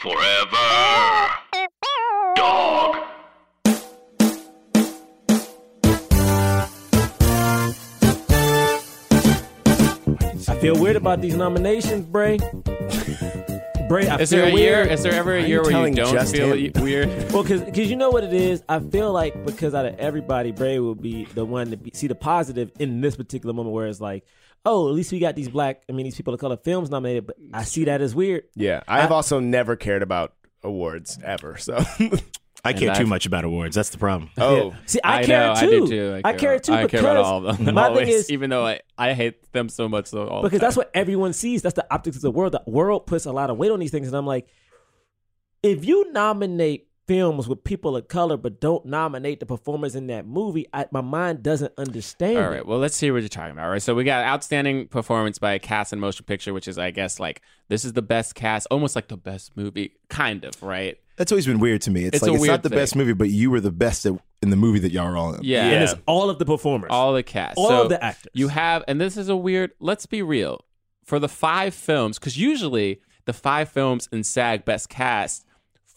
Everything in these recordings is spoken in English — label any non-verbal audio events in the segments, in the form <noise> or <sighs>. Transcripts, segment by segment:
Forever. Dog. I feel weird about these nominations, Bray. Bray, I Is feel there a weird. year? Is there ever a you year where you telling don't just feel him? weird? <laughs> Well, because you know what it is. I feel like because out of everybody, Bray will be the one to be, see the positive in this particular moment, where it's like, oh, at least we got these black. I mean, these people of color films nominated. But I see that as weird. Yeah, I have also never cared about awards ever. So, <laughs> I care too much about awards. That's the problem. <laughs> oh, <laughs> See, I, I care know, too. I do too. I care too I because care about all of them. my always, thing is even though I, I hate them so much. So all because that's what everyone sees. That's the optics of the world. The world puts a lot of weight on these things, and I'm like, if you nominate films with people of color but don't nominate the performers in that movie, I, my mind doesn't understand. All right, it. Well, let's see what you're talking about. All right. So we got outstanding performance by a cast in motion picture, which is, I guess, like this is the best cast, almost like the best movie, kind of, right? That's always been weird to me. It's, It's like it's not the best movie, but you were the best at, in the movie that y'all are all in. Yeah. and it's all of the performers. All the cast, All So of the actors. You have, and this is a weird. Let's be real. For the five films, because usually the five films in SAG Best Cast,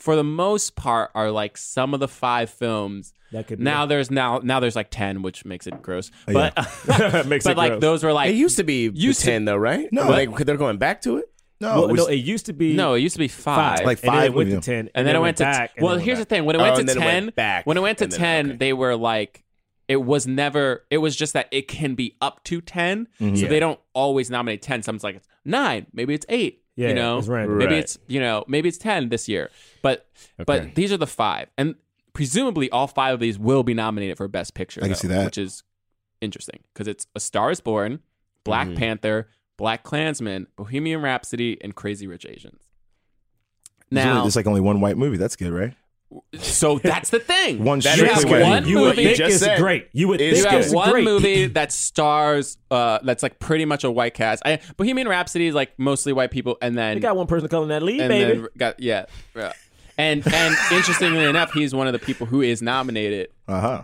for the most part, are like some of the five films. That could be now there's now now there's like ten, which makes it gross. Oh, But <laughs> <laughs> Makes but it like gross. those were like it used to be Used the to- ten though, right? No. like they're going back to it. No, Well, it was- no, it used to be no, it used to be five. five, Like and then five it went with to ten, and then it went to back. and well. then it Here's the thing: when it Oh, went to and then it ten, went back, when it went to and then- ten, okay. they were like, it was never. It was just that it can be up to 10 Mm-hmm. so they don't always nominate ten. Sometimes like it's nine, maybe it's eight. Yeah, you know, it's random. maybe Right. it's you know maybe it's ten this year. But Okay. but these are the five, and presumably all five of these will be nominated for Best Picture. I can though, see that. which is interesting because it's A Star Is Born, Black Mm-hmm. Panther, Black Klansman, Bohemian Rhapsody, and Crazy Rich Asians. there's, Now, only, there's like only one white movie. That's good, right? So that's the thing. One That you is have good. one You would movie. think just it's said. great. You would It's you have it's one great. movie <laughs> that stars uh that's like pretty much a white cast. I, Bohemian Rhapsody is like mostly white people, and then We got one person of color in that lead, and baby. then got yeah, yeah. And and <laughs> interestingly enough, he's one of the people who is nominated. Uh huh.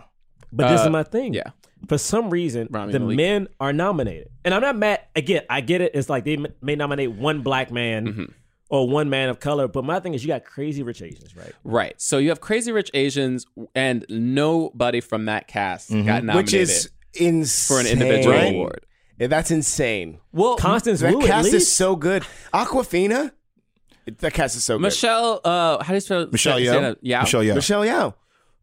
but this uh, is my thing. Yeah, For some reason, Rami the Malek. men are nominated, and I'm not mad. Again, I get it. It's like they may nominate one black man Mm-hmm. Or one man of color, but my thing is, you got crazy rich Asians, right? right. So you have Crazy Rich Asians, and nobody from that cast got nominated which is insane for an individual right? award. Yeah, that's insane. Well, Constance That Wu, at cast least. is so good. Awkwafina, that cast is so good. Michelle, uh, how do you spell Michelle say Yeoh. Yeah, Michelle Yeoh. Michelle Yao.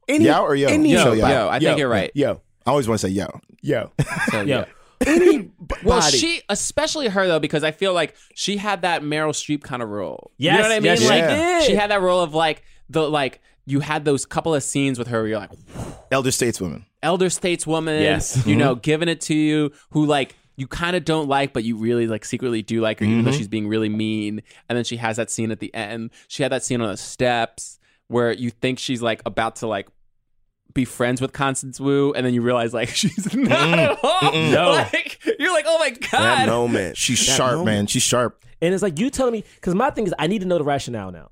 Any, Yao or Yo? Any, Michelle Yo, Yo, I think you're right. Yo, I always want to say yo. yo. So, Yeah. Any <laughs> Well, she, especially her though, because I feel like she had that Meryl Streep kind of role. you know what I mean? yes, she like did. she had that role of like the like you had those couple of scenes with her where you're like Elder stateswoman. elder stateswoman, Yes. you know, mm-hmm. giving it to you, who like you kind of don't like, but you really like secretly do like her, even though mm-hmm. she's being really mean. And then she has that scene at the end. She had that scene on the steps where you think she's like about to like be friends with Constance Wu, and then you realize like <laughs> she's not mm, at all. No. <laughs> Like you're like, oh my god, that god. moment. She's That sharp, moment. man. She's sharp. And it's like you telling me because my thing is I need to know the rationale now.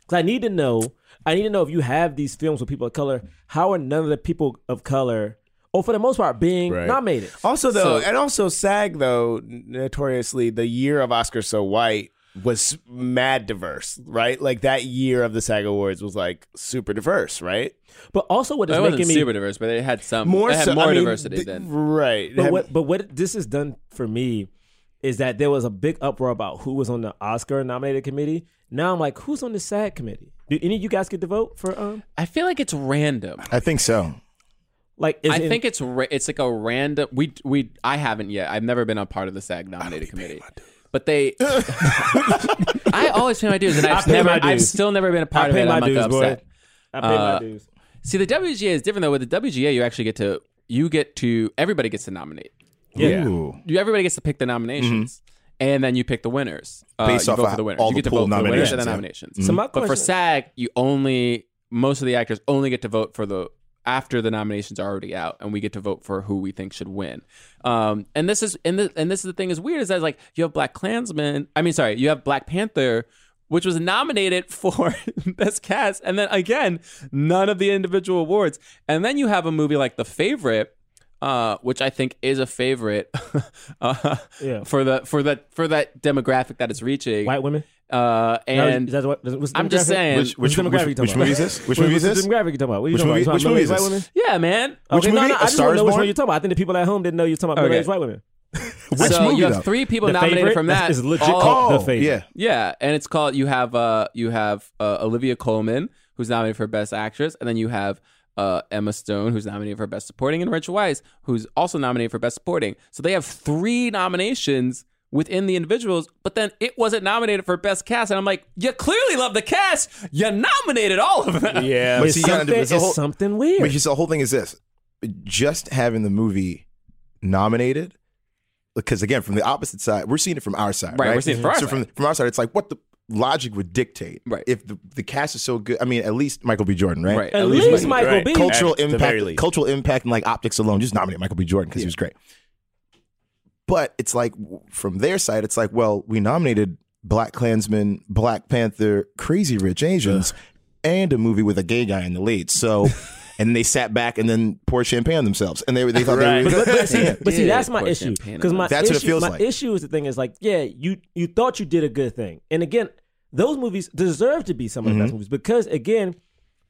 Because I need to know, I need to know if you have these films with people of color, how are none of the people of color, or for the most part, being Right. nominated? Also, though, So- and also SAG, though, notoriously, the year of Oscar So White was mad diverse, right? Like that year of the SAG Awards was like super diverse, right? But also, what is It wasn't making me super diverse, but it had some More it had so, more I mean, diversity th- than right. But Have- what, but what this has done for me is that there was a big uproar about who was on the Oscar nominated committee. Now I'm like, who's on the SAG committee? Do any of you guys get to vote for? Um, I feel like it's random. I think so. like, is I it- think it's ra- it's like a random. We we I haven't yet. I've never been a part of the SAG nominated committee. But they, <laughs> I always pay my dues, and I've pay never, my I've dues. still never been a part I of pay it. my I'm like dues, boy. upset. I pay my uh, dues. See, the WGA is different though. With the WGA, you actually get to you get to everybody gets to nominate. Yeah. Ooh. You everybody gets to pick the nominations, and then you pick the winners. Uh, Based you off vote of for the winners. all you the get to pool vote for the winners and the nominations, nominations. So my But for question, SAG, you only most of the actors only get to vote for the after the nominations are already out, and we get to vote for who we think should win. Um, and this is and, the, and this is the thing is weird is that like you have Black Klansman. I mean, sorry, you have Black Panther. Which was nominated <laughs> for <laughs> best cast, and then again, none of the individual awards. And then you have a movie like The Favorite, uh, which I think is a favorite <laughs> uh, Yeah. for the for that for that demographic that it's reaching white women. Uh, Now, and is that what, what's the I'm just saying- Which which, demographic which, you which, talking movie is about? this? Which movie is this? the demographic you talking about? What you Which talking movie- about? You which talking about movie is this? white women? yeah, man. Which okay, no, movie? no, A I just Star want is to know which Born? one you're talking about. I think the people at home didn't know you're talking about Okay. middle-aged white women. <laughs> Which so movie you have though? three people The nominated Favorite from that. is legit All- called Oh, The Favorite. yeah. Yeah, and it's called. You have uh, you have uh, Olivia Colman, who's nominated for Best Actress, and then you have uh, Emma Stone, who's nominated for Best Supporting, and Rachel Weisz, who's also nominated for Best Supporting. So they have three nominations within the individuals, but then it wasn't nominated for Best Cast, and I'm like, you clearly love the cast. You nominated all of them. Yeah. But It's see, something, it's whole- something weird. But here's the whole thing is this: just having the movie nominated, because again, from the opposite side, we're seeing it from our side, Right, right? we're seeing it from our so side. from from our side, it's like what the logic would dictate, Right. If the, the cast is so good, I mean, at least Michael B. Jordan, right? Right. At At least, least Michael right. B. Cultural At impact, cultural impact, and like optics alone, just nominate Michael B. Jordan because he was great. But it's like from their side, it's like, well, we nominated Black Klansman, Black Panther, Crazy Rich Asians, and a movie with a gay guy in the lead. So, <laughs> and they sat back and then poured champagne on themselves, and they they thought Right. they were. But, <laughs> but see, Yeah. but see, that's my pour issue. Because my them. That's what it issue, feels my like. issue is the thing is like, yeah, you you thought you did a good thing, and again, those movies deserve to be some of the best Mm-hmm. movies because again,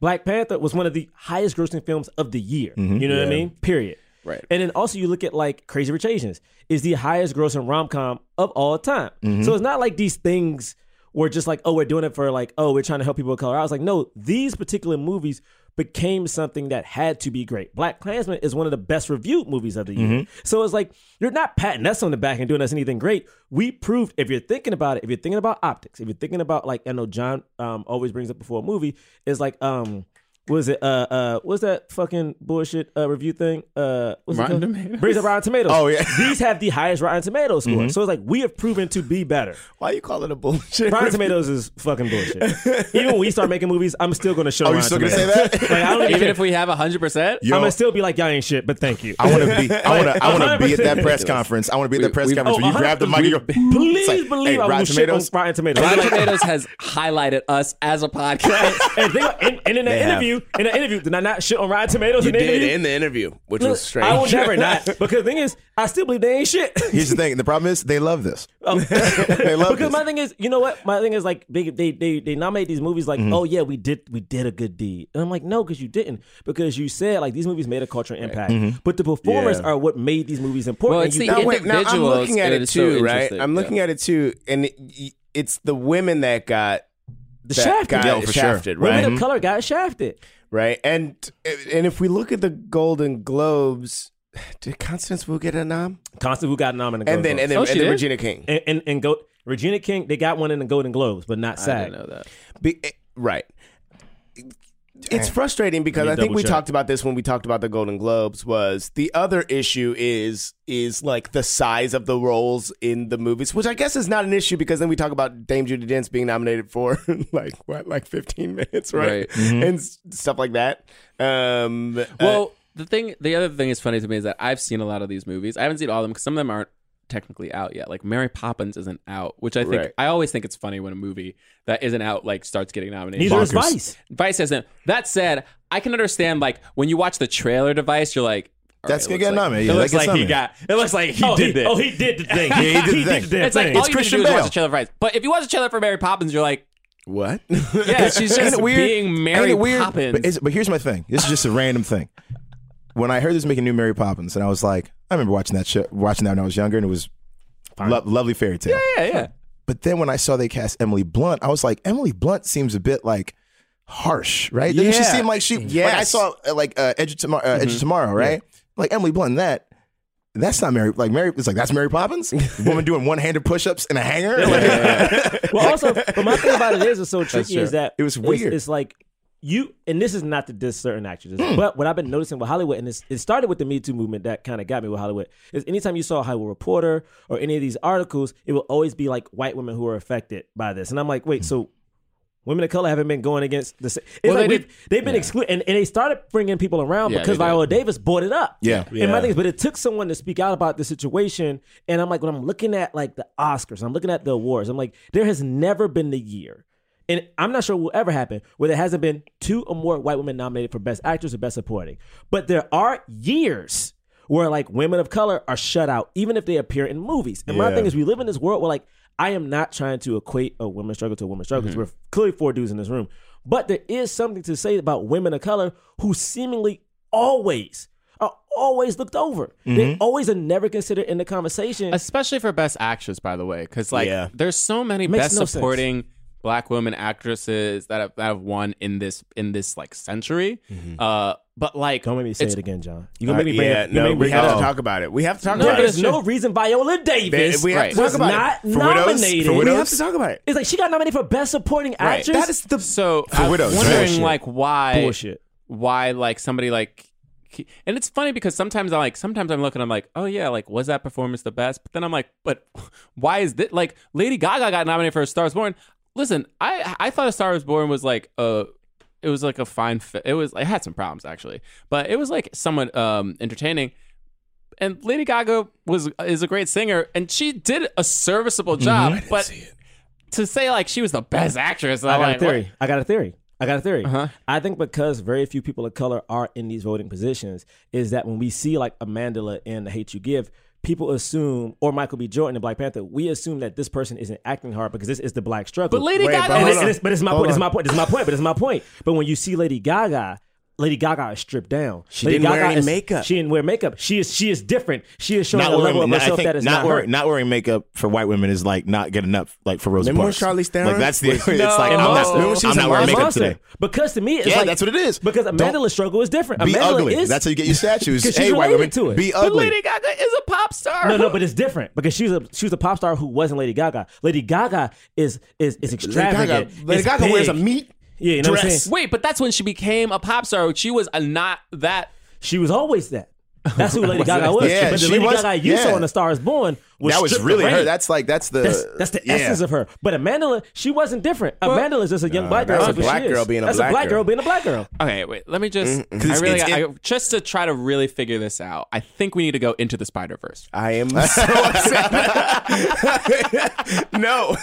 Black Panther was one of the highest grossing films of the year. Mm-hmm. You know what I mean? Period. Right. And then also you look at like Crazy Rich Asians is the highest grossing rom com of all time. Mm-hmm. So it's not like these things were just like, oh, we're doing it for like, oh, we're trying to help people of color. I was like, no, these particular movies became something that had to be great. Black Klansman is one of the best reviewed movies of the year. Mm-hmm. So it's like you're not patting us on the back and doing us anything great. We proved if you're thinking about it, if you're thinking about optics, if you're thinking about like I know John um, always brings up before a movie is like um what is it uh uh what's that fucking bullshit uh review thing uh what's Rotten it? Tomatoes? brings up Rotten Tomatoes. Oh, yeah. <laughs> these have the highest Rotten Tomatoes score. Mm-hmm. So it's like we have proven to be better. Why you call it a bullshit? Rotten Tomatoes is fucking bullshit. <laughs> Even when we start making movies, I'm still going to show. Oh, you're Rotten still gonna say that? <laughs> Like, I don't even, Even care. if we have hundred percent, I'm gonna still be like, y'all ain't shit, but thank you. I want to be. I want to. I want to be at that press conference. I want to be at that press we- conference Oh, where you grab the mic and go. Please It's like, believe hey, I will Rotten shit on Tomatoes. Rotten Tomatoes. Rotten Tomatoes has highlighted us as a podcast. and, they, and, and in the They have. Interview, in the interview, did I not shit on Rotten Tomatoes You in the did interview? in the interview, which Look, was strange. I will never not <laughs> because the thing is, I still believe they ain't shit. Here's the thing. The problem is they love this. Um, <laughs> They love because this. my thing is, you know what? My thing is like they they they, they nominate these movies like, oh yeah, we did we did a good deed, and I'm like, no, because you didn't, because you said like these movies made a cultural impact, but the performers Yeah. are what made these movies important. Well, it's you the didn't. now, wait, now I'm looking at and it it's so too, right? I'm yeah. looking at it too, and it, it's the women that got the that shafted. got Yeah, for sure. shafted, Women right? of color got shafted. right? And and if we look at the Golden Globes, did Constance Wu get a nom? Constance who got a nom in nominated, And then and then, Oh, and then? Regina King. and and, and go Regina King, they got one in the Golden Globes, but not I didn't know that. Be, eh, right. It's frustrating because I think we check. talked about this when we talked about the Golden Globes. Was the other issue is is like the size of the roles in the movies, which I guess is not an issue because then we talk about Dame Judi Dench being nominated for <laughs> like what like 15 minutes, right, Right. and stuff like that. Um, uh, Well, the thing, the other thing is funny to me is that I've seen a lot of these movies. I haven't seen all of them because some of them aren't technically out yet. Like Mary Poppins isn't out, which I think Right. I always think it's funny when a movie that isn't out like starts getting nominated. Neither is Vice. Vice isn't. That said, I can understand like when you watch the trailer to Vice, you're like. That's right, gonna get like- nominated. It Yeah, looks like he got. It looks like he oh, did he, this. oh, he did the <laughs> thing. he did the thing. the it's like thing. all It's you Christian need to do is watch the trailer for Vice. But if you watch the trailer for Mary Poppins, you're like, what? <laughs> yeah, she's just it weird? being Mary weird? Poppins. But, but here's my thing. This is just a random thing. When I heard this making new Mary Poppins, and I was like, I remember watching that show, watching that when I was younger, and it was lo- lovely fairy tale. yeah, yeah. But then when I saw they cast Emily Blunt, I was like, Emily Blunt seems a bit like harsh, right? Doesn't she Yeah. seem like she? Like I saw uh, like uh, Edge of Tomorrow, uh, Edge of Tomorrow, right? Like Emily Blunt, that. That's not Mary. Like Mary, it's like that's Mary Poppins. <laughs> woman doing one-handed push-ups in a hangar. Like, <laughs> well, also, but my thing about it is, it's so tricky true. is that It was it's- weird. It's, like you, and this is not to diss certain actresses, Hmm. but what I've been noticing with Hollywood, and it started with the Me Too movement that kind of got me with Hollywood, is anytime you saw a Hollywood Reporter or any of these articles, it will always be like white women who are affected by this, and I'm like, Hmm. wait, so. Women of color haven't been going against the. It's Well, like they did- they've been excluded, and, and they started bringing people around Yeah, because did. Viola Davis brought it up. Yeah. And my thing is, but it took someone to speak out about the situation. And I'm like, when I'm looking at like the Oscars, I'm looking at the awards, I'm like, there has never been the year. And I'm not sure it will ever happen where there hasn't been two or more white women nominated for Best Actress or Best Supporting. But there are years where like women of color are shut out, even if they appear in movies. And my thing is, we live in this world where like I am not trying to equate a women's struggle to a women's struggle. 'cause mm-hmm. We're clearly four dudes in this room, but there is something to say about women of color who seemingly always are always looked over. They mm-hmm. always are never considered in the conversation. especially for best actress by the way because like Yeah. there's so many Makes best no sense. Supporting black women actresses that have, that have won in this in this like century uh but like Don't make me say it again, John. You gonna make me bring yeah, it? you no, make we have to talk about it. We have to talk No, about there's it. There's no reason Viola Davis we have to was talk about not it. For widows? nominated. For We have to talk about it. It's like she got nominated for best supporting Right. actress. That is the so For i'm widows, wondering bullshit. like why bullshit. why like somebody like and it's funny because sometimes I like sometimes I'm looking I'm like oh yeah like was that performance the best but then I'm like but why is this like Lady Gaga got nominated for A Star Is Born listen I I thought A Star Is Born was like a it was like a fine fi- it was it had some problems actually but it was like somewhat um entertaining and Lady Gaga was is a great singer and she did a serviceable job but to say like she was the best actress I got like, a theory. I got a theory. I got a theory. Uh-huh. I think because very few people of color are in these voting positions, is that when we see like Amandla in The Hate You Give, people assume, or Michael B. Jordan in Black Panther, we assume that this person isn't acting hard because this is the black struggle. But Lady Wait, Gaga but and hold this, and this- but this is my Hold point. This is my point. This is my point. But this is my point. But when you see Lady Gaga. Lady Gaga is stripped down. She Lady didn't wear any is- makeup. She didn't wear makeup. She is she is different. She is showing Not a level wearing, of I herself that is not, not, wearing her. not wearing makeup for white women is like not good enough. Like for Rosa Remember when Parks. Charlize Theron Like that's the. was- <laughs> it's like And I'm not, Remember she I'm not wearing makeup Monster. today. Because to me, it's Yeah, like, that's what it is. Because Don't Amanda's struggle is different. Be Amandla ugly. is That's how you get your <laughs> statues. 'Cause she's Hey, white women, related to it. be But ugly. Lady Gaga is a pop star. No, no, but it's different because she's a she was a pop star who wasn't Lady Gaga. Lady Gaga is is is Lady extravagant. Gaga, Lady It's Gaga wears a meat Yeah, you know what I'm dress. saying. Wait, but that's when she became a pop star. She was a not that. She was always that. That's who <laughs> Lady Gaga was. Yeah, but the she Lady was- Gaga you saw in The Star Is Born was that was stripped really of her. rain. That's like that's the. That's, that's the yeah. essence of her. But Amanda, she wasn't different. Amanda is just a young black girl. that's a That's what black she is. girl being a That's black a black girl. girl being a black girl. Okay, wait. Let me just. Mm, mm, I it's- really, it's- I, just to try to really figure this out. I think we need to go into the Spider Verse. I am <laughs> so upset. <laughs> no.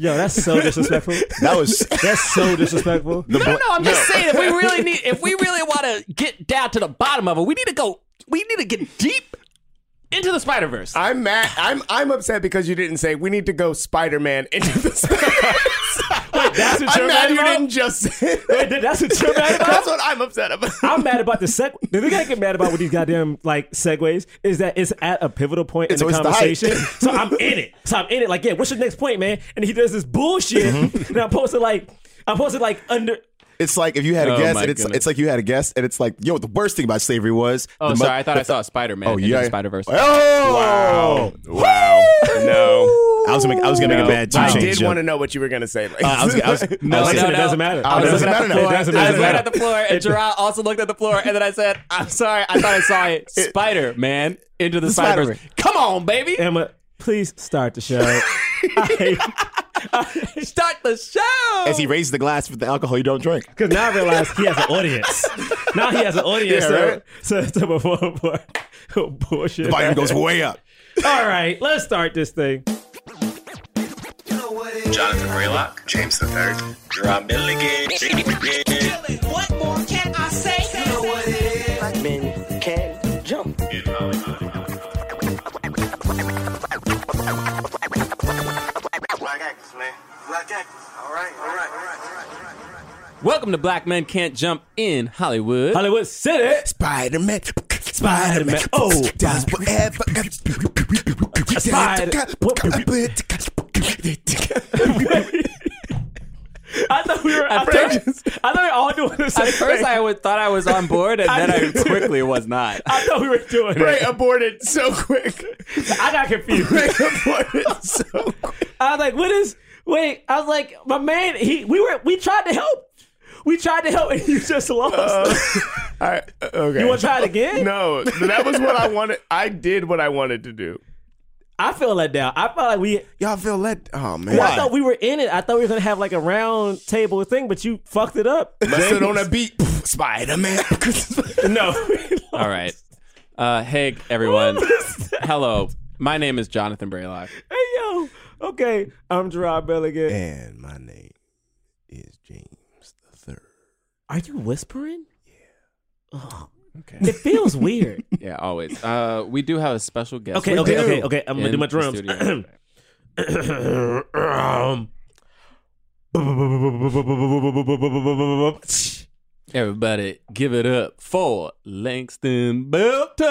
Yo, that's so <laughs> disrespectful. That was. That's so disrespectful. No, no, I'm just saying. If we really <laughs> need, if we really want to get down to the bottom of it, we need to go. We need to get deep into the Spider Verse. I'm mad. I'm I'm upset because you didn't say we need to go Spider-Man into the <laughs> Spider-Man. That's what I'm you're mad mad you about? didn't just say that. that's what you're mad <laughs> about? That's what I'm upset about. I'm mad about the seg. The thing I get mad about with these goddamn like segues is that it's at a pivotal point It's in the always the conversation. so I'm in it. So I'm in it. Like, yeah, what's your next point, man? And he does this bullshit, Mm-hmm. and I'm supposed to like, I'm supposed to like under. It's like if you had a Oh, guest, and it's goodness. it's like you had a guest, and it's like, yo, the worst thing about slavery was. oh, the sorry. mo- I thought I saw Spider Man. Oh into yeah, Spider Verse. Oh wow, Wow. No. I was gonna make, I was gonna make a bad two I change did want to know what you were going to say. Like, Uh, I was, I was, <laughs> No, I was Listen, no, it doesn't matter. I was It doesn't looking at matter the floor. It doesn't I was looking at the floor, and Jerah also looked at the floor, and then I said, "I'm sorry. I thought I saw it. Spider Man into the Spider Verse. Spider-Man. Come on, baby. Emma, please start the show. <laughs> Start the show." As he raised the glass with the alcohol you don't drink. Because now I realize he has an audience. now he has an audience Yeah, to, right? to, to perform for. Oh, <laughs> bullshit. The volume goes way up. All right, let's start this thing. Jonathan Braylock, James the Third, Drum Milligan. What more can I say? You know what it is. Black men can jump. Black actors, man. Black actors. All right, all right, all right, all right, all right. Welcome to Black Men Can't Jump in Hollywood. Hollywood City. Spider-Man. Spider-Man. Oh, does whatever. Spider- <laughs> I thought we were. I, At thought, first- I thought we were all doing the same At first, thing. I would, thought I was on board, and <laughs> then I quickly was not. I thought we were doing Ray it. aborted so quick. I got confused. Ray aborted so quick. I was like, "What is?" Wait, I was like, "My man, he we were we tried to help. We tried to help, and you just lost." <laughs> All right, okay. you want to try it again? No, that was what I <laughs> wanted. I did what I wanted to do. I feel let down. I felt like we. Y'all feel let? Oh man, I thought we were in it. I thought we were gonna have like a round table thing, but you fucked it up. Busted on a beat. Spider Man. <laughs> no. All right. Uh, hey, everyone. Hello. My name is Jonathan Braylock. Hey yo. Okay, I'm Jerah Milligan. and my name is James the Third. Are you whispering? Yeah. Okay. It feels <laughs> weird. Yeah, always. Uh, we do have a special guest. Okay, We okay, do. okay, okay. I'm gonna do my drums. <clears throat> Everybody, give it up for Langston Belton.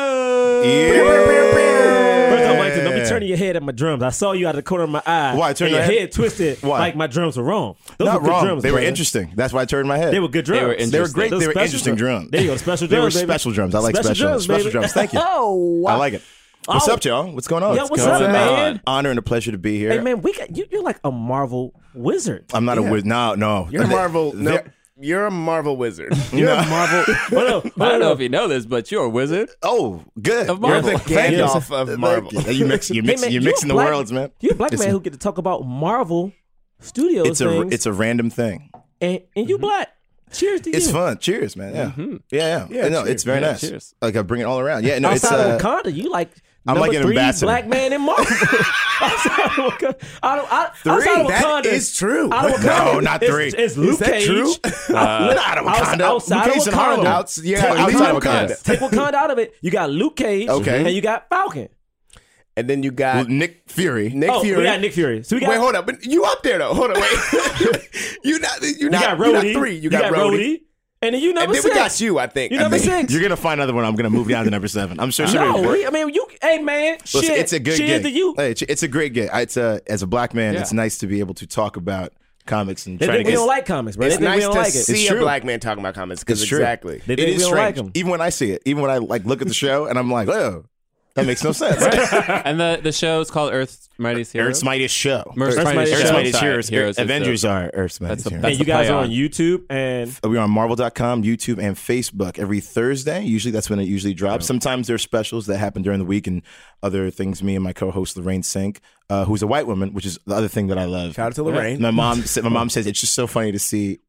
First off, Langston, don't be turning your head at my drums. I saw you out of the corner of my eye. Why, turn and your your head? head twisted Why? like my drums were wrong. Those Not were good wrong. drums. they were brother. interesting. That's why I turned my head. They were good drums. They were They were great. Those They were special interesting drums. There you go. Special drums. They were baby. special drums. I like special, drums. Special drums. Thank you. <laughs> Oh, wow. I like it. What's Oh. up, y'all? What's going on? Yo, what's going up, on? man? Uh, honor and a pleasure to be here. Hey, man, we got you. You're like a Marvel wizard. I'm not a wizard. No, no. You're a They- Marvel. No, they're- you're a Marvel wizard. <laughs> You're a Marvel. <laughs> oh, no, I don't know if you know this, but you're a wizard. Oh, good. Of You're Marvel. the Thank you. Gandalf of Marvel. Thank mix, you mix, hey, man, you're you a mixing the black- worlds, man. You're a black It's man who get to talk about Marvel Studios It's a things, it's a random thing. and, and you black. Cheers to you. It's fun. Cheers, man. Yeah, yeah, yeah. Yeah, no, cheers. it's very Yeah, nice. cheers. Like I bring it all around. Yeah, no, it's Outside uh, of Wakanda, you like I'm number like an three ambassador. black man in Marvel. <laughs> outside of Wakanda, I don't, I, outside of Wakanda, is true. Out of No, not three. It's, Luke Is that Cage. true? <laughs> Uh, not out of Wakanda. Outside Luke Cage in Wakanda. Outs- yeah, Take- outside of Wakanda. Wakanda. Take Wakanda out of it. You got Luke Cage. Okay. And you got Falcon. And then you got Well, Nick Fury. Nick oh, Fury. we got Nick Fury. So we got Wait, hold up. But you up there though? Hold on, wait. <laughs> you not. You You not. got you Rhodey. not three. You, got, Rhodey. And you number And then six. we got you. I think. You I number think. six. You're gonna find another one. I'm gonna move down to number seven. I'm sure. she'll no, we, I mean, you. Hey, man, Listen, shit. it's a good Cheers gig. to you. Hey, it's, it's a great gig. It's a, as a black man, Yeah. it's nice to be able to talk about comics and They try to think we get. don't like comics, bro. They It's think we nice don't to like it. see It's a black man talking about comics because exactly. They it think we don't strange. like 'em. Even when I see it, even when I like look at the <laughs> show and I'm like, oh, that makes no sense. and the, the show is called Earth's Mightiest Heroes. Earth's Mightiest Show. Earth's Mightiest Mightiest Show. Earth's Mightiest Heroes. Heroes Avengers are Earth's Mightiest the Heroes. best- And you guys are on. on YouTube and We're on Marvel.com, YouTube, and Facebook every Thursday. Usually that's when it usually drops. Sometimes there's specials that happen during the week and other things. Me and my co-host Lorraine Cink, uh, who's a white woman, which is the other thing that I love. Shout out to Lorraine. My mom said, my mom says it's just so funny to see,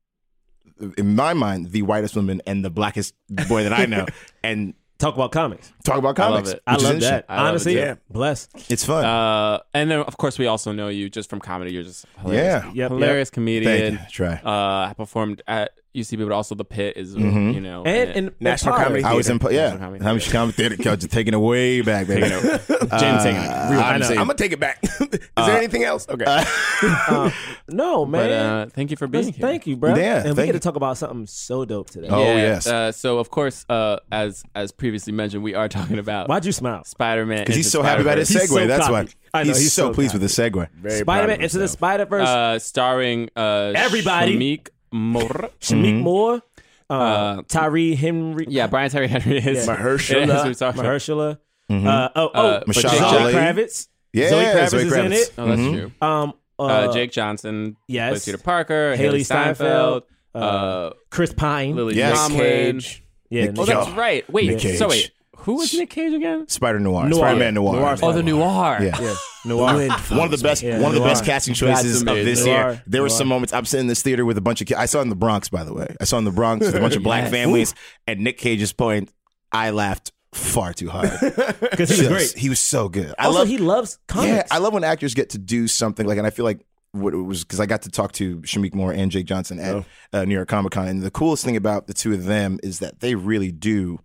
in my mind, the whitest woman and the blackest boy that I know, <laughs> and talk about comics. talk about comics. I love comics. it. I love that. I love it, Honestly, yeah. blessed. It's fun. Uh, and then, of course, we also know you just from comedy. You're just hilarious. Yeah. Yep, hilarious comedian. Thank you. Try. Uh, I performed at UCB, but also the Pit is Mhm. you know And, and National and Comedy Pollard. I was in, Theater. yeah, National Comedy I'm Theater. comedy theater coach, taking it way back, baby. Taking it- James taking it. Real- I I'm know. I'm gonna take it back. <laughs> Is there anything else? Okay. Uh, <laughs> no, man. But uh, thank you for being Let's- here. Thank you, bro. Yeah, and we thank get to talk about something so dope today. Oh, Yeah, yes. Uh, so of course, uh, as as previously mentioned, we are talking about Why'd you smile? Spider Man Because he's so happy about his segue. so That's cocky. why. I know, he's, he's so, so pleased with the segue. Spider Man into the. Spider Verse. uh, starring uh, Everybody. Shameik Moore. Shameik Moore, uh, uh, Tyree Henry, Yeah, Brian Tyree Henry is Yeah. Mahershala. Yeah, that's what we're talking about. Mahershala. Mhm. Uh, oh, oh, Uh, but Mahershala Zoe Ali. Kravitz. Yeah, Zoe Kravitz Zoe is in it. Oh, that's Mhm. true. Um, uh, Uh, Jake Johnson yes. plays Peter Parker. Hailee Hailee Steinfeld, Steinfeld. Uh, Chris Pine. Lily Yes. Tomlin. Cage. yeah, Nick Oh, Cage. that's right. Wait, Nick Cage. so wait, who was Nick Cage again? Spider Noir. Noir. Spider Man Noir. Noir. Oh, the Noir. Yeah. yeah, <laughs> Noir. One of the best, Yeah, one of the best casting choices of this Noir. year. There were some moments. I'm sitting in this theater with a bunch of kids. I saw it in the Bronx, by the way. I saw it in the Bronx with a bunch of black Yes. families, and Nick Cage's point. I laughed far too hard. <laughs> because he was great. He was so good. I also, love. he loves comics. Yeah, I love when actors get to do something like, and I feel like what it was because I got to talk to Shameik Moore and Jake Johnson at Oh. uh, New York Comic Con, and the coolest thing about the two of them is that they really do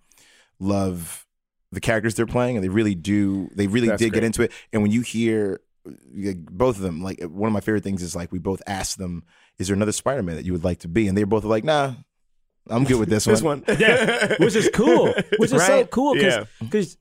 love the characters they're playing, and they really do. They really That's did get into it. And when you hear like, both of them, like one of my favorite things is like we both asked them, "Is there another Spider-Man that you would like to be?" And they're both like, "Nah." I'm good with this, <laughs> This one. one. <laughs> yeah, which is cool. <laughs> Which is so cool Yeah. because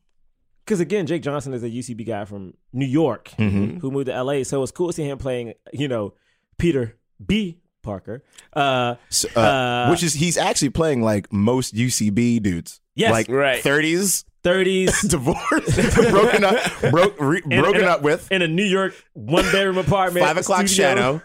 because again, Jake Johnson is a UCB guy from New York Mhm. who moved to LA, so it's cool to see him playing. You know, Peter B. Parker. Uh, So, uh, Uh, which is he's actually playing like most UCB dudes. Yes. like Right. 30s, thirties <laughs> divorced, <laughs> broken up, broke, re, In- broken in a- up with in a New York one bedroom apartment, five o'clock studio. shadow,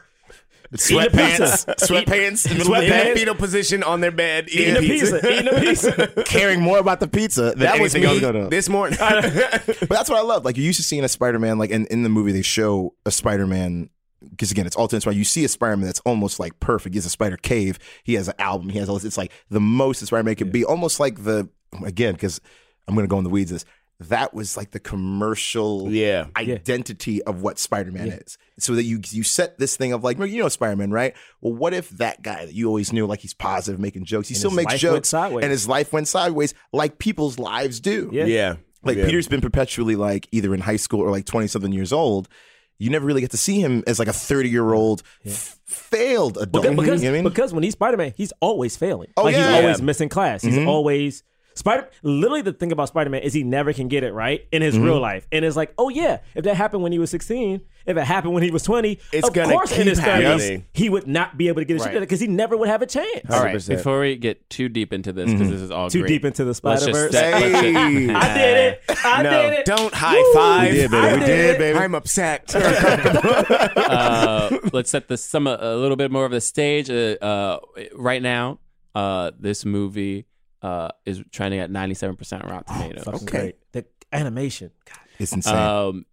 Eating sweatpants, sweatpants, in the middle of the In the bed, fetal position on their bed, eating a pizza, eating a pizza. <laughs> caring more about the pizza than That was me going this morning. But that's what I love. Like you're used to seeing a Spider-Man. Like in, in the movie, they show a Spider-Man because again, it's alternate. Spider. You see a Spider-Man that's almost like perfect. He has a Spider Cave. He has an album. He has all this. It's like the most Spider-Man could be. Almost like the again because I'm going to go in the weeds. This that was like the commercial Yeah. identity of what Spider-Man is. So that you you set this thing of like you know Spider-Man, right? Well, what if that guy that you always knew like he's positive, making jokes, he still makes jokes, sideways. and his life went sideways, like people's lives do. Yeah. yeah. Like Yeah. Peter's been perpetually like either in high school or like 20 something years old. you never really get to see him as like a 30 year old failed adult. Because, because, you know what I mean? because when he's Spider Man, he's always failing. Oh, like yeah. he's always Yeah. missing class. He's mm-hmm. always Spider. Literally, the thing about Spider Man is he never can get it right in his Mm-hmm. real life. And it's like, oh yeah, if that happened when he was sixteen, if it happened when he was twenty, It's of gonna course in his thirties he would not be able to get his shit Right. together because he never would have a chance. All right, 100%. before we get too deep into this, because this is all Too great, deep into the let's Spider Verse. set- let's just- Hey. <laughs> I did it. I no, did it. don't high five. We did, baby. I We did did, baby. I'm upset. <laughs> uh, let's set this some a little bit more of the stage. Uh, uh, right now, uh, this movie uh, is trending at ninety seven percent Rotten Tomatoes. Fucking Okay. great. The animation. God. it's insane. Um,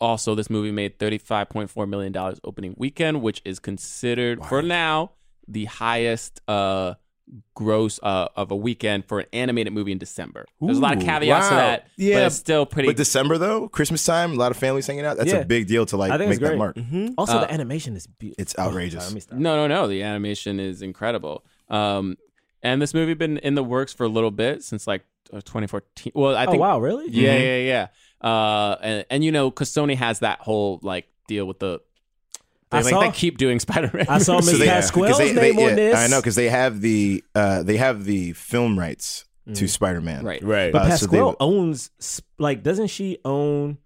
also, this movie made $35.4 million opening weekend, which is considered for now the highest uh, gross uh, of a weekend for an animated movie in December. There's a lot of Ooh, caveats to wow. that, but Yeah, it's still pretty. but December though, Christmas time, a lot of families hanging out. That's Yeah. a big deal to like make it's that great. mark. Also, Uh, the animation is beautiful. It's outrageous. let me stop. no, no, no. The animation is incredible. Um, and this movie been in the works for a little bit since like uh, 2014. Well, I think. oh wow, really? Yeah, yeah, yeah. Uh, and and you know, because Sony has that whole like deal with the. They, I like, saw- they keep doing <laughs> Spider-Man. I saw So Miss they- Pascal's 'cause they- name they- on yeah, this. I know because they have the uh, they have the film rights to Spider Man. right. right. But Uh, so they Pasquale owns like doesn't she own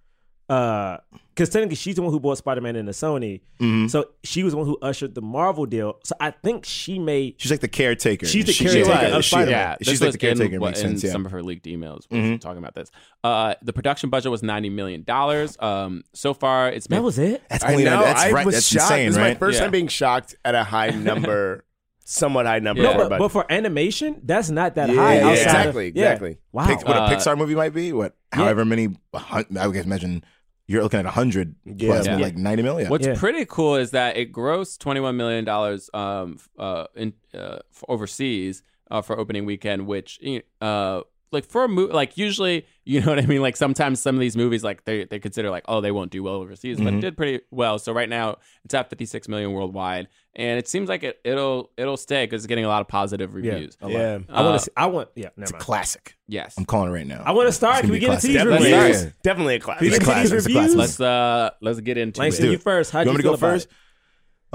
uh because technically she's the one who bought Spider-Man into Sony. Mm-hmm. So she was the one who ushered the Marvel deal. So I think she made She's like the caretaker. She's the She- caretaker yeah, of Spider-Man. Yeah, She's like the caretaker. In, makes in sense. Yeah. some of her leaked emails was Mhm. talking about this. Uh, the production budget was ninety million dollars. Um, so far it's made that was it. That's I only know. that's I right. was That's shocked. insane, this is right? my first Yeah. time being shocked at a high <laughs> number, somewhat high number. Yeah. for No, but, but for animation, that's not that Yeah, high. yeah, exactly, of, yeah. exactly. Wow. Pic- what Uh, a Pixar movie might be. What, however many? I would guess, imagine you're looking at hundred plus, Yeah. like ninety million. What's Yeah. pretty cool is that it grossed twenty one million dollars um uh in uh overseas uh for opening weekend, which uh like for a movie like usually <laughs> you know what I mean like sometimes some of these movies like they they consider like oh they won't do well overseas but it did pretty well so right now it's at 56 million worldwide and it seems like it it'll it'll stay because it's getting a lot of positive reviews yeah. I want Uh, to see. I want. Yeah, never It's a mind. classic. yes I'm calling it right now. I want to start. Can we get classic. into these Definitely, reviews? yeah. definitely a classic. Can we It's get classic. into these It's a classic. reviews? let's uh let's get into Langston, it you first. How you do want you me to go first? it?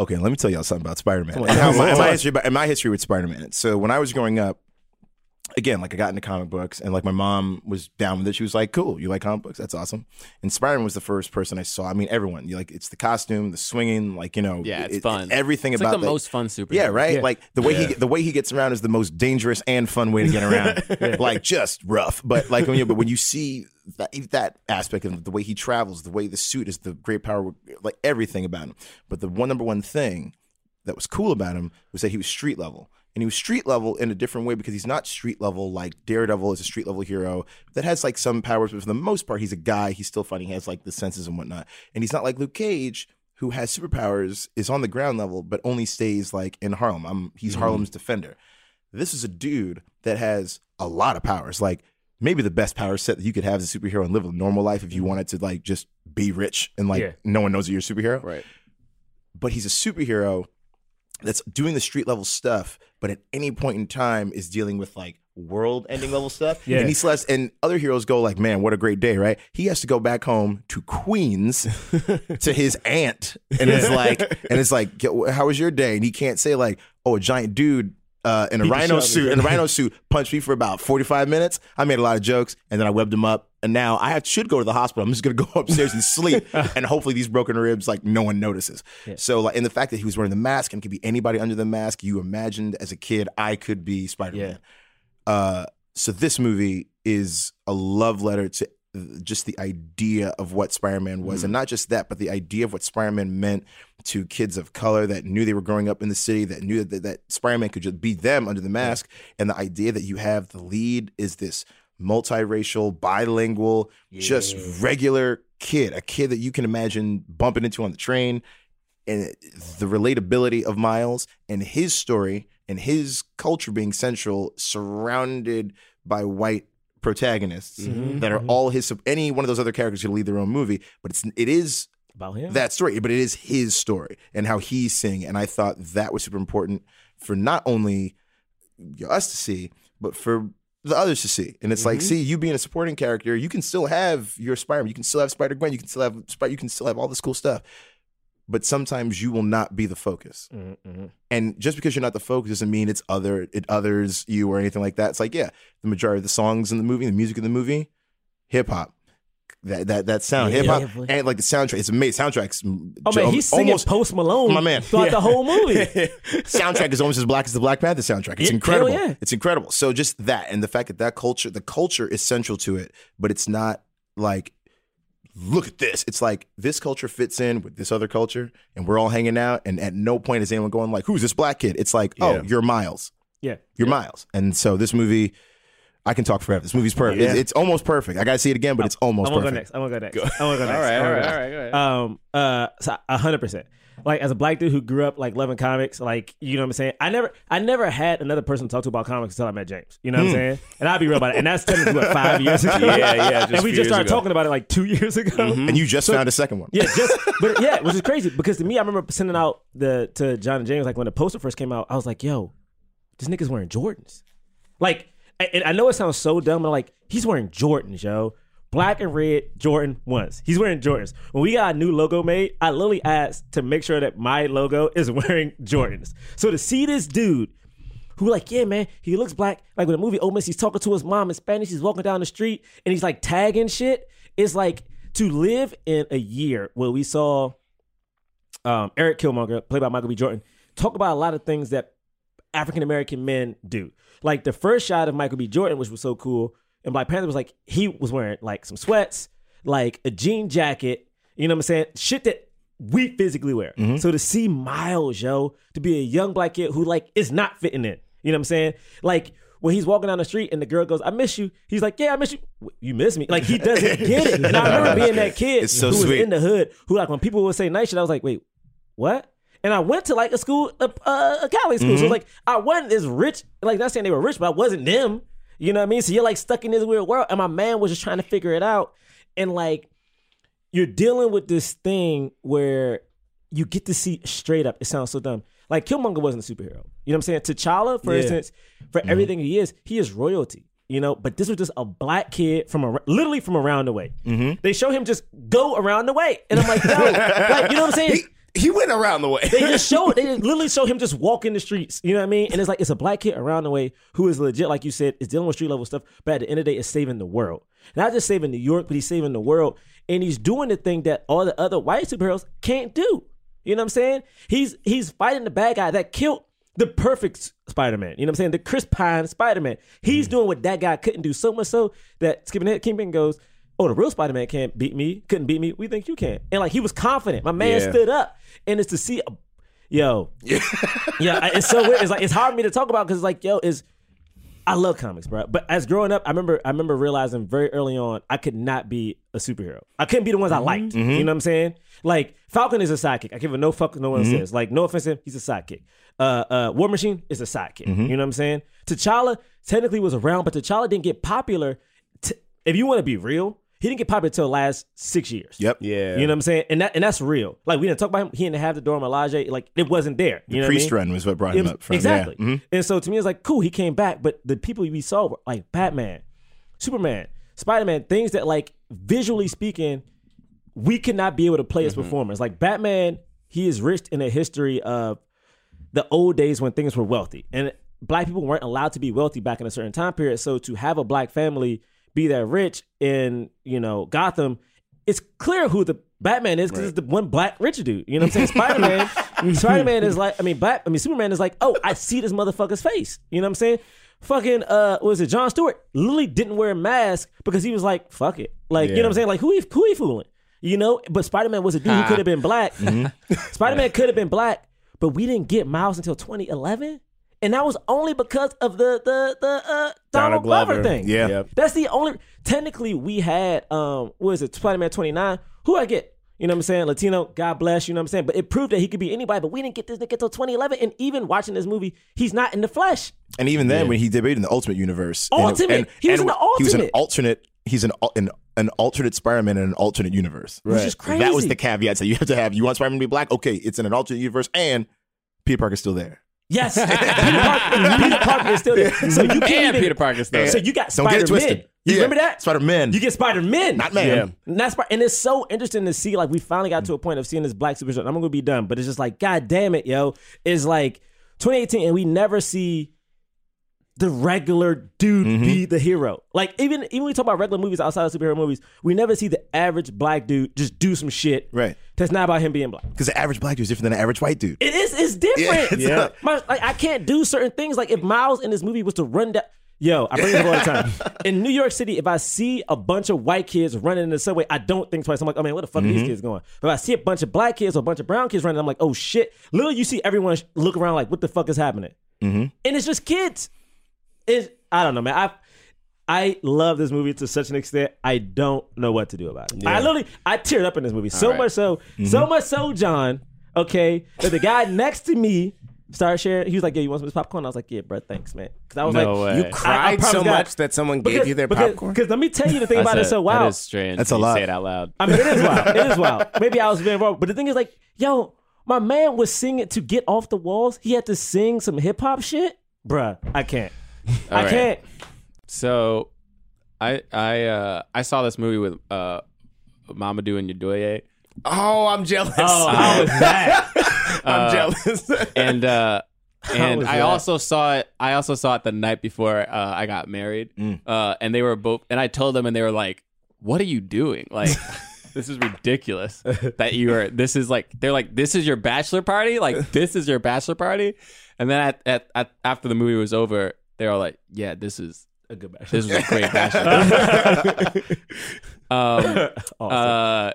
Okay, let me tell y'all something about Spider Man. Come on. And, how my, my history, and my history with Spider Man. So when I was growing up, again, like I got into comic books, and like my mom was down with it. She was like, "Cool, you like comic books? That's awesome." And Spider Man was the first person I saw. I mean, everyone. You like it's the costume, the swinging, like you know, yeah it's it- fun Everything it's about like the that- most fun superhero Yeah, right. Yeah. Like the way he the way he gets around is the most dangerous and fun way to get <laughs> around. Like just rough, but like when you but when you see that that aspect of the way he travels, the way the suit is the great power, like everything about him. But the one number one thing that was cool about him was that he was street level. And he was street level in a different way because he's not street level like Daredevil is a street level hero that has like some powers, but for the most part, he's a guy. He's still funny. He has like the senses and whatnot. And he's not like Luke Cage, who has superpowers, is on the ground level, but only stays like in Harlem. I'm, he's mm-hmm. Harlem's defender. This is a dude that has a lot of powers. Like maybe the best power set that you could have as a superhero and live a normal life if you mm-hmm. wanted to like just be rich and like Yeah. no one knows that you're a superhero right but he's a superhero that's doing the street level stuff, but at any point in time is dealing with like world ending level stuff. Yeah. <sighs> And he has, and other heroes go like, man, what a great day, right? He has to go back home to Queens <laughs> to his aunt. And it's like, and it's like, how was your day? And he can't say like, oh, a giant dude uh, in a Beat rhino shit out of suit, me. in a rhino suit, punched me for about 45 minutes. I made a lot of jokes and then I webbed him up. And now I have, should go to the hospital. I'm just going <laughs> to go upstairs and sleep. <laughs> and hopefully these broken ribs, like no one notices. So like, and the fact that he was wearing the mask and could be anybody under the mask, you imagined as a kid, I could be Spider-Man. Uh, so this movie is a love letter to just the idea of what Spider-Man was, and not just that, but the idea of what Spider-Man meant to kids of color that knew they were growing up in the city, that knew that, that Spider-Man could just be them under the mask, and the idea that you have the lead is this multiracial, bilingual, just regular kid, a kid that you can imagine bumping into on the train, and the relatability of Miles and his story and his culture being central, surrounded by white protagonists mm-hmm. that are mm-hmm. all his. Any one of those other characters could lead their own movie, but it's it is About him. that story, but it is his story and how he's seeing. it. And I thought that was super important for not only us to see, but for the others to see. And it's like, see, you being a supporting character, you can still have your Spider-Man, you can still have Spider-Gwen, you can still have Spider, you can still have all this cool stuff. But sometimes you will not be the focus. Mm-hmm. And just because you're not the focus doesn't mean it's other it others you or anything like that. It's like, yeah, the majority of the songs in the movie, the music in the movie, hip hop. That that that sound, Yeah, hip hop, boy. and like the soundtrack, it's amazing. Soundtracks. Oh man, he's singing almost Post Malone, My man. throughout the whole movie. <laughs> <laughs> soundtrack is almost as black as the Black Panther soundtrack. It's Yeah, incredible. hell yeah. It's incredible. So just that and the fact that that culture, the culture is central to it, but it's not like, look at this. It's like this culture fits in with this other culture, and we're all hanging out. And at no point is anyone going like, "Who's this black kid?" It's like, oh, Yeah. "Oh, you're Miles. yeah, You're Miles." And so this movie. I can talk forever. This movie's perfect. It's, Yeah. it's almost perfect. I gotta see it again, but it's almost I'm gonna go perfect. next. I'm gonna go next. I'm gonna go next. All right, I'm gonna right, go all next. right, go ahead. Um, uh, so a hundred percent. Like as a black dude who grew up like loving comics, like you know what I'm saying. I never, I never had another person to talk to about comics until I met James. You know what I'm saying? And I'll be real about it. And that's technically what five <laughs> years ago. Hmm. Yeah, yeah, just and we just started ago. talking about it like two <laughs> years ago. And you just found a second one. Yeah, just but yeah, which is crazy because to me, I remember sending out the to John and James like when the poster first came out. I was like, "Yo, this nigga's wearing Jordans." Like, and I know it sounds so dumb, but like he's wearing Jordans, yo. Black and red Jordan ones. He's wearing Jordans. When we got a new logo made, I literally asked to make sure that my logo is <laughs> wearing Jordans. So to see this dude who like, yeah, man, he looks black. Like when the movie opens, he's talking to his mom in Spanish. He's walking down the street and he's like tagging shit. It's like to live in a year where we saw um, Eric Killmonger, played by Michael B. Jordan, talk about a lot of things that African American men do. Like the first shot of Michael B. Jordan, which was so cool, and Black Panther was like he was wearing like some sweats, like a jean jacket. You know what I'm saying? Shit that we physically wear. Mm-hmm. So to see Miles, yo, to be a young black kid who like is not fitting in. You know what I'm saying? Like when he's walking down the street and the girl goes, "I miss you," he's like, "Yeah, I miss you." You miss me? Like he doesn't <laughs> get it. And I remember being that kid so who was sweet. in the hood who like when people would say nice shit, I was like, "Wait, what?" And I went to like a school, a, a, a Cali school. So mm-hmm. like I wasn't as rich. Like not saying they were rich, but I wasn't them. You know what I mean? So you're like stuck in this weird world. And my man was just trying to figure it out. And like you're dealing with this thing where you get to see straight up. It sounds so dumb. Like Killmonger wasn't a superhero. You know what I'm saying? T'Challa, for Yeah. instance, for mm-hmm. everything he is, he is royalty. You know, but this was just a black kid from a, literally from around the way. Mm-hmm. They show him just go around the way, and I'm like, yo, <laughs> like you know what I'm saying? He, he went around the way. they just show <laughs> they literally show him just walking the streets. You know what I mean? And it's like it's a black kid around the way who is legit, like you said, is dealing with street level stuff, but at the end of the day, is saving the world. Not just saving New York, but he's saving the world. And he's doing the thing that all the other white superheroes can't do. You know what I'm saying? He's he's fighting the bad guy that killed the perfect Spider-Man. You know what I'm saying? The Chris Pine Spider-Man. He's mm. doing what that guy couldn't do. So much so that Skipping Head Kingpin goes, Oh, the real Spider-Man can't beat me, couldn't beat me. We think you can. And like he was confident. My man Yeah. stood up. And it's to see a Yo, yeah, <laughs> yeah. It's so weird. It's like it's hard for me to talk about because it's like, yo, is I love comics, bro. But as growing up, I remember I remember realizing very early on I could not be a superhero. I couldn't be the ones I liked. You know what I'm saying? Like Falcon is a sidekick. I give a no fuck no one says. Like no offense to him, he's a sidekick. Uh, uh, War Machine is a sidekick. You know what I'm saying? T'Challa technically was around, but T'Challa didn't get popular. T- if you want to be real, he didn't get popular until the last six years. Yep. Yeah. You know what I'm saying? And that and that's real. Like we didn't talk about him. He didn't have the Dora Milaje. Like it wasn't there. You know what I Priest mean? run was what brought him was- up from exactly. Yeah. Mhm. And so to me, it's like cool. He came back, but the people we saw were like Batman, Superman, Spider Man, things that like visually speaking, we could not be able to play as performers. Like Batman, he is rich in a history of the old days when things were wealthy and black people weren't allowed to be wealthy back in a certain time period. So to have a black family be that rich in you know Gotham, it's clear who the Batman is because it's the one black rich dude. You know what I'm saying? Spider Man, <laughs> Spider Man is like, I mean, Black, I mean, Superman is like, oh, I see this motherfucker's face. You know what I'm saying? Fucking, uh, was it John Stewart? Literally didn't wear a mask because he was like, fuck it, like you know what I'm saying? Like who he who he fooling? You know? But Spider Man was a dude who could have been black. <laughs> Spider Man could have been black, but we didn't get Miles until 2011. And that was only because of the the the uh, Donald, Donald Glover, Glover. thing. Yeah. Yep. That's the only. Technically, we had um, what is it, Spider Man twenty nine? Who I get? You know what I'm saying? Latino, God bless. You know what I'm saying? But it proved that he could be anybody. But we didn't get this nigga until 2011. And even watching this movie, he's not in the flesh. And even then, when he debuted in the Ultimate Universe, and- Ultimate. and, He was and in the He was an alternate. He's an an an alternate Spider-Man in an alternate universe. Which is crazy. That was the caveat that you have to have. You want Spider-Man to be black? Okay, it's in an alternate universe, and Peter Parker's still there. Yes, <laughs> Peter Parker, Peter Parker is still there. So you can't and even, Peter Parker still. So you got Spider Man. You Yeah. remember that? Spider Man. You get Spider Man, Not man. Yeah. And that's part, and it's so interesting to see. Like we finally got to a point of seeing this black superhero. I'm gonna be done, but it's just like, God damn it, yo! It's like 2018, and we never see the regular dude Mm-hmm. be the hero. Like even even when we talk about regular movies outside of superhero movies, we never see the average black dude just do some shit. Right. That's not about him being black. Because the average black dude is different than the average white dude. It is. It's different. it's not- My- like I can't do certain things. Like if Miles in this movie was to run down. Yo, I bring this up all the time. <laughs> In New York City, if I see a bunch of white kids running in the subway, I don't think twice. I'm like, oh man, where the fuck are these mm-hmm. kids going? But if I see a bunch of black kids or a bunch of brown kids running, I'm like, oh shit. Literally, you see everyone look around like, what the fuck is happening? Mm-hmm. And it's just kids. It's I don't know, man. I I love this movie to such an extent. I don't know what to do about it. I literally I teared up in this movie so right. much so mm-hmm. so much so, John. Okay, that the guy next to me started sharing. He was like, "Yeah, you want some of this popcorn?" I was like, "Yeah, bro, thanks, man." Because I was No like, way. You I- I cried promise so God. much that someone gave you their popcorn. Because let me tell you the thing That's about it. a- So wow, That is strange. That's a when you lot. Say it out loud. I mean, it is wild. It is <laughs> wild. Maybe I was being wrong, but the thing is, like, yo, my man was singing to get off the walls. He had to sing some hip hop shit, bruh. I can't. I All right. can't. So, I I uh I saw this movie with uh Mamadou and Yadoye, oh, I'm jealous. Oh, how was <laughs> that? I'm jealous. <laughs> and uh and I that? also saw it. I also saw it the night before uh, I got married. Uh, and they were both. And I told them, and they were like, "What are you doing? Like, <laughs> this is ridiculous. That you are. This is like. They're like, this is your bachelor party. Like, this is your bachelor party. And then at, at, at after the movie was over, they were like, "Yeah, this is a good match. this was a great bachelor." <laughs> <laughs> um, <laughs> uh,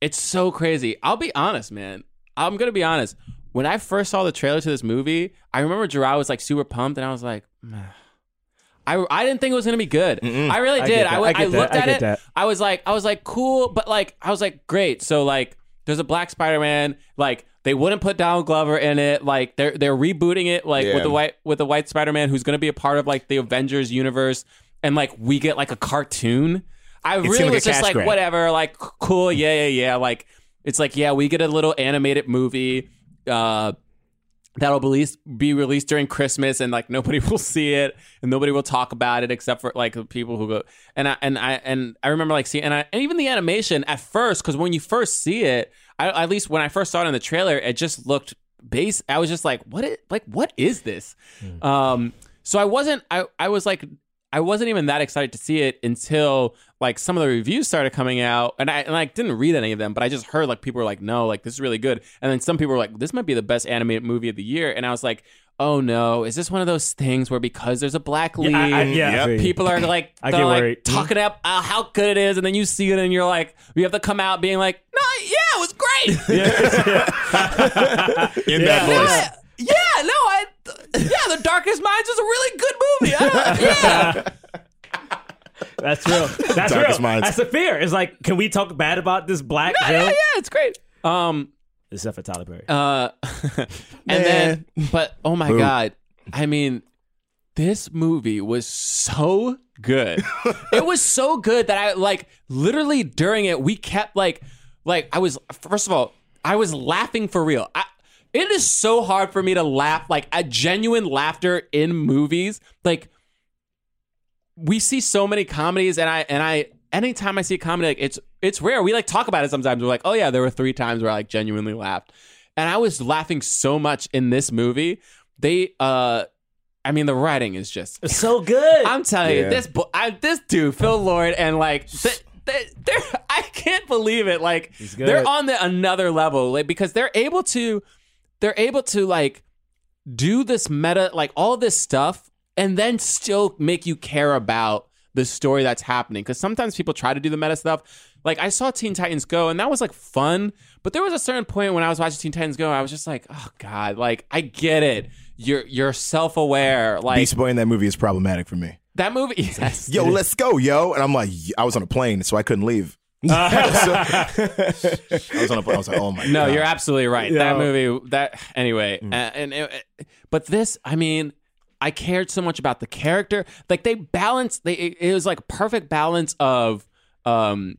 it's so crazy. I'll be honest, man. I'm gonna be honest. When I first saw the trailer to this movie, I remember Jerah was like super pumped, and I was like, "Meh." <sighs> I, I didn't think it was gonna be good. I really did. get that. I, I I looked I at get it. that. I was like, I was like, cool, but like, I was like, great. So like, there's a black Spider-Man. Like, they wouldn't put Donald Glover in it. Like, they're they're rebooting it. Like Yeah. with the white with the white Spider-Man who's gonna be a part of like the Avengers universe, and like we get like a cartoon. I really like was just like, grab. whatever. Like, cool, yeah, yeah, yeah. Like, it's like, yeah, we get a little animated movie. Uh, that'll be released, be released during Christmas, and like nobody <laughs> will see it, and nobody will talk about it except for like the people who go. And I and I and I remember like seeing and, I, and even the animation at first, because when you first see it, I, at least when I first saw it in the trailer, it just looked base. I was just like, what? Is, like, what is this? Um, so I wasn't. I I was like. I wasn't even that excited to see it until like some of the reviews started coming out, and I and I didn't read any of them, but I just heard like people were like, "No, like this is really good," and then some people were like, "This might be the best animated movie of the year," and I was like, "Oh no, is this one of those things where because there's a black lead, I- I- yeah, I feel you. people are like, I they're like worried. talking up uh, how good it is, and then you see it and you're like, you have to come out being like, "No, yeah, it was <laughs> great." In that voice. Yeah, yeah, no, I, yeah, The Darkest Minds was a really good movie. I, <laughs> yeah. That's real. That's Darkest real. Minds. That's the fear. It's like, can we talk bad about this black yeah, yeah, yeah, it's great. Um, Except for Tyler Perry. uh, <laughs> and then, but oh my Boo. god, I mean, this movie was so good. it was so good that I like literally during it we kept like, like I was first of all I was laughing for real. I, it is so hard for me to laugh like a genuine laughter in movies, like we see so many comedies and I and I anytime I see a comedy like it's it's rare. We like talk about it sometimes. We're like, "Oh yeah, there were 3 times where I like genuinely laughed." And I was laughing so much in this movie. They uh I mean the writing is just so good. I'm telling Yeah. you this bo- I, this dude Phil Lord and like th- th- they're, <laughs> I can't believe it like they're on the another level like because they're able to they're able to like do this meta like all this stuff and then still make you care about the story that's happening. Because sometimes people try to do the meta stuff. Like i saw teen titans go and that was like fun but there was a certain point when i was watching teen titans go i was just like oh god like i get it. You're you're self-aware like Beast Boy in that movie is problematic for me. That movie <laughs> yes <laughs> Yo, let's go, yo. And I'm like, I was on a plane, so I couldn't leave. <laughs> I was on a plane. I was like, oh my No, god. you're absolutely right. That movie, that anyway, uh, and it, but this, I mean, I cared so much about the character. Like they balanced, they it, it was like perfect balance of um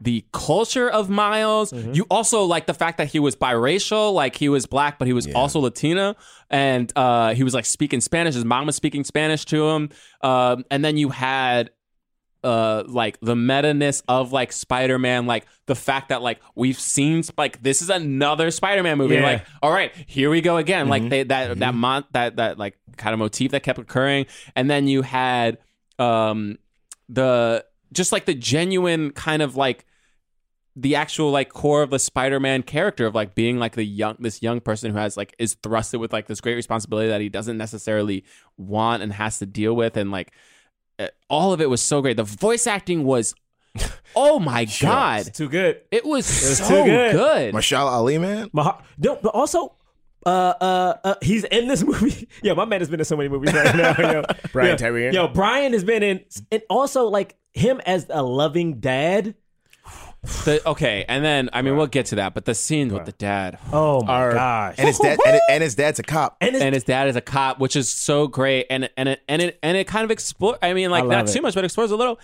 the culture of Miles. Mm-hmm. You also like the fact that he was biracial, like he was black, but he was also Latino, and uh, he was like speaking Spanish. His mom was speaking Spanish to him, um, and then you had uh like the meta-ness of like Spider-Man like the fact that like we've seen like this is another Spider-Man movie Yeah. like all right here we go again like they that that mon- that that like kind of motif that kept occurring and then you had um the just like the genuine kind of like the actual like core of the Spider-Man character of like being like the young this young person who has like is thrusted with like this great responsibility that he doesn't necessarily want and has to deal with and like uh, all of it was so great. The voice acting was <laughs> oh my god. It's too good. It was, was so too good. good. Mahershala Ali, man. My heart, no, but also, uh, uh, uh, he's in this <laughs> movie. yeah, my man has been in so many movies right now. Yo. <laughs> Brian Yo, Tyree Henry. Yo, Brian has been in, and also like him as a loving dad. The- okay, and then I mean we'll get to that, but the scene with the dad Oh my Our- gosh! And his dad, and, and his dad's a cop. and his, and his dad is a cop, which is so great, and and it and it and it kind of explore. I mean, like I not love too much, but explores a little.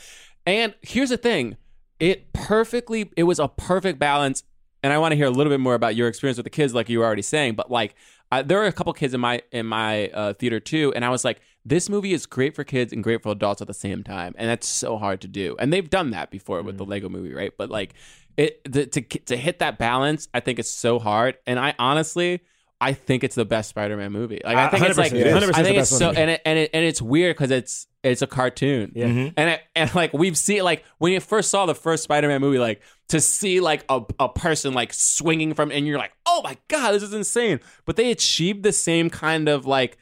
And here's the thing: it perfectly. It was a perfect balance. And I want to hear a little bit more about your experience with the kids, like you were already saying. But like, uh, there were a couple kids in my in my uh, theater too, and I was like, this movie is great for kids and great for adults at the same time, and that's so hard to do. And they've done that before with the Mm-hmm. Lego Movie, right? But like, it the, to to hit that balance, I think it's so hard. And I honestly. I think it's the best Spider-Man movie. Like I Uh, think it's like 100%, it is. 100% I think it's so one. and it, and it and it's weird because it's it's a cartoon. Yeah. And it, and like we've seen like when you first saw the first Spider-Man movie, like to see like a, a person like swinging from and you're like, oh my god, this is insane. But they achieved the same kind of like.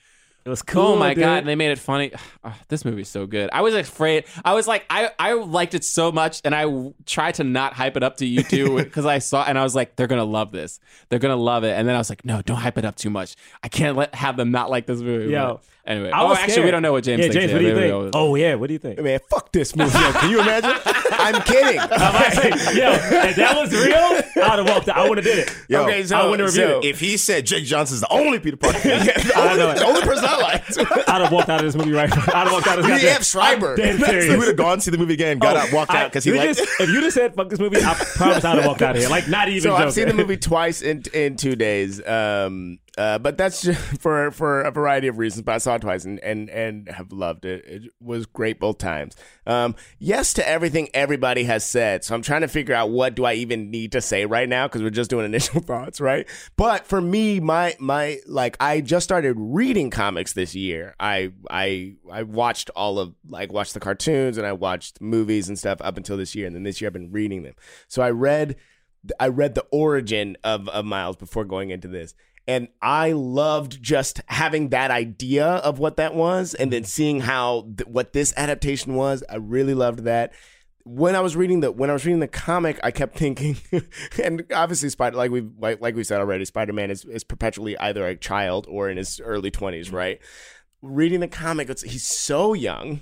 It was cool. oh my dude. god! And they made it funny. Oh, <sighs> this movie's so good. I was afraid. I was like, I I liked it so much, and I w- tried to not hype it up to you too because <laughs> I saw and I was like, they're gonna love this. They're gonna love it. And then I was like, no, don't hype it up too much. I can't let have them not like this movie. Yo, anyway, I oh, was actually, scared. we don't know what James Yeah, thinks. James, yet. what do you Maybe think? we'll- Oh yeah, what do you think? Man, fuck this movie. Yo, can you imagine? <laughs> I'm kidding. i'm Yo, if that was real, I'd have walked out. I would have did it. Yo, okay, so, I wouldn't review so it. If he said Jake Johnson's the only Peter Parker, <laughs> the, only, the only person I liked. <laughs> I'd have walked out of this movie right now. I'd have walked out of this. We goddamn- have Schreiber. Dead he would serious. have gone see the movie again, got Oh, out, walked I- out because he you liked. just, if you just said fuck this movie, I promise I'd have walked out of here. Like not even. So joking. I've seen the movie twice in in two days. Um, uh, but that's just <laughs> for for a variety of reasons. But I saw it twice and and and have loved it. It was great both times. Um, yes to everything everybody has said. So I'm trying to figure out what do I even need to say right now because we're just doing <laughs> initial thoughts, right? But for me, my my like I just started reading comics this year. I I I watched all of like watched the cartoons and I watched movies and stuff up until this year, and then this year I've been reading them. So I read I read the origin of, of Miles before going into this. And I loved just having that idea of what that was and then mm-hmm. seeing how th- what this adaptation was. I really loved that. When I was reading the when I was reading the comic, I kept thinking, <laughs> and obviously Spider like we like, like we said already, Spider Man is, is perpetually either a child or in his early twenties, mm-hmm. right? Reading the comic, it's, he's so young.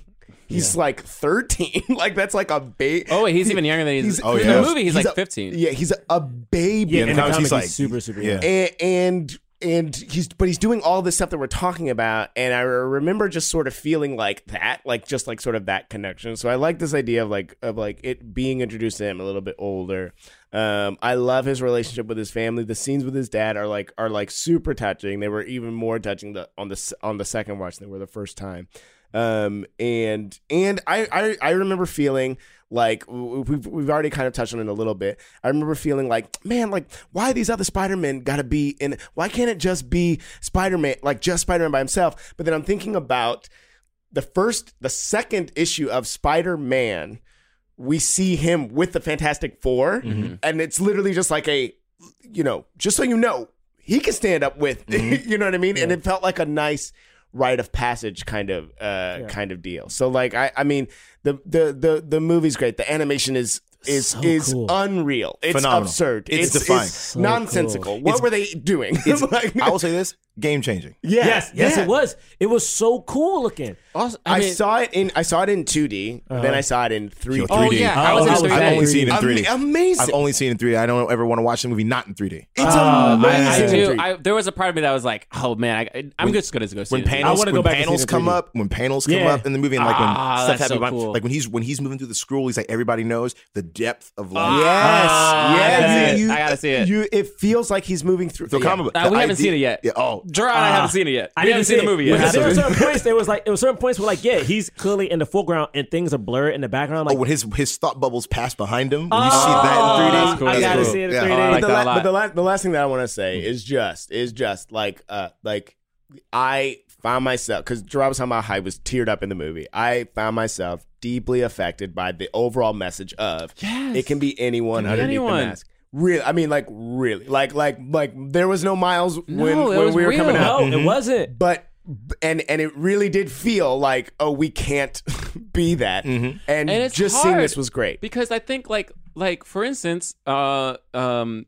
He's like thirteen. <laughs> like that's like a baby. Oh wait, he's even younger than he's. He's- oh, in yeah. the movie, he's, like a- 15. Yeah, he's a, a baby. Yeah, in in the the comics, comics, he's he's like- super, super yeah. and, and and he's but he's doing all this stuff that we're talking about and i remember just sort of feeling like that like just like sort of that connection so i like this idea of like of like it being introduced to him a little bit older um i love his relationship with his family the scenes with his dad are like are like super touching they were even more touching the on the on the second watch than they were the first time um and and i i, I remember feeling like we've, we've already kind of touched on it a little bit. I remember feeling like man like why these other spider-men gotta be in why can't it just be spider-man like just spider-man by himself? But then i'm thinking about the first the second issue of spider-man we see him with the fantastic 4 and it's literally just like a you know just so you know he can stand up with <laughs> you know what i mean? And it felt like a nice rite of passage kind of uh kind of deal so like i i mean the the the the movie's great the animation is is So is cool. unreal it's Phenomenal. absurd It's it's, defying. it's So nonsensical cool. what It's- were they doing <laughs> Like- I will say this: game changing. Yeah, yes, yes, yeah. it was. It was so cool looking. Also, I, I, mean, saw it in I saw it in 2D. Then I saw it in 3D. Yo, Oh 3D. yeah, Oh, I was I in 3D. I've only seen it in Ama- 3D. amazing. I've only seen it in 3D. I don't ever want to watch the movie not in 3D. it's Uh, I- amazing. I I do. 3D. I, there was a part of me that was like, "Oh man, I, I'm just gonna go see When it." panels, wanna go when back and see panels it in come 3D. up, when panels come Yeah. up in the movie, and like Ah, when that's stuff so happens, cool. like when he's when he's moving through the scroll, he's like everybody knows the depth of like Ah, Yes, I yes. gotta see it. You- I gotta see it. You, it feels like he's moving through the yeah. comic book. Uh, The we haven't seen it yet. Yeah, oh, Jerah, I haven't seen it yet. I didn't haven't seen the movie yet. there were certain points. There was like there were certain points where like yeah, he's clearly in the foreground and things are blurred in the background. Like oh, when his his thought bubbles pass behind him, when you see that in 3D, cool. I gotta cool. see it in Yeah. 3D. Oh, like but the, la- but the, la- the last thing that I want to say is just is just like uh like I found myself because Jerah was talking about how I was teared up in the movie. I found myself deeply affected by the overall message of Yes. it can be anyone Can be underneath anyone. the mask. Really, I mean, like really, like like like there was no Miles when No, it when was we were real. coming out, no, it wasn't. but and and it really did feel like oh we can't <laughs> be that, and, And it's just seeing hard. this was great. because I think like like for instance, uh, um,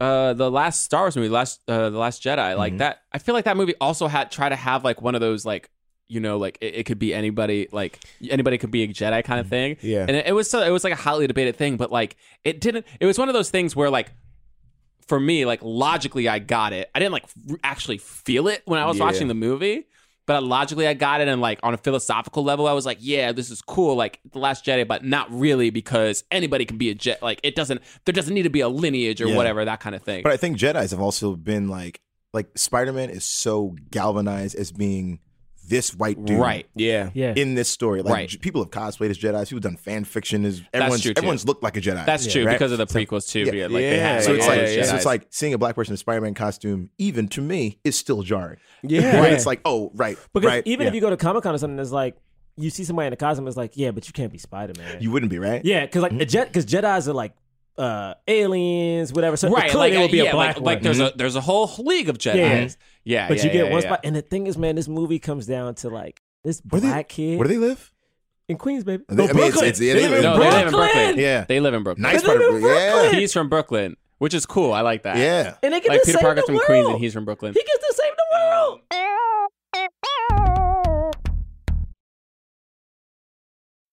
uh, the last Star Wars movie, last uh, the Last Jedi, like that. I feel like that movie also had try to have like one of those like you know like it, it could be anybody like anybody could be a Jedi kind of mm-hmm. thing. Yeah. and it, it was so it was like a hotly debated thing, but like it didn't. It was one of those things where like. For me, like logically, I got it. I didn't like r- actually feel it when I was Yeah. watching the movie, but logically I got it, and like on a philosophical level, I was like, yeah, this is cool, like the Last Jedi, but not really because anybody can be a Jedi. Like it doesn't, there doesn't need to be a lineage or Yeah. whatever that kind of thing. But I think Jedi's have also been like like Spider Man is so galvanized as being this white dude, right? Yeah, Yeah. In this story, like Right. j- people have cosplayed as Jedi's, people have done fan fiction as That's everyone's true, everyone's looked like a Jedi. That's true right? because of the prequels too. yeah. like they Yeah. So like, it's all like those so it's like seeing a black person in a Spider Man costume, even to me, is still jarring. yeah. <laughs> Right? It's like, oh, right, Because right. even yeah. if you go to Comic Con or something, it's like you see somebody in a costume, it's like, yeah, but you can't be Spider Man. you wouldn't be right. Yeah, because like mm-hmm. a jet, because Jedi's are like uh aliens, whatever. So right, clearly like it would be yeah, a black like, like one. there's a there's a whole league of Jedi. Yeah. Yeah, but yeah, you get yeah, one yeah. spot. And the thing is, man, this movie comes down to like this Where they- black kid Where do they live? in Queens, baby. They- I mean, it's- it's- yeah, they live No, they live in Brooklyn. Yeah. They live in Brooklyn. Nice part live of in yeah. Brooklyn. He's from Brooklyn, which is cool. I like that. Yeah. And they get like to Peter save Parker's the from world. Queens and he's from Brooklyn. He gets to save the world.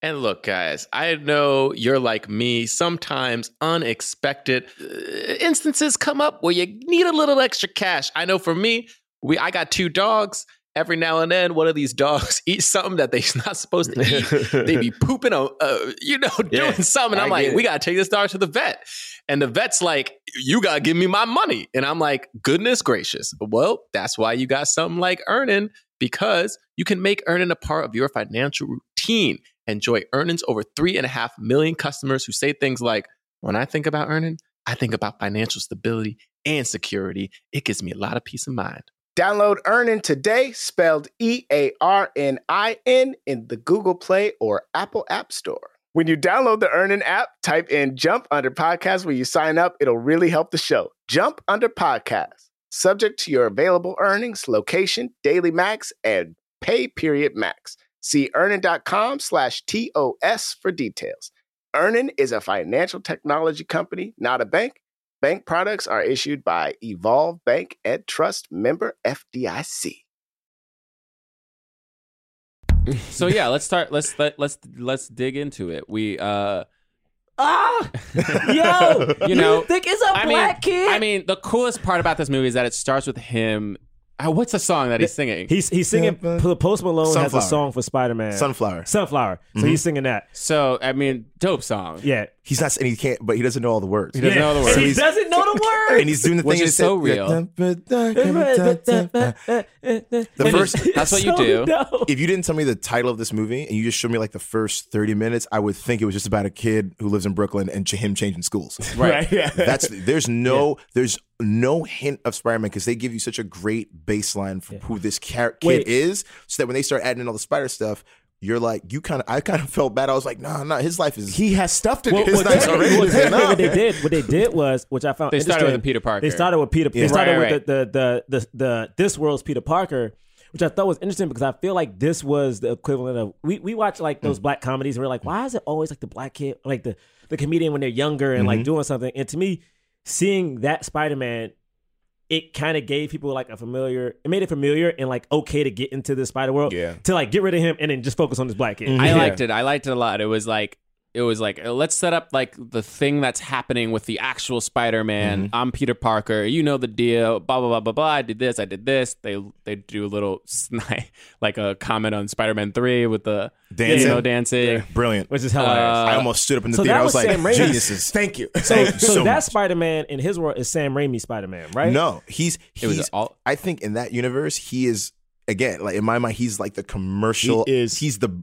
And look, guys, I know you're like me. Sometimes unexpected uh, instances come up where you need a little extra cash. I know for me, we I got two dogs. Every now and then, one of these dogs <laughs> eats something that they're not supposed to eat. they be <laughs> pooping on, uh, you know, <laughs> doing Yeah, something. I'm I like, we gotta take this dog to the vet, and the vet's like, you gotta give me my money, and I'm like, goodness gracious. Well, that's why you got something like Earnin because you can make Earnin a part of your financial routine. Enjoy Earnin's over three and a half million customers who say things like, when I think about Earnin, I think about financial stability and security. It gives me a lot of peace of mind. Download Earnin today, spelled E A R N I N, in the Google Play or Apple App Store. When you download the Earnin app, type in Jump Under Podcast when you sign up. It'll really help the show. Jump Under Podcast. Subject to your available earnings, location, daily max, and pay period max. See earnin.com slash TOS for details. Earnin is a financial technology company, not a bank. Bank products are issued by Evolve Bank and Trust member FDIC. So yeah, let's start. Let's let, let's let's dig into it. We uh, Ah, <laughs> yo, You know, think it's a I mean, black kid? I mean, the coolest part about this movie is that it starts with him. Uh, what's the song that he's singing? he's he's singing. Post Malone has a song for Spider Man. Sunflower. Sunflower. So he's singing that. so I mean, dope song. Yeah, He's not, and he can't, but he doesn't know all the words. He doesn't Yeah. know the And words. he he's- doesn't know the <laughs> words. and he's doing the Which thing is so it real. The first, <laughs> That's what you do. if you didn't tell me the title of this movie and you just showed me like the first 30 minutes, I would think it was just about a kid who lives in Brooklyn and ch- him changing schools. Right. <laughs> yeah. That's there's no there's no hint of Spider-Man because they give you such a great baseline for who this char- kid Wait. is, so that when they start adding in all the spider stuff, you're like, you kind of, I kind of <laughs> felt bad. I was like, nah, nah, his life is. He has stuff to Well, do. His well, life's technically- already well, technically what they did, what they did was, which I found They started with Peter Parker. They started with Peter. Yeah. They started Right, with the, the the the the this world's Peter Parker, which I thought was interesting because I feel like this was the equivalent of we we watch like Mm. those black comedies and we're like, why is it always like the black kid, like the the comedian when they're younger and Mm-hmm. like doing something? And to me, seeing that Spider Man. It kind of gave people like a familiar. It made it familiar and like okay to get into the Spider World. Yeah. To like get rid of him and then just focus on this black kid. I liked it. I liked it a lot. It was like it was like uh, let's set up like the thing that's happening with the actual Spider-Man. Mm-hmm. I'm Peter Parker. You know the deal. Blah blah blah blah blah. I did this. I did this. They they do a little <laughs> sni- like a comment on Spider-Man Three with the Dancing. you know, dancing. Brilliant. Which is hilarious. I almost stood up in the so theater. that I was was like, Sam Raimi's- geniuses. Thank you. <laughs> So, Thank so so that much. Spider Man in his world is Sam Raimi Spider Man, right? No, he's was he's. all- I think in that universe, he is again like in my mind, he's like the commercial. He is He's the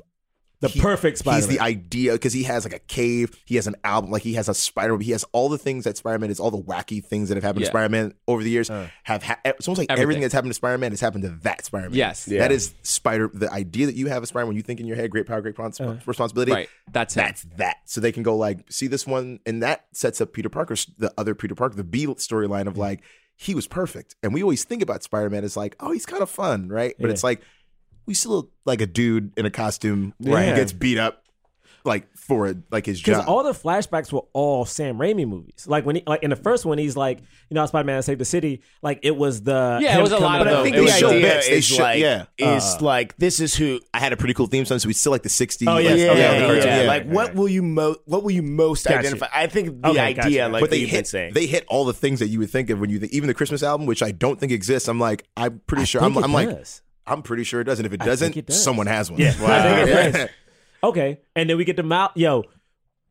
the he- perfect Spider He's the idea because he has like a cave. He has an album. Like he has a Spider. He has all the things that Spider Man is. All the wacky things that have happened Yeah. to Spider Man over the years uh. have. Ha- eh, it's almost like everything. Everything. that's happened to Spider Man has happened to that Spider Man. Yes. that is Spider. The idea that you have a Spider when you think in your head, great power, great respons- uh-huh. responsibility. Right. That's it. That's that. So they can go like see this one, and that sets up Peter Parker, the other Peter Parker, the B storyline of mm-hmm. like he was perfect, and we always think about Spider Man as like, oh, he's kind of fun, right? But Yeah. it's like we still look like a dude in a costume, Right. Who gets beat up like for a, like his job Because job. all the flashbacks were all Sam Raimi movies. Like when he, like in the first one, he's like, you know, Spider Man saved the city. Like it was the Yeah, it was a lot of But I those. think It the was show idea bits. They is show- like yeah. Uh. is like this is who. I had a pretty cool theme song, so we still like the '60s. Oh, like, yes. Yeah, Okay, yeah, okay, yeah, okay, yeah. Like what will you mo- What will you most Gotcha. identify? I think the Okay, idea, gotcha. like but they you've been hit saying. they hit all the things that you would think of when you think even the Christmas album, which I don't think exists. I'm like, I'm pretty I sure. think I'm, it I'm like, does. I'm pretty sure it does. And if it doesn't, it does. someone has one. Yeah, I think it does. Okay, and then we get the mouth. Yo,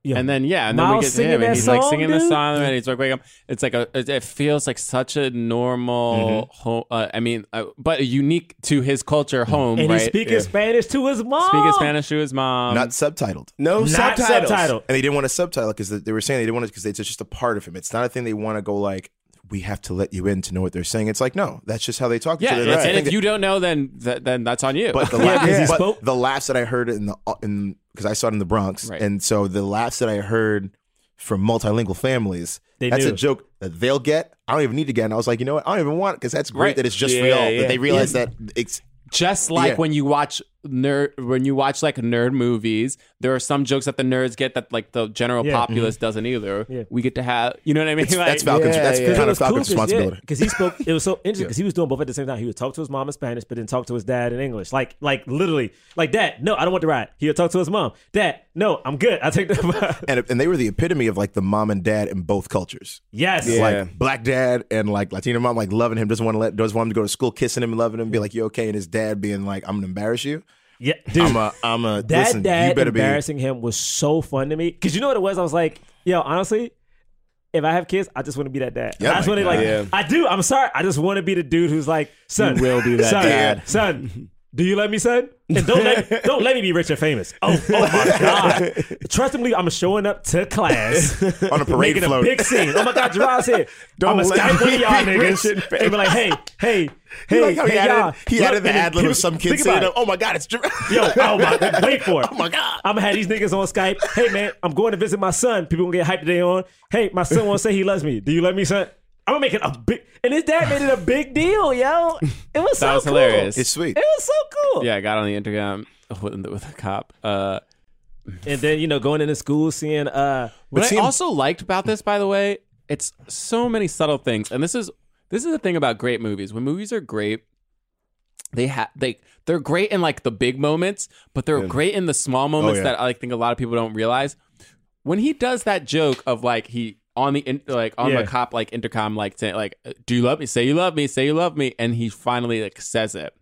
yo, And then yeah, and then we get to him, and that he's like song, singing the song, and he's like, wake up. It's like a, it, it feels like such a normal home. Uh, I mean, uh, but unique to his culture home, and right? he's speaking Spanish to his mom. Speaking Spanish to his mom. Not subtitled. no not subtitles. subtitled. And they didn't want to subtitle because they were saying they didn't want to because it's just a part of him. It's not a thing they want to go like, we have to let you in to know what they're saying. It's like, no, that's just how they talk to yeah, each other. That's and if that- you don't know, then th- then that's on you. But the, <laughs> Yeah, laugh, 'cause he but spoke- the laughs that I heard in the in because I saw it in the Bronx, Right. and so the laughs that I heard from multilingual families, They that's knew. a joke that they'll get. I don't even need to get. And I was like, you know what? I don't even want it because that's great Right. that it's just for Yeah, y'all. yeah. That they realize that it's just like Yeah. when you watch nerd when you watch like nerd movies there are some jokes that the nerds get that like the general Yeah. Mm-hmm. populace doesn't either Yeah. we get to have you know what i mean Like- that's Falcon's. yeah, that's yeah. Because kind of Falcon's responsibility. Because he spoke, it was so <laughs> interesting because he was doing both at the same time. He would talk to his mom in Spanish, but then talk to his dad in English. Like, like literally, like dad, no, I don't want to ride. He would talk to his mom, dad, no, I'm good. I take the <laughs> And and they were the epitome of like the mom and dad in both cultures. yes, Yeah. Like black dad and like Latino mom, like loving him, doesn't want to let, doesn't want him to go to school, kissing him and loving him, be like, you okay? And his dad being like, I'm gonna embarrass you. Yeah, dude. I'm a, I'm a. that listen, dad you better be. embarrassing him was so fun to me because you know what it was. I was like, yo, honestly. If I have kids, I just want to be that dad. Yeah, I just want to like. God. I do. I'm sorry. I just want to be the dude who's like, son, You will be that son, dad. Son, do you let me, son? And don't let <laughs> don't let me be rich and famous. Oh, oh my <laughs> god! Trust me, I'm showing up to class On a parade making float. a big scene. Oh my god, Jerah's here. Don't I'm let Skype me y'all niggas and and be like, hey, hey, hey, like how he added, y'all. he Look, added the ad lib of some kid saying, it. "Oh my god, it's." Jerah." Yo, oh my, <laughs> wait for it. Oh my god. I'm gonna have these niggas on Skype. Hey man, I'm going to visit my son. People gonna get hyped today on. Hey, my son wants to say he loves me. Do you love me, son? I'm gonna make it a big, and his dad made it a big deal, yo. It was <laughs> so That was cool. hilarious. It's sweet. It was so cool. yeah i got on the intercom with, with a cop uh And then you know, going into school, seeing uh, What seeing- I also liked about this, by the way, it's so many subtle things, and this is this is the thing about great movies. When movies are great, they have they they're great in like the big moments, but they're great in the small moments yeah. that I think a lot of people don't realize. When he does that joke of like he on the in, like on Yeah. the cop like intercom like saying like do you love me say you love me say you love me and he finally like says it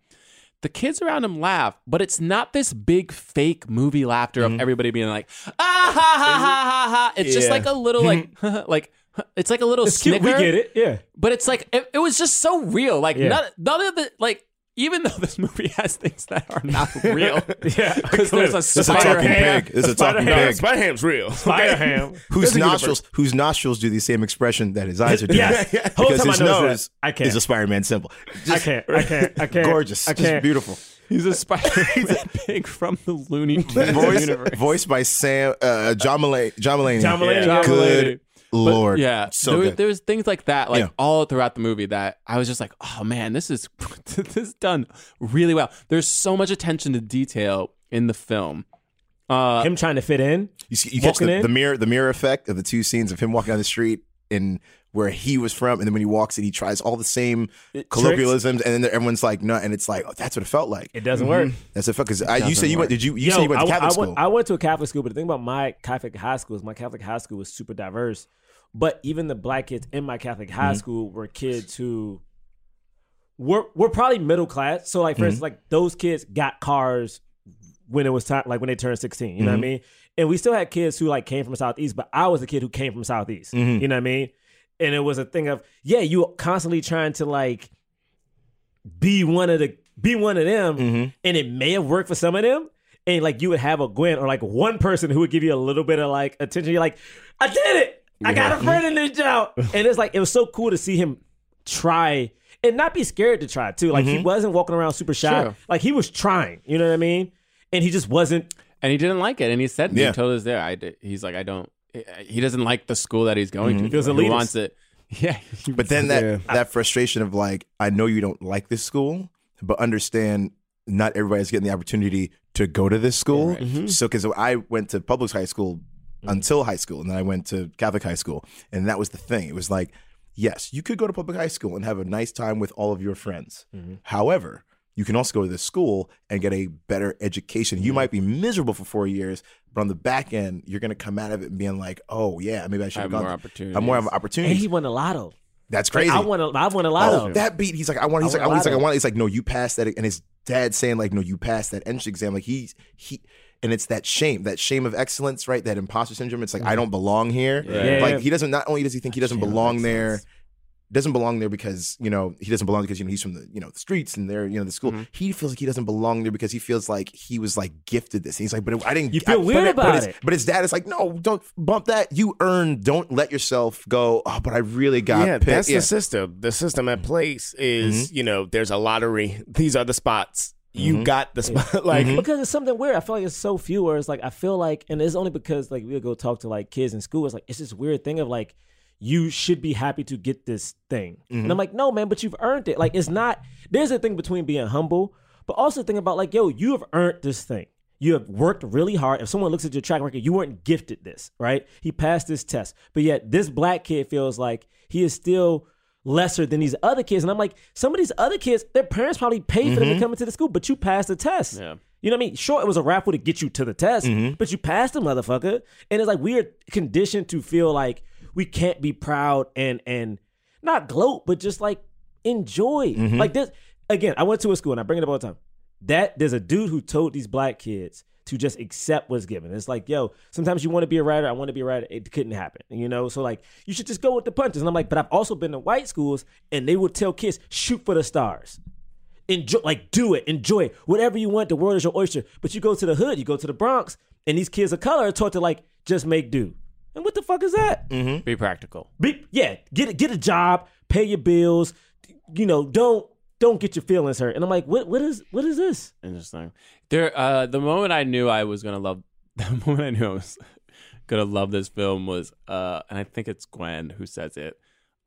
the kids around him laugh, but it's not this big fake movie laughter of everybody being like, ah ha ha ha ha ha. It's just like a little like <laughs> like it's like a little it's snicker. We get it. Yeah. But it's like it, it was just so real. Like Yeah. none, none of the like even though this movie <laughs> has things that are not <laughs> real, Yeah, <laughs> because there's a This is a spider talking ham. pig. This is a talking Spider-Ham. pig. Spider Ham's real. Spider Ham. Whose nostrils? Whose nostrils do the same expression that his eyes are doing? Yes. Whole because his nose. I can't. is a Spider-Man symbol. I can't. I can't. I can't. gorgeous, I can't. beautiful. He's a Spider-Man pig from the Looney Tunes Voice, universe. voiced by Sam uh, John Mulaney. John Mulaney. John Mulaney, John Good Mulaney. But, lord. yeah. so there, good. There's things like that, like Yeah. all throughout the movie that I was just like, oh man, this is <laughs> this is done really well. There's so much attention to detail in the film. Uh, Him trying to fit in. You, see, you catch the, in? the mirror, the mirror effect of the two scenes of him walking down the street in where he was from, and then when he walks in, he tries all the same colloquialisms, and then everyone's like, "No," and it's like, oh, "That's what it felt like." It doesn't work. That's a fuck. Because you said you went. Did you? You Yo, said you went to I, Catholic I school. Went, I went to a Catholic school, but the thing about my Catholic high school is my Catholic high school was super diverse. But even the black kids in my Catholic high Mm-hmm. school were kids who were were probably middle class. So like for Mm-hmm. instance, like those kids got cars when it was time, like when they turned sixteen. You know Mm-hmm. what I mean? And we still had kids who like came from southeast, but I was the kid who came from southeast. Mm-hmm. You know what I mean? And it was a thing of yeah, you constantly trying to like be one of the be one of them, Mm-hmm. and it may have worked for some of them. And like you would have a Gwen or like one person who would give you a little bit of like attention. You're like, I did it. I got a friend in this job. And it's like it was so cool to see him try and not be scared to try too. Like he mm-hmm. wasn't walking around super shy. Sure. Like he was trying. You know what I mean? And he just wasn't. and he didn't like it, and he said, Yeah. he told us there, I did, he's like, I don't. Eh, eh, he doesn't like the school that he's going to. Mm-hmm. Feels He elitist. wants it. <laughs> Yeah, But then that that frustration of like, I know you don't like this school, but understand not everybody's getting the opportunity to go to this school. Mm-hmm. So because I went to public high school Mm. until high school, and then I went to Catholic high school, and that was the thing. It was like, yes, you could go to public high school and have a nice time with all of your friends. Mm-hmm. However. You can also go to this school and get a better education. You mm. might be miserable for four years, but on the back end, you're going to come out of it being like, "Oh yeah, maybe I should have have more gone. opportunities. I more have And opportunities." he won a lotto. That's Like, crazy. I won a, I won a lotto. Oh, that beat. He's like, I want. He's I like, want he's like, I want. He's like, no, you passed that. And his dad saying like, no, you passed that entrance exam. Like he's he, and it's that shame, that shame of excellence, right? That imposter syndrome. It's like I mm-hmm. don't belong here. Yeah. Like Yeah. he doesn't. Not only does he think he doesn't Shame belong there. Doesn't belong there because you know he doesn't belong because you know he's from the you know the streets and they're you know the school. Mm-hmm. He feels like he doesn't belong there because he feels like he was like gifted this. And he's like, but I didn't. You feel I- but weird it- but about his- it. But his dad is like, no, don't bump that. You earned. Don't let yourself go. Oh, but I really got yeah, picked. that's Yeah. the system. The system at mm-hmm. place is, mm-hmm. you know, there's a lottery. These are the spots. You mm-hmm. got the spot. <laughs> like, mm-hmm. because it's something weird. I feel like it's so few where it's like I feel like, and it's only because like we'll go talk to like kids in school. It's like it's this weird thing of like you should be happy to get this thing, and I'm mm-hmm. like, no, man, but you've earned it. Like it's not. There's a thing between being humble, but also think about like, yo, you have earned this thing. You have worked really hard. If someone looks at your track record, you weren't gifted this, right? He passed this test, but yet this black kid feels like he is still lesser than these other kids. And I'm like, some of these other kids, their parents probably paid for them to mm-hmm. come into the school, but you passed the test. Yeah. You know what I mean? Sure, it was a raffle to get you to the test, mm-hmm. but you passed the motherfucker. And it's like we're conditioned to feel like we can't be proud and and not gloat, but just like enjoy. Mm-hmm. Like this again, I went to a school and I bring it up all the time. That there's a dude who told these black kids to just accept what's given. It's like, yo, sometimes you want to be a writer, I want to be a writer. It couldn't happen. You know? So like you should just go with the punches. And I'm like, but I've also been to white schools and they would tell kids, shoot for the stars enjoy like do it enjoy it whatever you want the world is your oyster but you go to the hood you go to the bronx and these kids of color are taught to like just make do and what the fuck is that mm-hmm. Be practical. Be, yeah get a, get a job pay your bills you know don't don't get your feelings hurt and i'm like what what is what is this Interesting. There, uh, the moment I knew I was gonna love, <laughs> the moment I knew I was gonna love this film was, uh, and I think it's Gwen who says it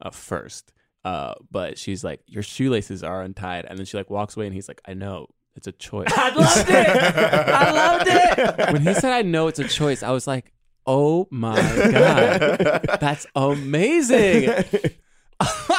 uh, first. Uh, but she's like, "Your shoelaces are untied," and then she like walks away, and he's like, "I know it's a choice." i loved it i loved it <laughs> when he said, "I know it's a choice," I was like, "Oh my god, <laughs> that's amazing!"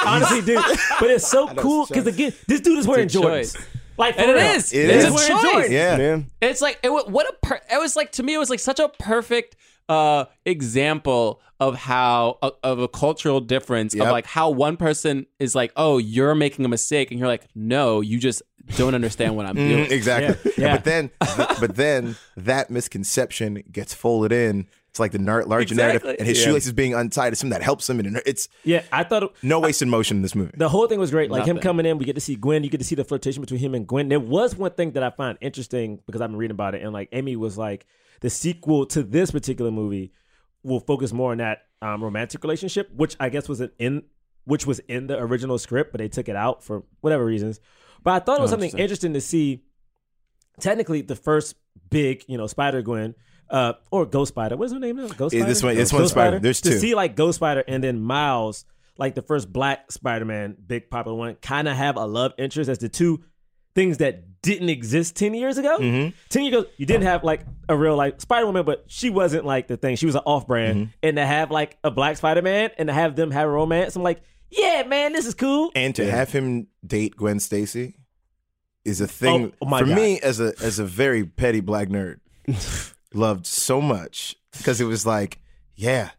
Honestly dude <laughs> but it's so cool because again this dude is wearing It's choice. jordans like for And it real. is. It He's wearing It's a choice. Jordans. Yeah. man. It's like it, wa- what a per- it was like to me it was like such a perfect uh example of how of, of a cultural difference Yep. of like how one person is like oh you're making a mistake and you're like no you just don't understand what I'm Mhm, doing exactly. Yeah, yeah. But then, but <laughs> then that misconception gets folded in to like the nar- larger Exactly. narrative, and his Yeah. shoelaces being untied is something that helps him. And it's Yeah, I thought it, no wasted motion in this movie. the whole thing was great. Like him coming in, we get to see Gwen. You get to see the flirtation between him and Gwen. There was one thing that I find interesting because I've been reading about it, and like Amy was like, the sequel to this particular movie will focus more on that um, romantic relationship, which I guess was an in which was in the original script, but they took it out for whatever reasons. But I thought it was something interesting. interesting to see. Technically, the first big, you know, Spider Gwen. Uh, or Ghost Spider. What's her name now? Ghost Spider. this one- this Ghost one's Spider. There's two. To see like Ghost Spider and then Miles, like the first Black Spider Man, big popular one, kind of have a love interest as the two things that didn't exist ten years ago. Mm-hmm. Ten years ago, you didn't have like a real like Spider Woman, but she wasn't like the thing. She was an off brand, Mm-hmm. and to have like a Black Spider Man and to have them have a romance, I'm like, yeah, man, this is cool. and to have him date Gwen Stacy is a thing Oh, my for God. me as a as a very petty black nerd. <laughs> loved so much because it was like, yeah,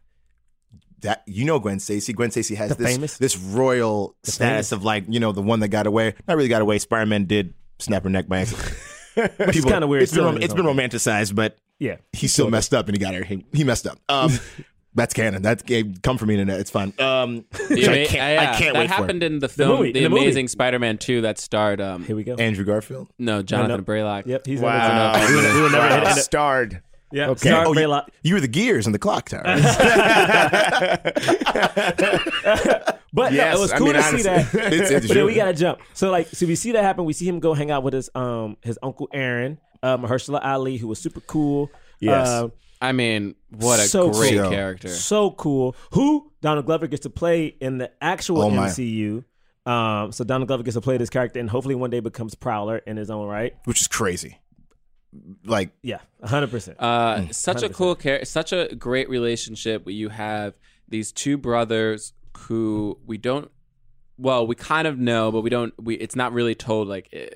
that you know Gwen Stacy. Gwen Stacy has The this famous? this royal The status famous? of like you know the one that got away. Not really got away. Spider Man did snap her neck by accident. <laughs> Which is kind of weird. It's been rom- in it's been romanticized, but Yeah, he still messed up and he got her. He, he messed up. Um, <laughs> that's canon. That game come from me internet. It's fine. Um, <laughs> The I can't, uh, yeah, I can't that wait for happened it. in the film, movie, The in the movie. Amazing Spider-Man 2 that starred um Here we go. Andrew Garfield. no Jonathan no. Braylock. Yep, he's Wow. in it. We would- never hit Wow. it. Starred. Yeah, Okay. Star Oh, you, Braylock. you were the gears in the clock tower. <laughs> <laughs> But Yes, no, it was I cool mean, to see that. It's- it's but then we gotta jump. So like, so we see that happen. We see him go hang out with his um his uncle Aaron, uh, Mahershala Ali, who was super cool. Yes. Uh, I mean, what a So great cool. character. so cool. Who Donald Glover gets to play in the actual Oh. MCU. Um, so Donald Glover gets to play this character, and hopefully one day becomes Prowler in his own right. which is crazy. Like Yeah, hundred percent. Uh, such a 100%. cool character, such a great relationship where you have these two brothers who we don't, well, we kind of know, but we don't. We it's not really told like eh,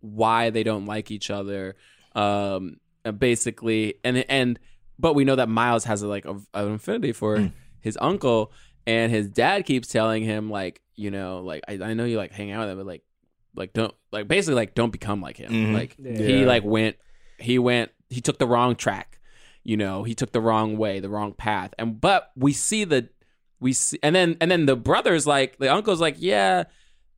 why they don't like each other. Um, basically, and and but we know that Miles has a, like a, an affinity for his uncle, and his dad keeps telling him like, you know, like I, I know you like hang out with him, but like, like don't like basically like don't become like him. Mhm. Like he like went, he went, he took the wrong track. You know, he took the wrong way, the wrong path, and but we see the we see, and then and then the brothers like the uncle's like, yeah,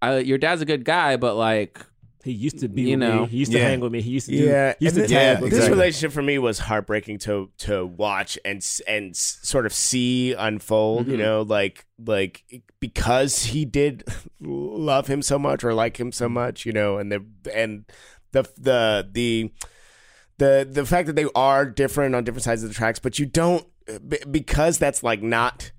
uh, your dad's a good guy, but like he used to be, you with know, me. He used to yeah. hang with me. He used to, do, Yeah, he used and to thi- tag yeah, with This exactly. relationship for me was heartbreaking to to watch and and sort of see unfold. You Mhm. know, like like because he did love him so much or like him so much. You know, and the and the the the the the fact that they are different on different sides of the tracks, but you don't because that's like not.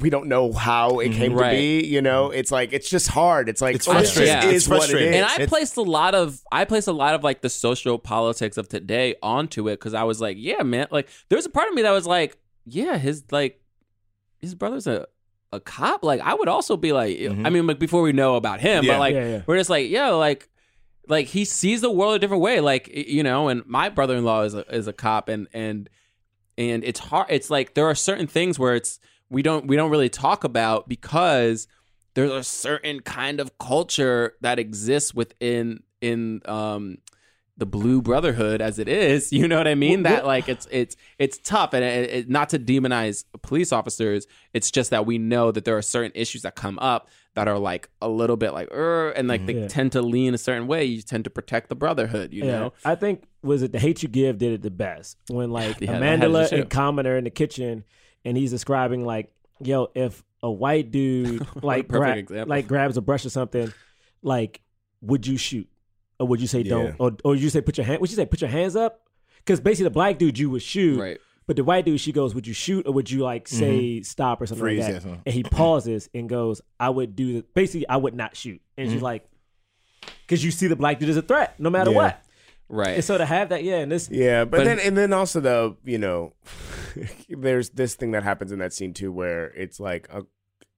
We don't know how it came Right. to be. You know, it's like it's just hard. It's like It's oh, frustrating. just Yeah. is It's what it frustrating. and I It's- placed a lot of I placed a lot of like the social politics of today onto it because I was like, yeah, man, like there's a part of me that was like, yeah, his like his brother's a a cop. Like I would also be like, Mhm. I mean, like before we know about him, Yeah. but like Yeah, yeah. we're just like, yeah, like like he sees the world a different way. Like you know, and my brother in law is a is a cop, and and and it's hard. It's like there are certain things where it's we don't we don't really talk about because there's a certain kind of culture that exists within in um the blue brotherhood as it is <laughs> you know what i mean? That like it's it's it's tough. And it, it, not to demonize police officers it's just that we know that there are certain issues that come up that are like a little bit like er, and like they Yeah. tend to lean a certain way. You tend to protect the brotherhood you know? I think was it the hate you give did it the best. When like Yeah, that has Amandla to show. and Common are in the kitchen and he's describing like, yo, if a white dude <laughs> like gra- like grabs a brush or something, like would you shoot or would you say don't or or would you say put your hand? Would you say put your hands up? Because basically the black dude you would shoot, right but the white dude she goes, would you shoot or would you like mm-hmm. say stop or something Freeze, like yeah, that? something. And he <clears throat> pauses and goes, I would do the basically I would not shoot, and she's mm-hmm. like. Because you see the black dude as a threat, no matter Yeah. what. right And so to have that, yeah, and this, Yeah, but, But- then and then also though, you know, <laughs> there's this thing that happens in that scene too, where it's like uh,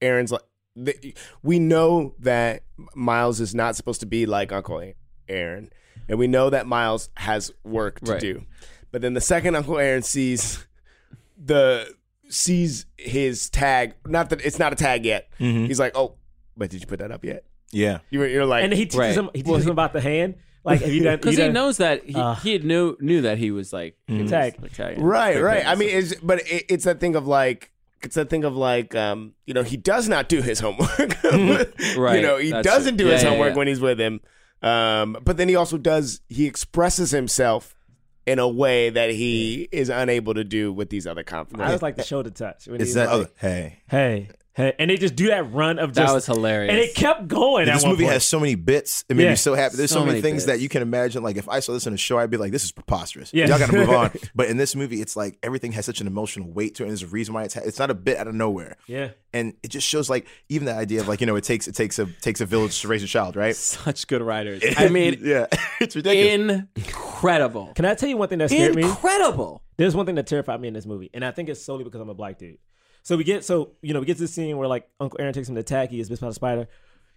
Aaron's like, the, we know that Miles is not supposed to be like Uncle Aaron, and we know that Miles has work to Right. do, but then the second Uncle Aaron sees the sees his tag, not that it's not a tag yet, Mhm. he's like, oh, but did you put that up yet? Yeah. You, you're like, and he teaches Right. him he teaches him about the hand. Like, have you done? because you he done- knows that he, Uh. he had knew knew that he was like he was Tag. Italian. Right, right. I mean, it's but it, it's that thing of like it's that thing of like um, you know, he does not do his homework. <laughs> Right, You know, he that's doesn't true. do his Yeah, yeah, homework yeah. when he's with him. Um, but then he also does. He expresses himself in a way that he is unable to do with these other confidants. I just like the shoulder touch. When Is he's that like, oh, hey? hey, hey, <laughs> and they just do that run of just that was hilarious. and it kept going. at this movie point. has so many bits. It made Yeah. me so happy. There's so, So many many things that you can imagine. Like if I saw this in a show, I'd be like, "This is preposterous. Yeah. Y'all got to move on." <laughs> But in this movie, it's like everything has such an emotional weight to it. And there's a reason why it's ha- it's not a bit out of nowhere. yeah. And it just shows like even the idea of like you know it takes it takes a takes a village to raise a child, right? <laughs> such good writers. I mean, yeah, it's ridiculous. incredible. Can I tell you one thing that scared me? Incredible. There's one thing that terrified me in this movie, and I think it's solely because I'm a black dude. So we get so you know we get to the scene where like Uncle Aaron takes him to attack. He is bit by a spider.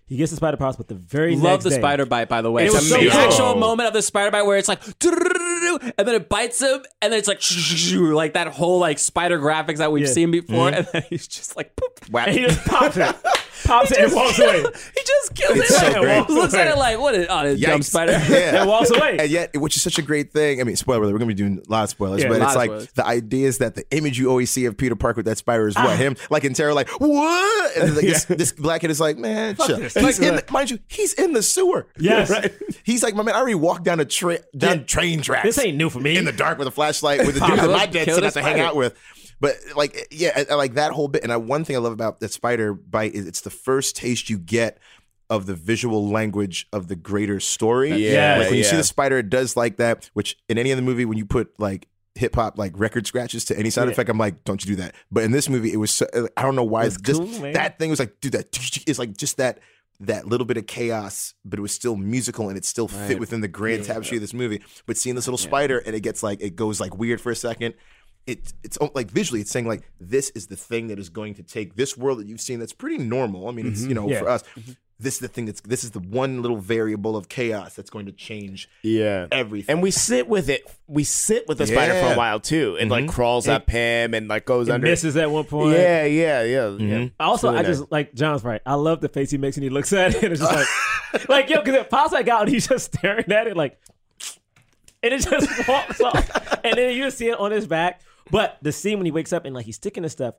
He gets the spider powers, but the very Love next the day- spider bite, by the way. It was It's so the actual moment of the spider bite where it's like, and then it bites him, and then it's like, <laughs> like that whole like spider graphics that we've Yeah. seen before, mm-hmm. and then he's just like, <laughs> poop. and he just pops it, <laughs> pops it, and walks away. He just kills It's it. so Like, great. Looks at it like, what is, oh, this dumb Yikes. spider. <laughs> yeah. And walks away. And yet, which is such a great thing. I mean, spoiler, alert, we're going to be doing a lot of spoilers, Yeah, but a lot it's of like spoilers. the idea is that the image you always see of Peter Parker with that spider is Ah. what? Him, like in terror, like, what? And then, like, this, <laughs> this black kid is like, man, chill. this. He's in this. the, mind you, he's in the sewer. Yes. Right? He's like, my man, I already walked down a tra- down Yeah. train tracks. This ain't new for me. In the dark with a flashlight with the <laughs> dude Pop that it, my dad kill said the not to hang spider. out with. But like, yeah, I, I like that whole bit. And I, one thing I love about that spider bite is it's the first taste you get of the visual language of the greater story. Yeah, like when you see the spider, it does like that. Which in any other movie, when you put like hip hop like record scratches to any sound Yeah. effect, I'm like, don't you do that. But in this movie, it was so, uh, I don't know why. It's just cool, that thing was like, dude, that is like just that that little bit of chaos, but it was still musical and it still fit within the grand tapestry of this movie. But seeing this little spider and it gets like it goes like weird for a second. It, it's like visually, it's saying like this is the thing that is going to take this world that you've seen that's pretty normal. I mean, it's mm-hmm. you know Yeah. for us, mm-hmm. this is the thing that's this is the one little variable of chaos that's going to change yeah. everything. And we sit with it. We sit with the spider for a while too. It like mm-hmm. crawls up him and like goes It under. misses at one point. Yeah, yeah, yeah. yeah. Also, really I just like John's right. I love the face he makes when he looks at it. <laughs> And it's just like, <laughs> like yo, because it pops back out and he's just staring at it like, and it just <laughs> walks off. And then you see it on his back. But the scene when he wakes up and like he's sticking to stuff.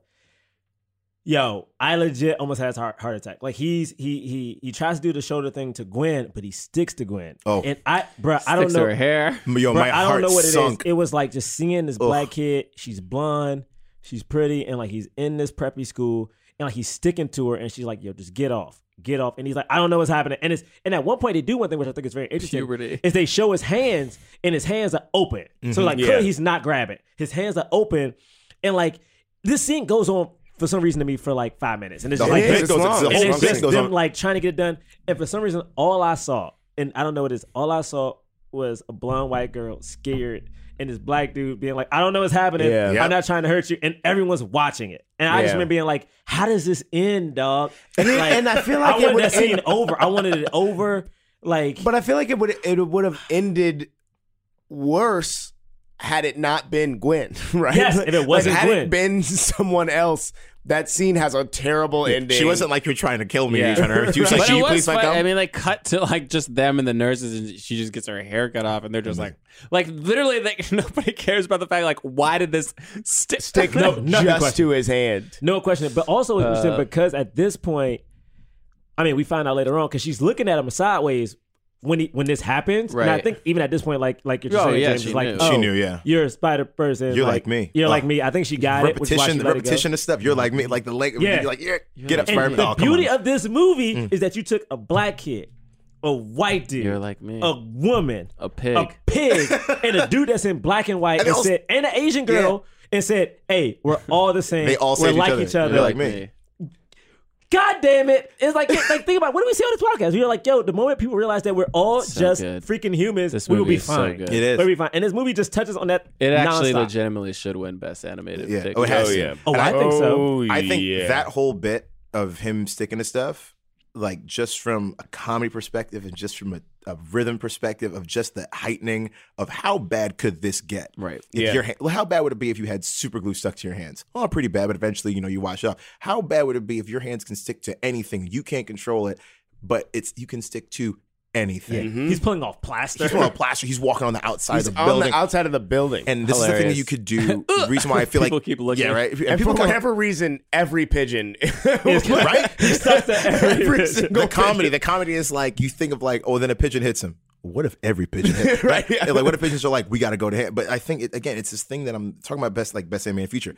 Yo, I legit almost had a heart, heart attack. Like he's he he he tries to do the shoulder thing to Gwen, but he sticks to Gwen. Oh. and I, bro, I don't know her hair. Yo, Bro, my I heart don't know what it is. sunk. It was like just seeing this black kid. She's blonde, she's pretty, and like he's in this preppy school, and like he's sticking to her, and she's like, "Yo, just get off, get off." And he's like, "I don't know what's happening." And it's and at one point they do one thing which I think is very interesting. Puberty. Is they show his hands, and his hands are open. So mm-hmm. like Yeah. clearly he's not grabbing. His hands are open, and like this scene goes on for some reason to me for like five minutes, and it's The just like it's goes- long. and it's just them on. like trying to get it done. And for some reason, all I saw, and I don't know what it is, all I saw was a blonde white girl scared and this black dude being like, I don't know what's happening. Yeah. Yep. I'm not trying to hurt you. And everyone's watching it. And I just Yeah. remember being like, how does this end, dog? And, it- Like, and I feel like I it wanted would that scene over. I wanted it over. Like, but I feel like it would it would have ended worse had it not been Gwen, <laughs> right? Yes, if it wasn't had Gwen. it been <laughs> someone else, that scene has a terrible ending. She wasn't like you're trying to kill me. Yeah. You're trying to <laughs> hurt you. She's like, But you was please my fun. I mean, like cut to like just them and the nurses, and she just gets her hair cut off, and they're just like, like literally, like nobody cares about the fact, like, why did this stick? stick No, nothing just question. to his hand. no question. But also interesting Uh, because at this point, I mean, we find out later on because she's looking at him sideways when he when this happens. And I think even at this point, like like you're Oh, saying, yeah, James, she is like, knew. oh, She knew, yeah. You're a spider person. You're like me. You're Oh. like me. I think she got it. Which is why she repetition, let it go. repetition of stuff. You're like me, like the lake. Yeah. You're like, yeah, get up, And Spider-Man. the Oh, beauty on. of this movie Mm. is that you took a black kid, a white dude, You're like me. a woman, A pig. a pig, <laughs> and a dude that's in black and white, And and, they said, and an Asian girl, and said, "Hey, we're all the same. They all we're saved each like other. each other." You're like me. God damn it! It's like, like think about it. what do we see on this podcast? We're like, yo, the moment people realize that we're all So just good. freaking humans, This we will be is so fine. It is. We'll be fine. And this movie just touches on that. It actually nonstop. legitimately should win Best Animated. Yeah. Dick. Oh, it has Oh, yeah. Oh, And I think so. Oh, I think yeah. that whole bit of him sticking to stuff, like just from a comedy perspective and just from a, a rhythm perspective of just the heightening of how bad could this get? Right. If Yeah. your hand, how bad would it be if you had super glue stuck to your hands? Oh, pretty bad, but eventually, you know, you wash it off. How bad would it be if your hands can stick to anything? You can't control it, but it's you can stick to anything. Mm-hmm. He's pulling off plaster. He's on a plaster. He's walking on the outside He's of the on building. the outside of the building. and this is the thing that you could do. The reason why I feel People <laughs> like people keep looking. yeah, right. And, and people for come- whatever reason, every pigeon, <laughs> <laughs> right? He sucks at every Every single the comedy, the comedy is like you think of like, oh, then a pigeon hits him. What if every pigeon hit? Right, yeah. Like, what if pigeons are like, we got to go to him? But I think it, again, it's this thing that I'm talking about best, like best animated feature.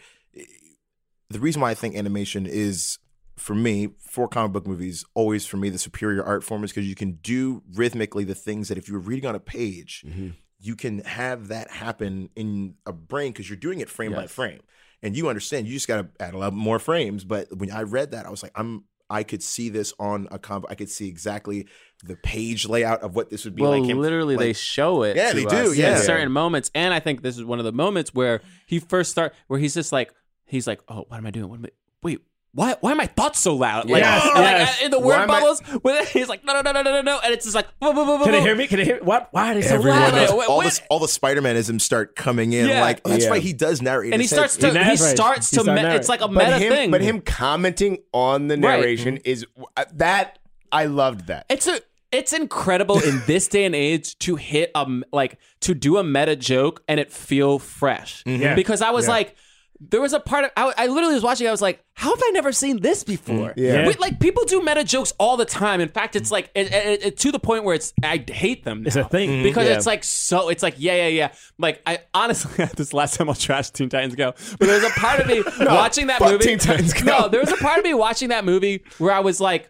The reason why I think animation is for me for comic book movies always for me the superior art form is because you can do rhythmically the things that if you were reading on a page, mm-hmm. you can have that happen in a brain because you're doing it frame by frame, and you understand. You just got to add a lot more frames. But when I read that, I was like, I'm. I could see this on a comic. I could see exactly the page layout of what this would be well, like. him- literally, they show it. Yeah, they do, yeah. in certain moments, and I think this is one of the moments where he first start, where he's just like, he's like, oh, what am I doing? What am I? Wait. Why, why are my thoughts so loud? Like, Yes, like, yes. in the word am I- bubbles, where <laughs> he's like, no, no, no, no, no, no, no, and it's just like, whoa, whoa, whoa, whoa, Can they hear me? Can they hear? What? Why are they so Everyone loud? knows. All wait. the all the Spider-Manisms start coming in. Yeah. Like that's Yeah. right. He does narrate, and he starts to, He he, starts to, start me- narrating. it's like a but meta him, thing. but him commenting on the Right. narration is uh, that I loved that. It's a it's incredible in <laughs> this day and age to hit a m- like to do a meta joke and it feel fresh. Yeah. Because I was Yeah. like, there was a part of I, I literally was watching. I was like, how have I never seen this mm, before? Yeah. We- like people do meta jokes all the time. In fact, it's like it, it, it- to the point where it's I hate them. It's a thing. Mm-hmm. because Yeah. it's like so. It's like yeah, yeah, yeah. Like I honestly, <laughs> this last time I'll trash Teen Titans Go, but there was a part of me <laughs> watching that fuck movie. Teen Titans <laughs> Go. No, there was a part of me watching that movie where I was like.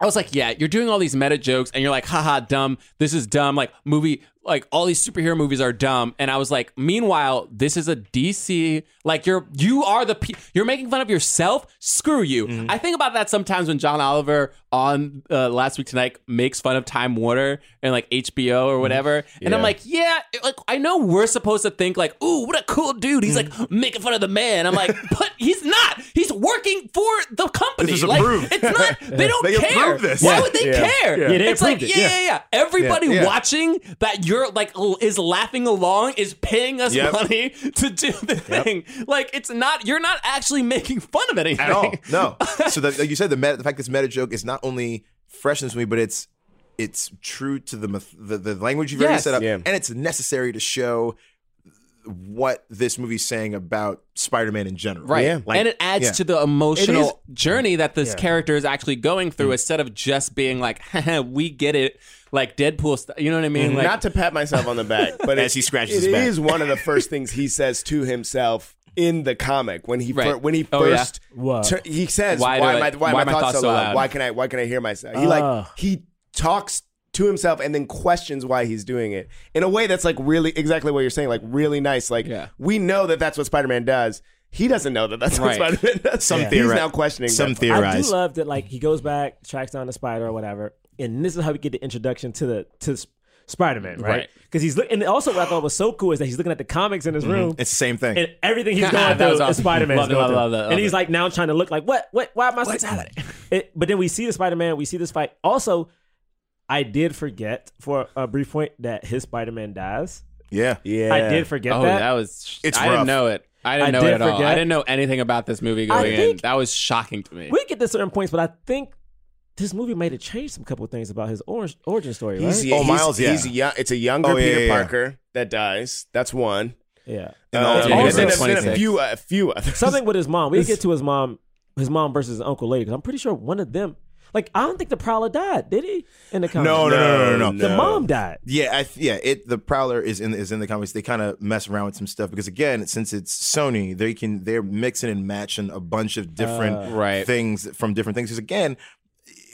I was like, yeah, you're doing all these meta jokes and you're like, haha, dumb. This is dumb. Like, movie, like, all these superhero movies are dumb. And I was like, meanwhile, this is a DC. Like, you're, you are the, pe- you're making fun of yourself. Screw you. Mm-hmm. I think about that sometimes when John Oliver on uh, Last Week Tonight makes fun of Time Warner and like HBO or whatever. And I'm like, yeah, like, I know we're supposed to think, like, ooh, what a cool dude. He's Mm-hmm. like making fun of the man. I'm like, <laughs> but he's not. He's working for the company. This is like, approved. it's not, <laughs> they don't They care. this. Why Yeah. would they Yeah. care? Yeah, it's like, yeah, yeah, yeah. Everybody Yeah. watching that you're like l- is laughing along is paying us Yep. money <laughs> to do the thing. Like it's not you're not actually making fun of anything at all. <laughs> No. So the, like you said, the meta, the fact this meta joke is not only freshness to me, but it's it's true to the myth- the, the language you've already Yes. set up, Yeah. and it's necessary to show what this movie's saying about Spider-Man in general. Right. Yeah. Like- and it adds yeah. to the emotional It journey that this Yeah. character is actually going through mm. instead of just being like, <laughs> we get it, like Deadpool stuff. You know what I mean? Mm-hmm. Like, Not to pat myself on the back, <laughs> but As it- he scratches it his back. is one of the first things he says to himself in the comic when he Right. fir- when he Oh, yeah. first What? tur- he says Why why, do I- I, why, am my thoughts so loud? Why can I why can I hear myself? He like ah. he talks to himself and then questions why he's doing it in a way that's like really exactly what you're saying like really nice like Yeah. we know that that's what Spider-Man does he doesn't know that that's Right. what Spider-Man does Some he's theori- now questioning some that. theory- I Theorize. do love that like he goes back, tracks down the spider or whatever, and this is how we get the introduction to the to Spider Man, right? Right. Because he's look, and also what I thought was so cool is that he's looking at the comics in his mm-hmm. room. It's the same thing. And everything he's <laughs> going That through was is. Spider-Man. Love going love through. love love and he's like now trying to look like what what why am I What's so happening? It, but then we see the Spider Man, we see this fight. Also, I did forget for a brief point that his Spider Man dies. yeah. yeah I did forget oh, that. that was, It's I rough. didn't know it. I didn't I know did it at all. I didn't know anything about this movie going in. That was shocking to me. we get to certain points, but I think this movie made it change some couple of things about his origin, origin story, right? He's, Oh, he's, Miles, yeah. he's young. It's a younger Oh, yeah, Peter yeah, yeah. Parker that dies. That's one. yeah. And Uh, and then, a- then a few, a few others. Something with his mom. We get to his mom, his mom versus his uncle later. Because I'm pretty sure one of them, like I don't think the Prowler died, did he? In the comics, No, no, no, no, no, no. The mom died. Yeah, I, yeah. It the Prowler is in is in the comics. They kind of mess around with some stuff because again, since it's Sony, they can they're mixing and matching a bunch of different Uh, Right. things from different things. Because again,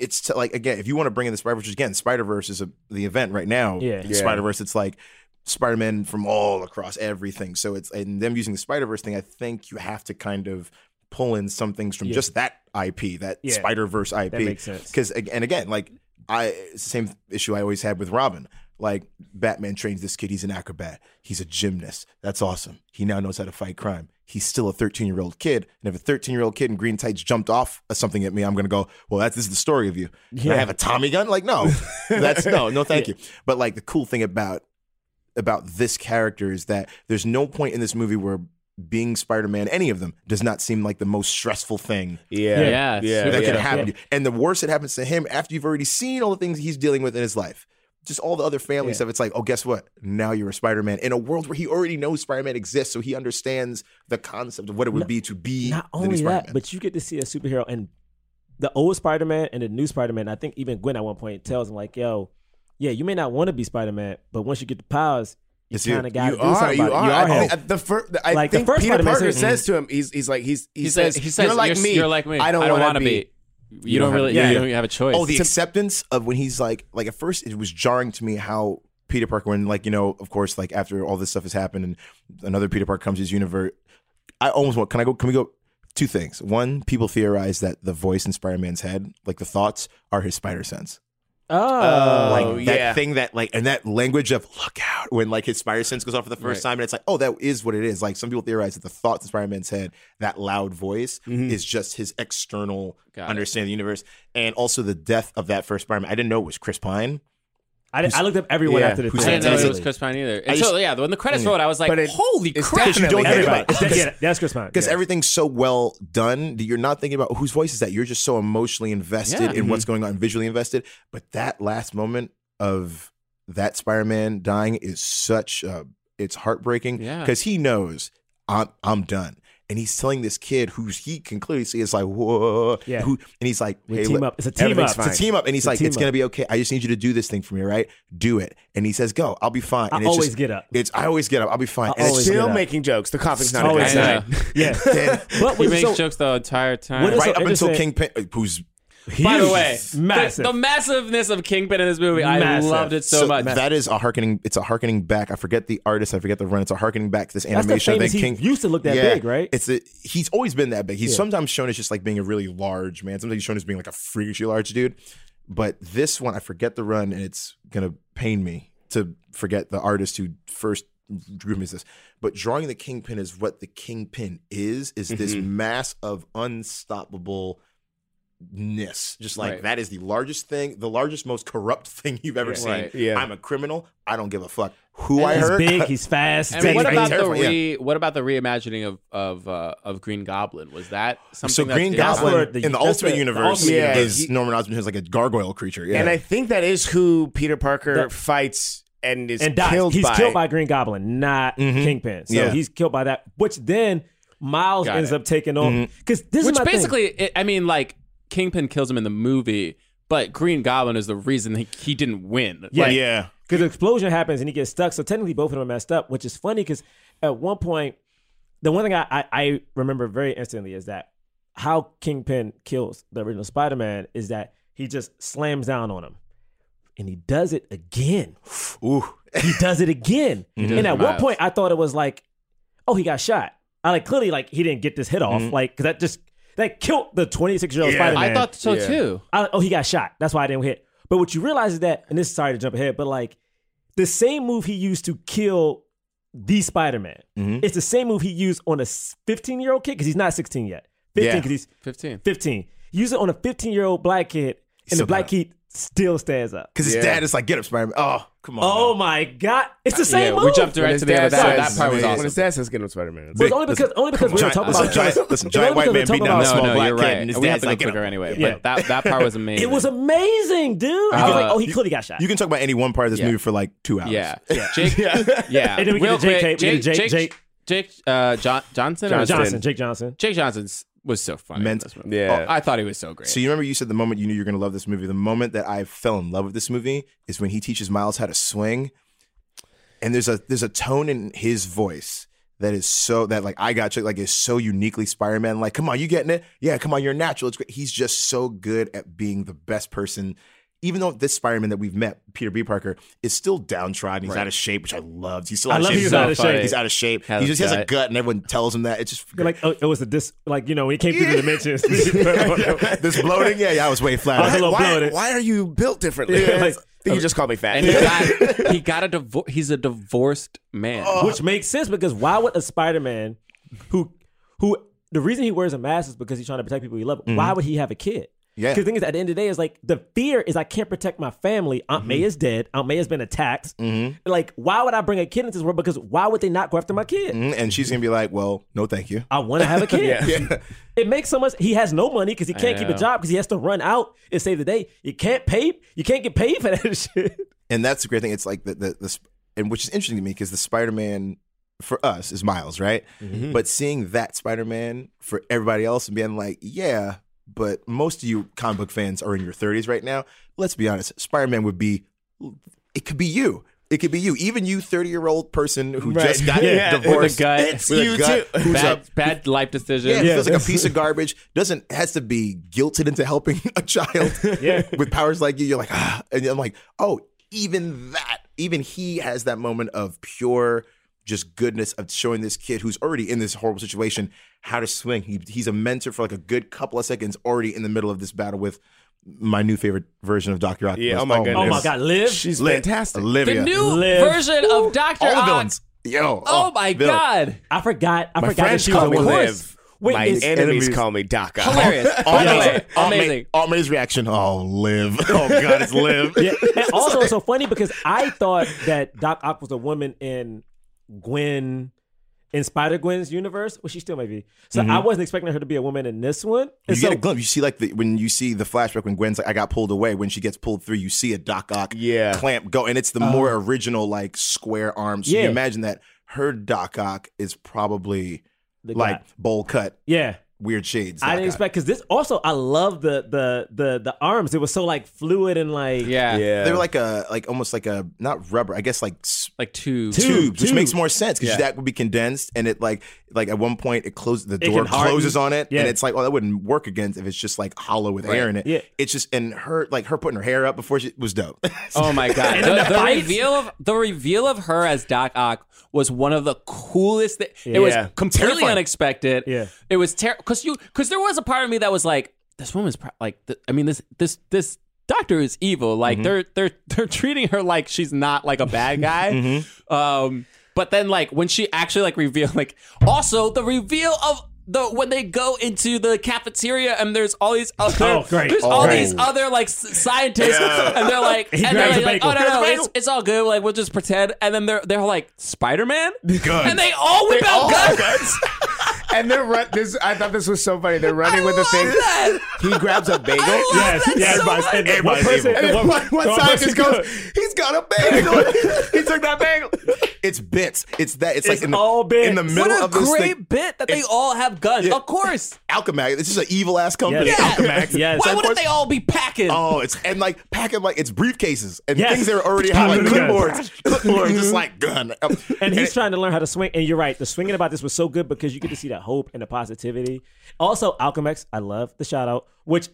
it's to, like again, if you want to bring in the Spider Verse, again, Spider Verse is a, the event right now. Yeah. Yeah. Spider Verse. It's like Spider Man from all across everything. So it's and them using the Spider Verse thing. I think you have to kind of pull in some things from Yeah. just that IP, that Yeah. Spider Verse IP. That makes sense. Because and again, like I, it's the same issue I always had with Robin. Like Batman trains this kid. He's an acrobat. He's a gymnast. That's awesome. He now knows how to fight crime. He's still a 13 year old kid. And if a 13 year old kid in green tights jumped off of something at me, I'm gonna go, well, that's this is the story of you. Can I have a Tommy gun? Like, no, <laughs> that's no, no, thank you. But like the cool thing about about this character is that there's no point in this movie where being Spider-Man, any of them, does not seem like the most stressful thing Yeah. Yeah, Yeah. that yeah. can happen. to you. And the worse it happens to him after you've already seen all the things he's dealing with in his life. Just all the other family stuff. It's like, oh, guess what? Now you're a Spider-Man in a world where he already knows Spider-Man exists, so he understands the concept of what it would be to be Not the new only that, but you get to see a superhero and the old Spider Man and the new Spider Man. I think even Gwen at one point tells him like, "Yo, yeah, you may not want to be Spider Man, but once you get the powers, You kind of got to do are, something You about are. it. You I are him. think, the first, I Like, the first Peter Parker says- says to him, he's he's like he's he, He says, says, he says you're like you're, me. You're like me. I don't, want want to be. You, don't don't really. have- you yeah. don't have a choice. Oh, the acceptance of when he's like, like at first it was jarring to me how Peter Parker, when like you know, of course, like after all this stuff has happened and another Peter Parker comes to his universe, I almost want. Can I go? Can we go? Two things. One, people theorize that the voice in Spider-Man's head, like the thoughts, are his spider sense. Oh, like Oh, that yeah. thing that like and that language of look out when like his spider sense goes off for the first Right. time and it's like oh that is what it is like some people theorize that the thoughts in spider-man's head that loud voice mm-hmm. is just his external Got it. understanding of the universe and also the death of that first spider-man i didn't know it was chris pine I, I looked up everyone Yeah, after the who I thing. didn't know it was Chris Pine either. I And just- so yeah, when the credits rolled, I was like, But it- "Holy it's crap!" definitely don't think Everybody, about it. It's that- yeah, that's Chris Pine. because Yeah. everything's so well done that you're not thinking about whose voice is that. You're just so emotionally invested Yeah. in what's going on, visually invested. But that last moment of that Spider-Man dying is such uh, it's heartbreaking Yeah. because he knows I'm I'm done. And he's telling this kid who's he can clearly see is like whoa, Yeah. who, and he's like, We hey, team look, up. It's a team everything's up. it's a team up, and he's It's like, it's up. gonna be okay. I just need you to do this thing for me, right? Do it. And he says, go. I'll be fine. I And it's always just- get up. It's I always get up. I'll be fine. I and it's always just- get Still making jokes. The conflict's not a Always good I sign. know. Yeah, <laughs> but He what's makes so, jokes the entire time. Right so up until interesting- Kingpin, who's By the way, massive. The, the massiveness of Kingpin in this movie, Massive. I loved it so, much. That is a harkening. It's a harkening back. I forget the artist. I forget the run. It's a harkening back to this That's the animation. I famous. He King used to look that Yeah. big, right? It's a, he's always been that big. He's Yeah. sometimes shown as just like being a really large man. Sometimes he's shown as being like a freakishly large dude. But this one, I forget the run, and it's gonna pain me to forget the artist who first drew me this. But drawing the kingpin is what the kingpin is. Is this Mm-hmm. mass of unstoppable ness just like Right. that is the largest thing the largest most corrupt <laughs> thing you've ever seen Right. Yeah. i'm a criminal i don't give a fuck who And i he's hurt big. <laughs> He's fast. And what about the terrifying, re? What about the reimagining of of uh, of Green Goblin? Was that something? so that's Green in- Goblin where the- in the Ultimate the- the Universe Ultimate Yeah, is he- Norman Osborn who's like a gargoyle creature. Yeah, And I think that is who Peter Parker That- fights and is and dies. killed he's by. killed by Green Goblin, not Mhm. Kingpin. So Yeah. he's killed by that, which then Miles Got ends it. up taking on because this Which is my thing. basically, it, I mean, like Kingpin kills him in the movie, but Green Goblin is the reason he, he didn't win. Yeah. Like, yeah, because the explosion happens and he gets stuck. So technically, both of them are messed up, which is funny because at one point, the one thing I, I, I remember very instantly is that how Kingpin kills the original Spider Man is that he just slams down on him, and he does it again. <sighs> ooh, He does it again, <laughs> does and it at one point, I thought it was like, oh, he got shot. I like clearly like he didn't get this hit off, Mhm. like because that just that killed the twenty six year old Yeah. Spider Man. I thought so Yeah. too. I, oh, he got shot. That's why I didn't hit. But what you realize is that, and this is sorry to jump ahead, but like the same move he used to kill the Spider Man, Mhm. it's the same move he used on a 15 year old kid because he's not 16 yet. 15 Yeah. because he's Fifteen. 15. Use it on a 15 year old black kid, and still the black got kid still stands up. because his Yeah. dad is like, get up, Spider Man. Oh, come on. Oh my God. It's the same yeah, move. we jumped When direct his to the other dad side. says- That part was When awesome. his dad says get him Spider-Man. But it's only because only because we were Giant- talking listen, about giant- listen, it's only giant white because man we're down a small no, no, black you're kid, right. and his we have dad's to go like, get quicker up. anyway. Yeah. But that that part was <laughs> amazing. It was amazing, dude. I was Uh, like, oh, he clearly got shot. You can talk about any one part of this Yeah. movie for like two hours. Yeah. <laughs> Jake. <laughs> Yeah. And then we get Real to Jake quick, we get to Jake, Jake- Jake, Jake, uh, John, Johnson, or Johnson, Jake Johnson. Jake Johnson's was so funny. this movie. Oh, yeah. Oh, I thought he was so great. So you remember you said the moment you knew you were going to love this movie. The moment that I fell in love with this movie is when he teaches Miles how to swing, and there's a there's a tone in his voice that is so that like I got you like is so uniquely Spider Man. Like, come on, you getting it? Yeah, come on, you're natural. It's great. He's just so good at being the best person. Even though this Spider Man that we've met, Peter B. Parker, is still downtrodden, he's Right. out of shape, which I loved. He's still I out of love shape. he's So out of funny. shape. He's out of shape. Has he just has a gut. gut, and everyone tells him that. It's just You're like, oh, it was a dis, like you know when he came through the <laughs> dimensions. <laughs> <laughs> this bloating. Yeah, yeah, I was way flat. I was a little why, bloated. why are you built differently? Yeah, like- I think you just called me fat. and he got, he got a divorce. He's a divorced man. Oh. which makes sense because why would a Spider-Man who who the reason he wears a mask is because he's trying to protect people he loves. Why mm-hmm. would he have a kid? Yeah. Because the thing is, at the end of the day, is like the fear is I can't protect my family. Aunt Mm-hmm. May is dead. Aunt May has been attacked. Like, why would I bring a kid into this world? Because why would they not go after my kid? Mhm, And she's gonna be like, "Well, no, thank you." I want to have a <laughs> kid. Yeah. <laughs> It makes so much. He has no money because he can't keep a job because he has to run out and save the day. You can't pay. You can't get paid for that <laughs> shit. and that's the great thing. It's like the the, the and which is interesting to me because the Spider Man for us is Miles, right? Mm-hmm. But seeing that Spider Man for everybody else and being like, yeah, but most of you comic book fans are in your 30s right now. Let's be honest, Spider Man would be, it could be you. It could be you, even you, thirty year old person who Right. just got <laughs> Yeah. divorced. With a gut. It's With you gut. too. Who's bad, a- bad life decision. yeah, feels like a piece of <laughs> garbage. Doesn't has to be guilted into helping <laughs> a child Yeah. with powers like you. You're like, ah, and I'm like, oh, even that, even he has that moment of pure just goodness of showing this kid who's already in this horrible situation how to swing. He, he's a mentor for like a good couple of seconds, already in the middle of this battle with my new favorite version of Doctor Octopus. Yeah, oh, oh my Oh goodness. my God, live. She's Liv. fantastic. Olivia, The new Live. version of Doctor all the Ock. villains. Yo, Oh, oh my villain. god! I forgot. I My forgot that friends she was call a me horse. Liv. Wait, My enemies, enemies- call me Doc Ock. Hilarious, <laughs> amazing, Aunt May- amazing. Aunt May's reaction. Oh, live. <laughs> Oh God, it's live. yeah. And also, it's so funny because I thought that Doc Ock was a woman in Gwen, in Spider Gwen's universe. Well, she still may be. So I mm-hmm. wasn't expecting her to be a woman in this one. You so, get a glimpse. You see, like the, when you see the flashback when Gwen's like, "I got pulled away." When she gets pulled through, you see a Doc Ock Yeah. clamp go, and it's the uh-huh. more original like square arms. So Yeah. you imagine that her Doc Ock is probably The like bowl cut, yeah. Weird shades. I didn't Ock. expect because this also I love the the the the arms. It was so like fluid and like Yeah, Yeah. They were like a like almost like a not rubber. I guess like s- like two. Tube, tubes, which makes more sense because Yeah. that would be condensed and it like like at one point it closes the can door harden. closes on it Yeah. and it's like oh that wouldn't work against if it's just like hollow with air in it. Yeah. It's just and her like her putting her hair up before she was dope. <laughs> Oh my god! The, the the fights? reveal of the reveal of her as Doc Ock was one of the coolest. Thi- It was Yeah. completely Terrifying. unexpected. Yeah. it was terrible because you because there was a part of me that was like, this woman's pro- like, th- I mean this this this doctor is evil. Like Mm-hmm. they're they're they're treating her like she's not like a bad <laughs> guy. Mm-hmm. Um, but then like when she actually like revealed like also the reveal of. The, when they go into the cafeteria and there's all these other Oh, there's Oh, all great. these other like scientists and they're like <laughs> He and they're like, like, oh no no it's, it's all good like we'll just pretend and then they're they're like Spider Man Guns. and they all whip out guns. <laughs> and they're run- this. I thought this was so funny. They're running with the thing. that. He grabs a bagel. Yes, That's yeah, so everybody's, much- and one everybody's person. And then one, one, one one scientist goes, "He's got a bagel. <laughs> he took that bagel." it's bits. It's that. It's, It's like in the, bits. in the middle What a of this great thing. bit that they It's- all have guns. Yeah. Of course. Alchemax. It's just an evil ass company. Yes. Alchemax. Yes. Why Of wouldn't course- they all be packing? Oh, it's and like packing like it's briefcases and Yes. things that are already have like Yes. clipboards, <laughs> clipboards, just like gun. and he's trying to learn how to swing. And you're right, the swinging about this was so good because you get to see that hope and the positivity. Also, Alchemax, I love the shout out, which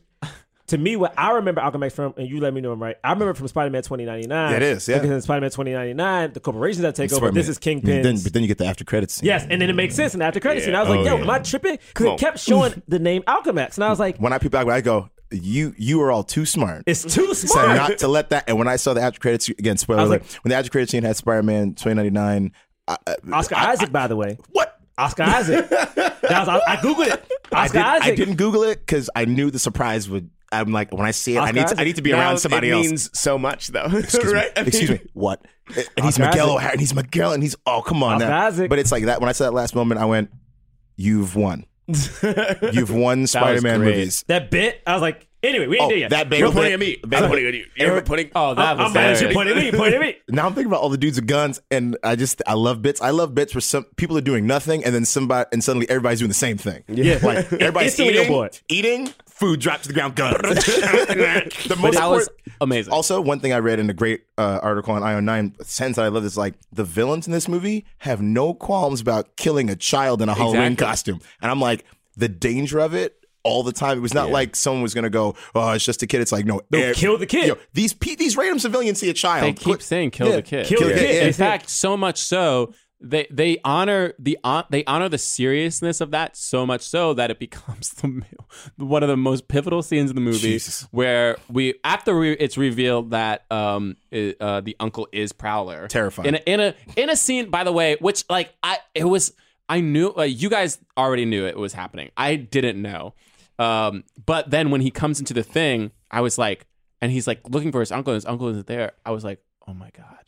to me, what I remember Alchemax from, and you let me know I'm right. I remember from Spider Man 2099. Yeah, it is, yeah. Because in Spider Man 2099, the corporations that take That's over, this is Kingpin. Then, but then you get the after credits. Scene. Yes, and then it makes sense in the after credits. Yeah. And I was like, Oh, yo, yeah. am I tripping? Because it kept showing <laughs> the name Alchemax. And I was like, When I peep back, I go, you you are all too smart. it's too <laughs> So smart. not to let that. And when I saw the after credits again, spoiler I was alert, like- when the after credits scene had Spider Man 2099, I, I, Oscar I- Isaac, by the way. what? Oscar Isaac. <laughs> That was, I, I Googled it. I, Oscar I Isaac. didn't Google it because I knew the surprise would. I'm like, when I see it, I Oscar need to, I need to be Now around somebody it else. means so much, though. <laughs> Excuse right? me. Excuse me. What? And he's Oscar Miguel O'Hara, and he's Miguel, and he's oh come on Oscar now. Isaac. But it's like that. When I saw that last moment, I went, "You've won. <laughs> You've won Spider-Man movies." That bit, I was like, anyway, we ain't Oh, there yet. that bagel You're pointing at me. Ben pointing at you. You're pointing. Oh, that was I'm mad at you. hilarious. Point at me. Point at me. Now I'm thinking about all the dudes with guns, and I just I love bits. I love bits where some people are doing nothing, and then somebody and suddenly everybody's doing the same thing. Yeah. like <laughs> everybody's Instantly eating, board. eating, food drops to the ground, guns. <laughs> <laughs> the most that was important- amazing. Also, one thing I read in a great uh, article on io9, a sentence that I love is like the villains in this movie have no qualms about killing a child in a Halloween Exactly. costume, and I'm like the danger of it. All the time, it was not like someone was gonna go, "Oh, it's just a kid." It's like, no, No, kill the kid. Yo, these these random civilians see a child. they keep put- saying kill Yeah, the kid. kill the kid, In fact, so much so they they honor the hon- they honor the seriousness of that so much so that it <laughs> becomes the one of the most pivotal scenes in the movie Jesus. where we after we, it's revealed that um i- uh, the uncle is Prowler Terrifying. in a, in a in a scene by the way which like I it was I knew uh, you guys already knew it was happening I didn't know Um, but then when he comes into the thing, I was like, and he's like looking for his uncle, and his uncle isn't there. I was like, oh my god,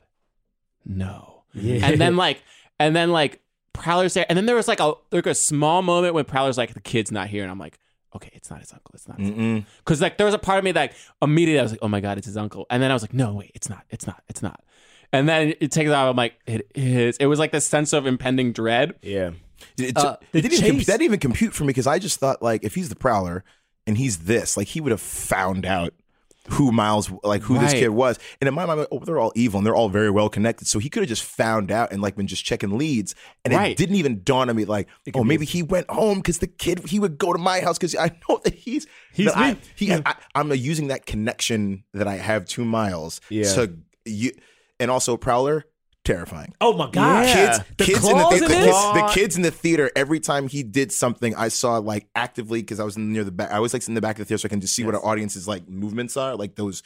no. Yeah. And then <laughs> like, and then like Prowler's there, and then there was like a like a small moment when Prowler's like, the kid's not here, and I'm like, okay, it's not his uncle, it's not. Because like there was a part of me that immediately I was like, oh my god, it's his uncle, and then I was like, no, wait, it's not, it's not, it's not. And then it takes out. I'm like, it is. It was like this sense of impending dread. Yeah. It, Uh, it didn't even, that didn't even compute for me because I just thought like if he's the prowler and he's this, like he would have found out who Miles, like who this kid was. And in my mind, like, oh, they're all evil and they're all very well connected. So he could have just found out and like been just checking leads. And Right. it didn't even dawn on me like, oh, maybe he went home because the kid he would go to my house because I know that he's He's that I, he, I, I'm using that connection that I have to Miles. Yeah. To you, and also Prowler. Terrifying Oh my god. kids, The kids in the, the, in the, kids, the kids in the theater. Every time he did something, I saw like actively because I was near the back. I always like in the back of the theater so I can just see what our audience's like movements are, like those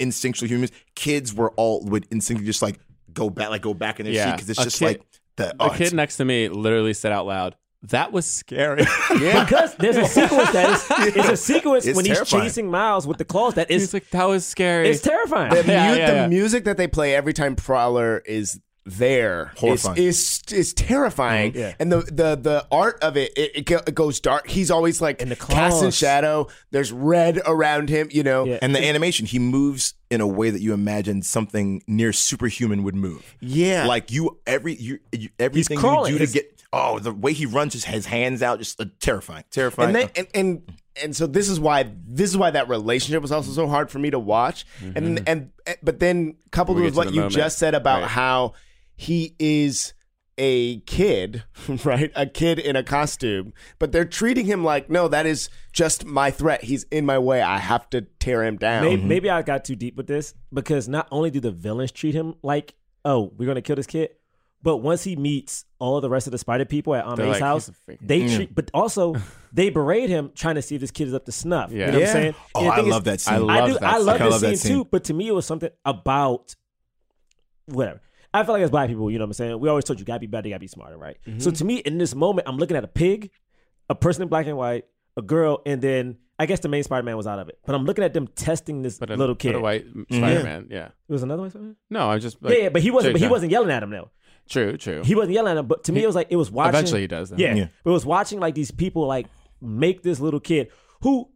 instinctual humans. Kids were all would instinctively just like go back, like go back in their seat because it's A just kid- like the, The oh, kid next to me literally said out loud, "That was scary." <laughs> Yeah, Because there's a <laughs> sequence that is it's a sequence It's when he's chasing Miles with the claws that is He's like, "That was scary." it's terrifying. The, Yeah, mu- yeah, the yeah. music that they play every time Prowler is there is Horrifying. is, is terrifying. Mm-hmm. Yeah. And the, the the art of it, it, it, go- it goes dark. He's always like And the cast in claws. shadow. There's red around him, you know. Yeah. and the animation, he moves in a way that you imagine something near superhuman would move. Yeah. like you every you, you everything you crawling. do to He's- get oh the way he runs his, his hands out just uh, terrifying, terrifying. and then and, and and so this is why this is why that relationship was also so hard for me to watch and and but then coupled Mm-hmm. We'll with what you moment. just said about Right. how he is a kid <laughs> right a kid in a costume but they're treating him like no that is just my threat he's in my way i have to tear him down Maybe, maybe I got too deep with this because not only do the villains treat him like, oh, we're gonna kill this kid, but once he meets all the rest of the spider people at Aunt May's like, house, "He's a freaking- they treat, but also they berate him trying to see if this kid is up to snuff. You Yeah. know what I'm saying? oh, I thing is, love that scene. I I do. that I scene. love I this love that scene, scene. too, but to me, it was something about whatever. I feel like as black people, you know what I'm saying. We always told you gotta be better, you gotta be smarter, right? Mm-hmm. So to me, in this moment, I'm looking at a pig, a person in black and white, a girl, and then I guess the main Spider-Man was out of it. But I'm looking at them testing this but a little but kid. a white Spider-Man. Yeah. It was another white Spider-Man. No, I'm just. Like, yeah, yeah, but he wasn't. But he wasn't yelling at him though. True, true. He wasn't yelling at him. But to me, it was like it was watching. Eventually, he does. Though. Yeah, Yeah. but it was watching like these people like make this little kid who,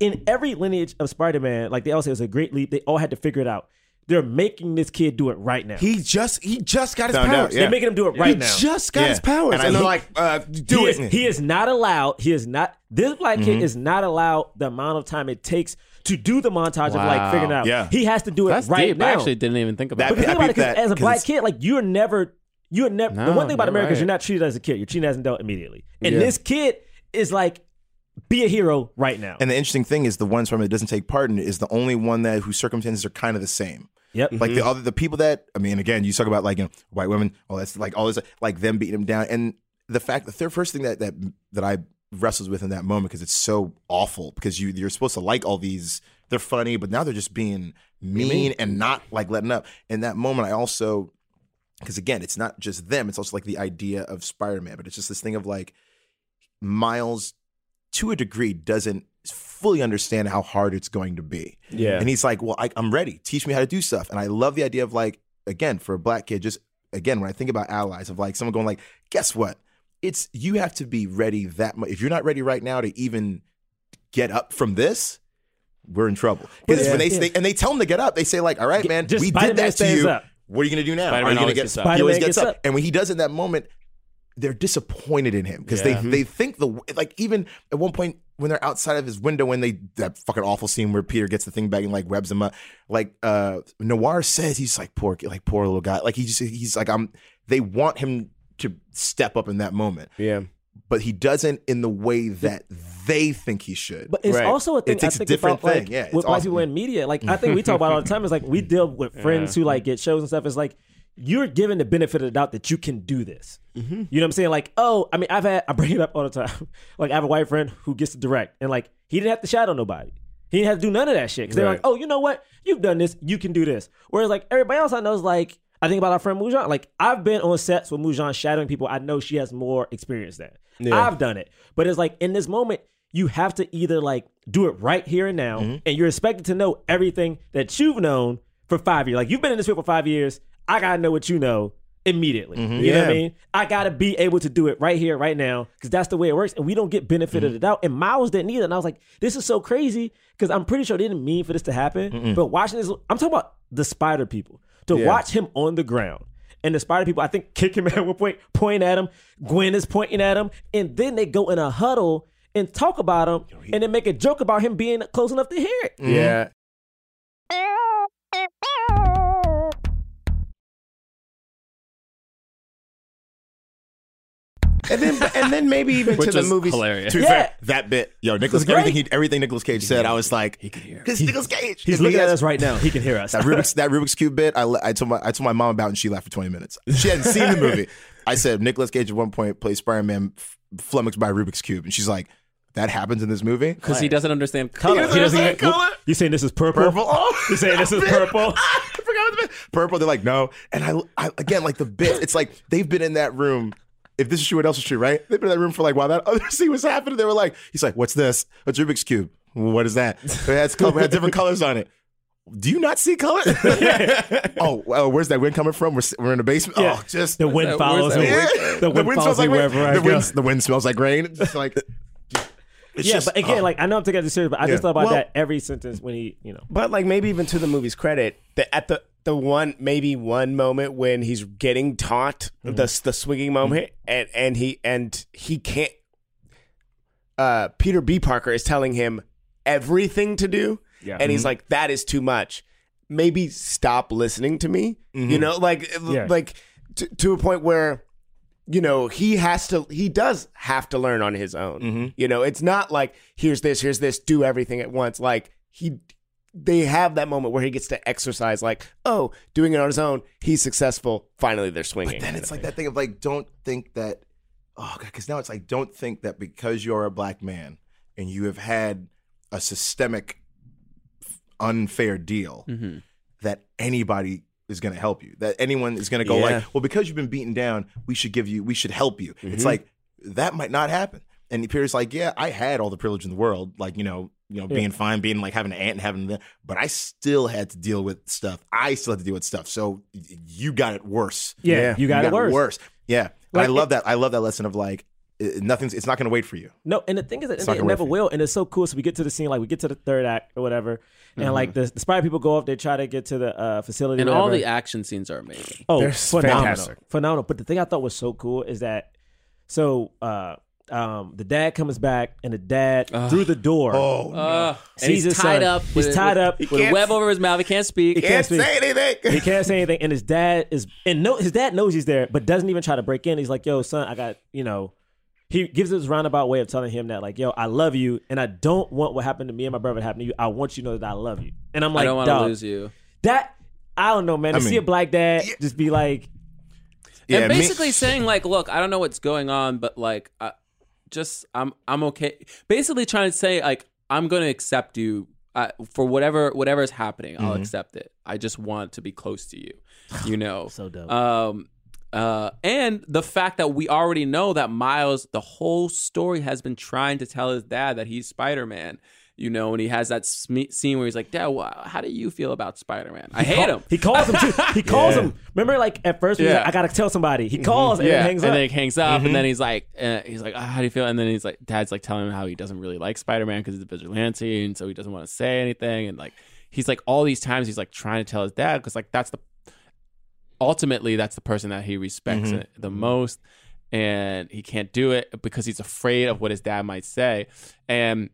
in every lineage of Spider-Man, like they all say, it was a great leap. They all had to figure it out. They're making this kid do it right now. he just he just got his Found out, powers yeah. They're making him do it right now. he now. just got Yeah. his powers And and, I- they're he- like uh, do he it is, he is not allowed. He is not. This black kid is not allowed the amount of time it takes to do the montage of like figuring it out. Yeah. he has to do it That's right deep. now. I actually didn't even think about That- But the that. thing about it, peeped 'cause that, as a 'cause black it's- kid, like you're never, you're never. the one thing about you're America is you're not treated as a kid. You're treated as an adult immediately. And Yeah. this kid is like, be a hero right now. And the interesting thing is the one from it doesn't take part in it is the only one that whose circumstances are kind of the same. yep. Like the mm-hmm. other the people that I mean, again, you talk about like you know white women, all that's like all this like them beating them down, and the fact the third first thing that that that I wrestles with in that moment because it's so awful because you you're supposed to like all these they're funny, but now they're just being mean and not like letting up. In that moment, I also because again, it's not just them; it's also like the idea of Spider Man, but it's just this thing of like Miles to a degree doesn't fully understand how hard it's going to be. yeah And he's like, Well, I, I'm ready. Teach me how to do stuff. And I love the idea of like, again, for a black kid, just again, when I think about allies, of like someone going like, guess what? It's you have to be ready that much. If you're not ready right now to even get up from this, we're in trouble. Because But when they, yeah. they and they tell him to get up, they say like, "All right, man, just we did that to you. up. What are you gonna do now? Spider-Man are you gonna get gets up. He always gets gets up. up. And when he does in that moment, they're disappointed in him because Yeah. they they think the like even at one point when they're outside of his window when they that fucking awful scene where Peter gets the thing back and like webs him up like uh Noir says he's like poor like poor little guy like he just he's like I'm they want him to step up in that moment yeah but he doesn't in the way that they think he should But it's Right. also a thing. It takes I a think different about, thing. Like, Yeah, it's with black awesome. people in media, like I think we talk <laughs> about all the time. Is like we deal with friends who like get shows and stuff. It's like you're given the benefit of the doubt that you can do this. Mm-hmm. You know what I'm saying? Like, oh, I mean, I've had I bring it up all the time. <laughs> like I have a white friend who gets to direct, and like he didn't have to shadow nobody. He didn't have to do none of that shit because they're like, oh, you know what? You've done this. You can do this. Whereas like everybody else I know is like. I think about our friend Mujan. Like I've been on sets with Mujan shadowing people. I know she has more experience than. Yeah. I've done it, but it's like in this moment, you have to either like do it right here and now, Mm-hmm. and you're expected to know everything that you've known for five years. Like you've been in this field for five years. I gotta know what you know immediately. Mm-hmm. You know what I mean? I gotta be able to do it right here, right now, because that's the way it works. And we don't get benefit Mm-hmm. of the doubt. And Miles didn't either. And I was like, this is so crazy because I'm pretty sure they didn't mean for this to happen. But watching this, I'm talking about the spider people. To watch him on the ground. And the spider people, I think, <laughs> kick him at one point, point at him. Gwen is pointing at him. And then they go in a huddle and talk about him and then make a joke about him being close enough to hear it. Yeah. Mm-hmm. And then, and then maybe even Which to the was movies. hilarious. To be Yeah. fair, that bit, yo, Nicolas, great. everything he, everything Nicolas Cage said, I was like, he could hear. Because Nicolas Cage. He's looking at us right now. He can hear us. That Rubik's that Rubik's cube bit, I, I told my I told my mom about, and she laughed for twenty minutes. She hadn't seen the movie. I said Nicolas Cage at one point plays Spider Man f- flummoxed by Rubik's cube, and she's like, "That happens in this movie." because he doesn't understand Color. color. He doesn't understand even- color? You saying this is purple? Purple. Oh, <laughs> You saying this is purple? <laughs> I forgot what the bit. Purple. They're like, no. And I, I again, like the bit. It's like they've been in that room. If this is true, what else is true, right? They've been in that room for like while that other <laughs> scene was happening. They were like, he's like, what's this? What's Rubik's cube? What is that? It has, color, it had different colors on it. Do you not see color? <laughs> oh, well, where's that wind coming from? We're, we're in the basement. Yeah. Oh, just The wind that- follows where's him. that <laughs> The wind, follows smells me like rain. the wind, the wind smells like rain. It's just like, it's yeah, just- but again, oh. like I know I'm taking this serious, but I Yeah. just thought about Well- that every sentence when he, you know. But like maybe even to the movie's credit, that at the the one maybe one moment when he's getting taught Mm-hmm. the the swinging moment, and and he and he can't. Uh, Peter B. Parker is telling him everything to do, Yeah. and he's like, "That is too much. Maybe stop listening to me." You know, like Yeah. like to, to a point where you know he has to he does have to learn on his own. You know it's not like here's this here's this do everything at once. Like he they have that moment where he gets to exercise like oh doing it on his own he's successful finally they're swinging. But then it's like that thing of like, don't think that, oh god, because now it's like, don't think that because you're a black man and you have had a systemic unfair deal Mm-hmm. that anybody is going to help you. That anyone is going to go Yeah. like, well, because you've been beaten down, we should give you, we should help you. Mm-hmm. It's like that might not happen. And Peter's like, yeah, I had all the privilege in the world, like you know, you know, being fine, being like having an aunt and having the, but I still had to deal with stuff. I still had to deal with stuff. So you got it worse. Yeah, you got it worse. worse Yeah, Like, I love that. I love that lesson of like, i- nothing's. It's not going to wait for you. No, and the thing is that It's it, never work for you. will, and it's so cool. So we get to the scene, like we get to the third act or whatever, and like the, the spider people go up, they try to get to the uh, facility, And or all the action scenes are amazing. Oh, They're phenomenal, fantastic. phenomenal. But the thing I thought was so cool is that, so uh, um, the dad comes back, and the dad through the door. Oh, Uh, and Sees he's his tied son. up. He's with- tied up. with a web over his mouth. He can't speak. He can't can't speak. say anything he can't say anything, and his dad is and no, his dad knows he's there, but doesn't even try to break in. He's like, "Yo, son, I got you know." He gives this roundabout way of telling him that, like, "Yo, I love you, and I don't want what happened to me and my brother to happen to you. I want you to know that I love you." And I'm like, I don't want to lose you. That I don't know, man. To I see a black dad just be like, yeah. and me- basically saying like, look, I don't know what's going on, but like, I, just I'm I'm okay. Basically trying to say like, I'm going to accept you uh, for whatever whatever is happening. I'll accept it. I just want to be close to you. You know, <sighs> So dope. Um, uh, and the fact that we already know that Miles, the whole story has been trying to tell his dad that he's Spider Man. You know, and he has that sme- scene where he's like, "Dad, wh- how do you feel about Spider Man? I hate him." He calls him too. He <laughs> calls him. Remember, like at first, when he's Yeah. like, I gotta tell somebody. He calls and yeah, then hangs and up. then he hangs up, and then he's like, uh, he's like, "Ah, how do you feel? And then he's like, Dad's like telling him how he doesn't really like Spider Man because he's a vigilante, and so he doesn't want to say anything, and like he's like all these times he's like trying to tell his dad because like that's the ultimately that's the person that he respects Mhm. the most, and he can't do it because he's afraid of what his dad might say, and.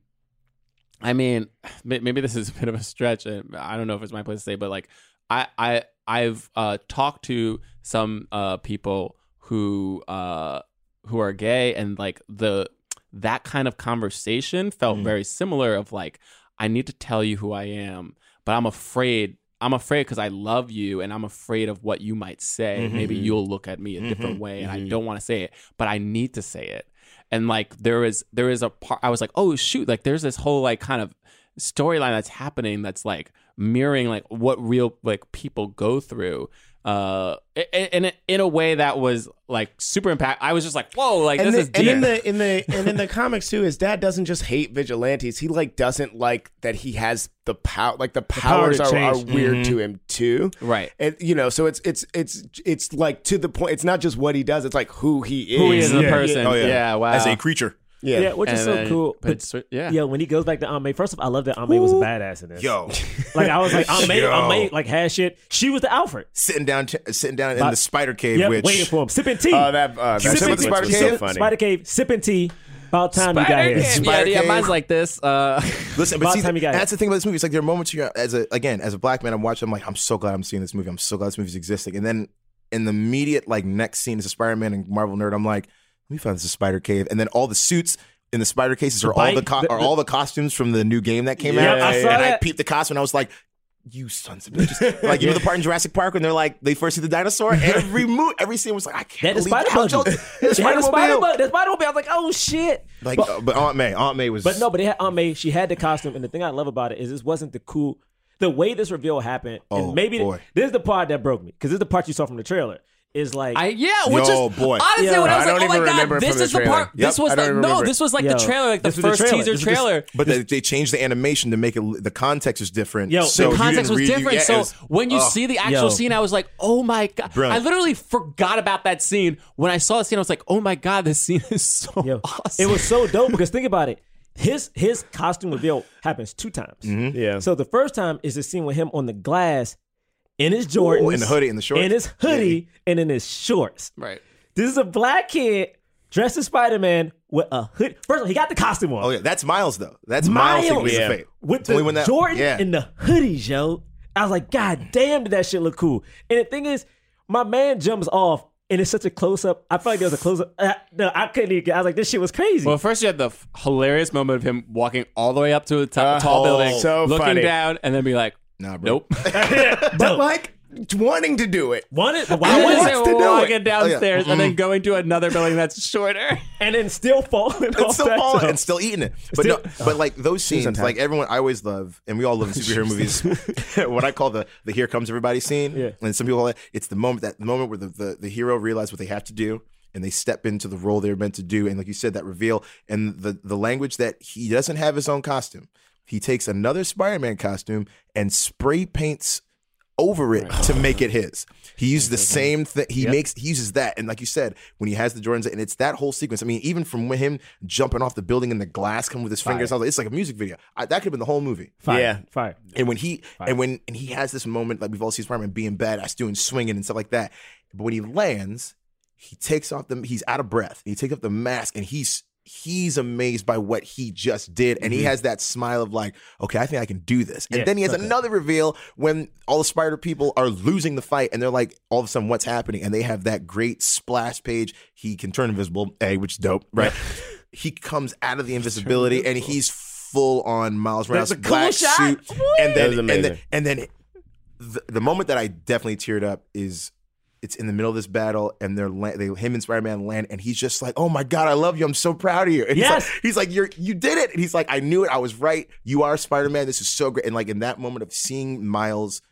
I mean, maybe this is a bit of a stretch, and I don't know if it's my place to say, but like, I I I've uh, talked to some uh, people who uh, who are gay, and like the that kind of conversation felt very similar. Of like, I need to tell you who I am, but I'm afraid. I'm afraid because I love you, and I'm afraid of what you might say. Mm-hmm. Maybe you'll look at me a mm-hmm. different way, and I mm-hmm. don't want to say it, but I need to say it. And like there is there is a part i was like oh shoot like there's this whole like kind of storyline that's happening that's like mirroring like what real like people go through uh, in a, in a way that was like super impact. I was just like, whoa, like and, this the- is and in the in the <laughs> and in the comics too, his dad doesn't just hate vigilantes. He like doesn't like that he has the power. Like the power powers to are, are change. weird to him too. right. And you know, so it's it's it's it's like to the point. It's not just what he does. It's like who he is. Who he is as a Yeah. person. Oh, yeah. yeah. wow. As a creature. Yeah. Yeah, which is so then- cool. but it's- yeah. yeah, when he goes back to Aunt May, first of all, I love that Aunt May was a badass in this. Yo, <laughs> like I was like Aunt May, Yo. Aunt May like had shit. She was the Alfred. sitting down, sitting down in But- the spider cave, Yeah, which waiting for him, sipping tea. Oh, that uh, that Sipping sequence Spider Cave? so funny. Spider Cave, sipping tea. About time you got here. Cave. Yeah, yeah, mine's like this. Uh, <laughs> Listen, but About see, time you got that's the thing about this movie. It's like there are moments where, as a again, as a black man, I'm watching. I'm like, I'm so glad I'm seeing this movie. I'm so glad this movie's existing. And then in the immediate like next scene as a Spider-Man and Marvel nerd, I'm like, let me find this a Spider Cave. And then all the suits in the Spider cases are all the, co- the- are all the costumes from the new game that came Yeah, out. I saw and I peeped the costume and I was like. You sons of bitches! Like you know the part in Jurassic Park when they're like they first see the dinosaur. <laughs> Every mo- every scene was like I can't That believe Spider how Buggy. Joe- <laughs> They had the Spider Spider-Mobile. Bug. The Spider Mobile. I was like, oh shit. Like, But- uh, but Aunt May, Aunt May was. But no, but they had Aunt May. She had the costume, and the thing I love about it is this wasn't the cool. The way this reveal happened, Oh, and maybe boy. this is the part that broke me because this is the part you saw from the trailer. Is like I yeah, which Yo, is boy. honestly Yeah. when I was I like, don't oh my even god, remember this from the is the trailer. part. This Yep, was I don't like no, this was like Yo, the trailer, like the this was the first trailer. teaser This was the- trailer. But they, they changed the animation to make it the context was different. Yo, so the context was read- you- different. yeah, so was- when you oh. see the actual Yo. scene, I was like, "Oh my god!" Brilliant. I literally forgot about that scene. When I saw the scene, I was like, "Oh my god, this scene is so Yo, awesome." It was so dope <laughs> because think about it. His his costume reveal happens two times. Mm-hmm. Yeah. So the first time is the scene with him on the glass in his Jordans, Ooh, in the hoodie, in the shorts. in his hoodie, and in his shorts. right. This is a black kid dressed as Spider Man with a hood. First of all, he got the costume on. Oh yeah, that's Miles though. That's Miles, taking Leap of Yeah. Faith. with It's the when that- Jordan yeah. and the hoodies, yo. I was like, God damn, did that shit look cool? And the thing is, my man jumps off, and it's such a close up. I felt like there was a close up. Uh, no, I couldn't even. I was like, this shit was crazy. Well, first you had the f- hilarious moment of him walking all the way up to the top, Uh, tall oh, building, so looking funny. down, and then be like, Nah, bro. "Nope." <laughs> <laughs> but like wanting to do it. Wanted, I why was was wants to do walking it. Oh, downstairs Oh, and then mm. going to another building that's <laughs> shorter. and then still falling It's off still that falling and still eating it. But Still- no, but like oh, those scenes, on like everyone, I always love, and we all love in superhero movies. what I call the the here comes everybody scene. Yeah. And some people, call it, it's the moment that moment where the, the the hero realizes what they have to do. And they step into the role they're meant to do, and like you said, that reveal and the the language that he doesn't have his own costume. He takes another Spider-Man costume and spray paints over it to make it his. He uses the same thing. He makes he uses that, and like you said, when he has the Jordans, and it's that whole sequence. I mean, even from when him jumping off the building and the glass coming with his fingers, I was like, it's like a music video. I, that could have been the whole movie. Fire, Yeah. fire. And when he and when and he has this moment, like we've all seen Spider-Man being badass, doing swinging and stuff like that. But when he lands, he takes off the he's out of breath. He takes off the mask and he's he's amazed by what he just did. And he has that smile of like, okay, I think I can do this. And Yeah, then he has okay. another reveal when all the spider people are losing the fight and they're like, all of a sudden, what's happening? And they have that great splash page. He can turn invisible, A, which is dope, right? he comes out of the invisibility and he's full on Miles Morales a cool black shot. suit. And then, and then and then the, the moment that I definitely teared up is it's in the middle of this battle and they're they him and Spider-Man land and he's just like, "Oh my god, I love you. I'm so proud of you." And he's Yes. like, he's like, "You're you did it." And he's like, "I knew it. I was right. You are Spider-Man. This is so great." And like in that moment of seeing Miles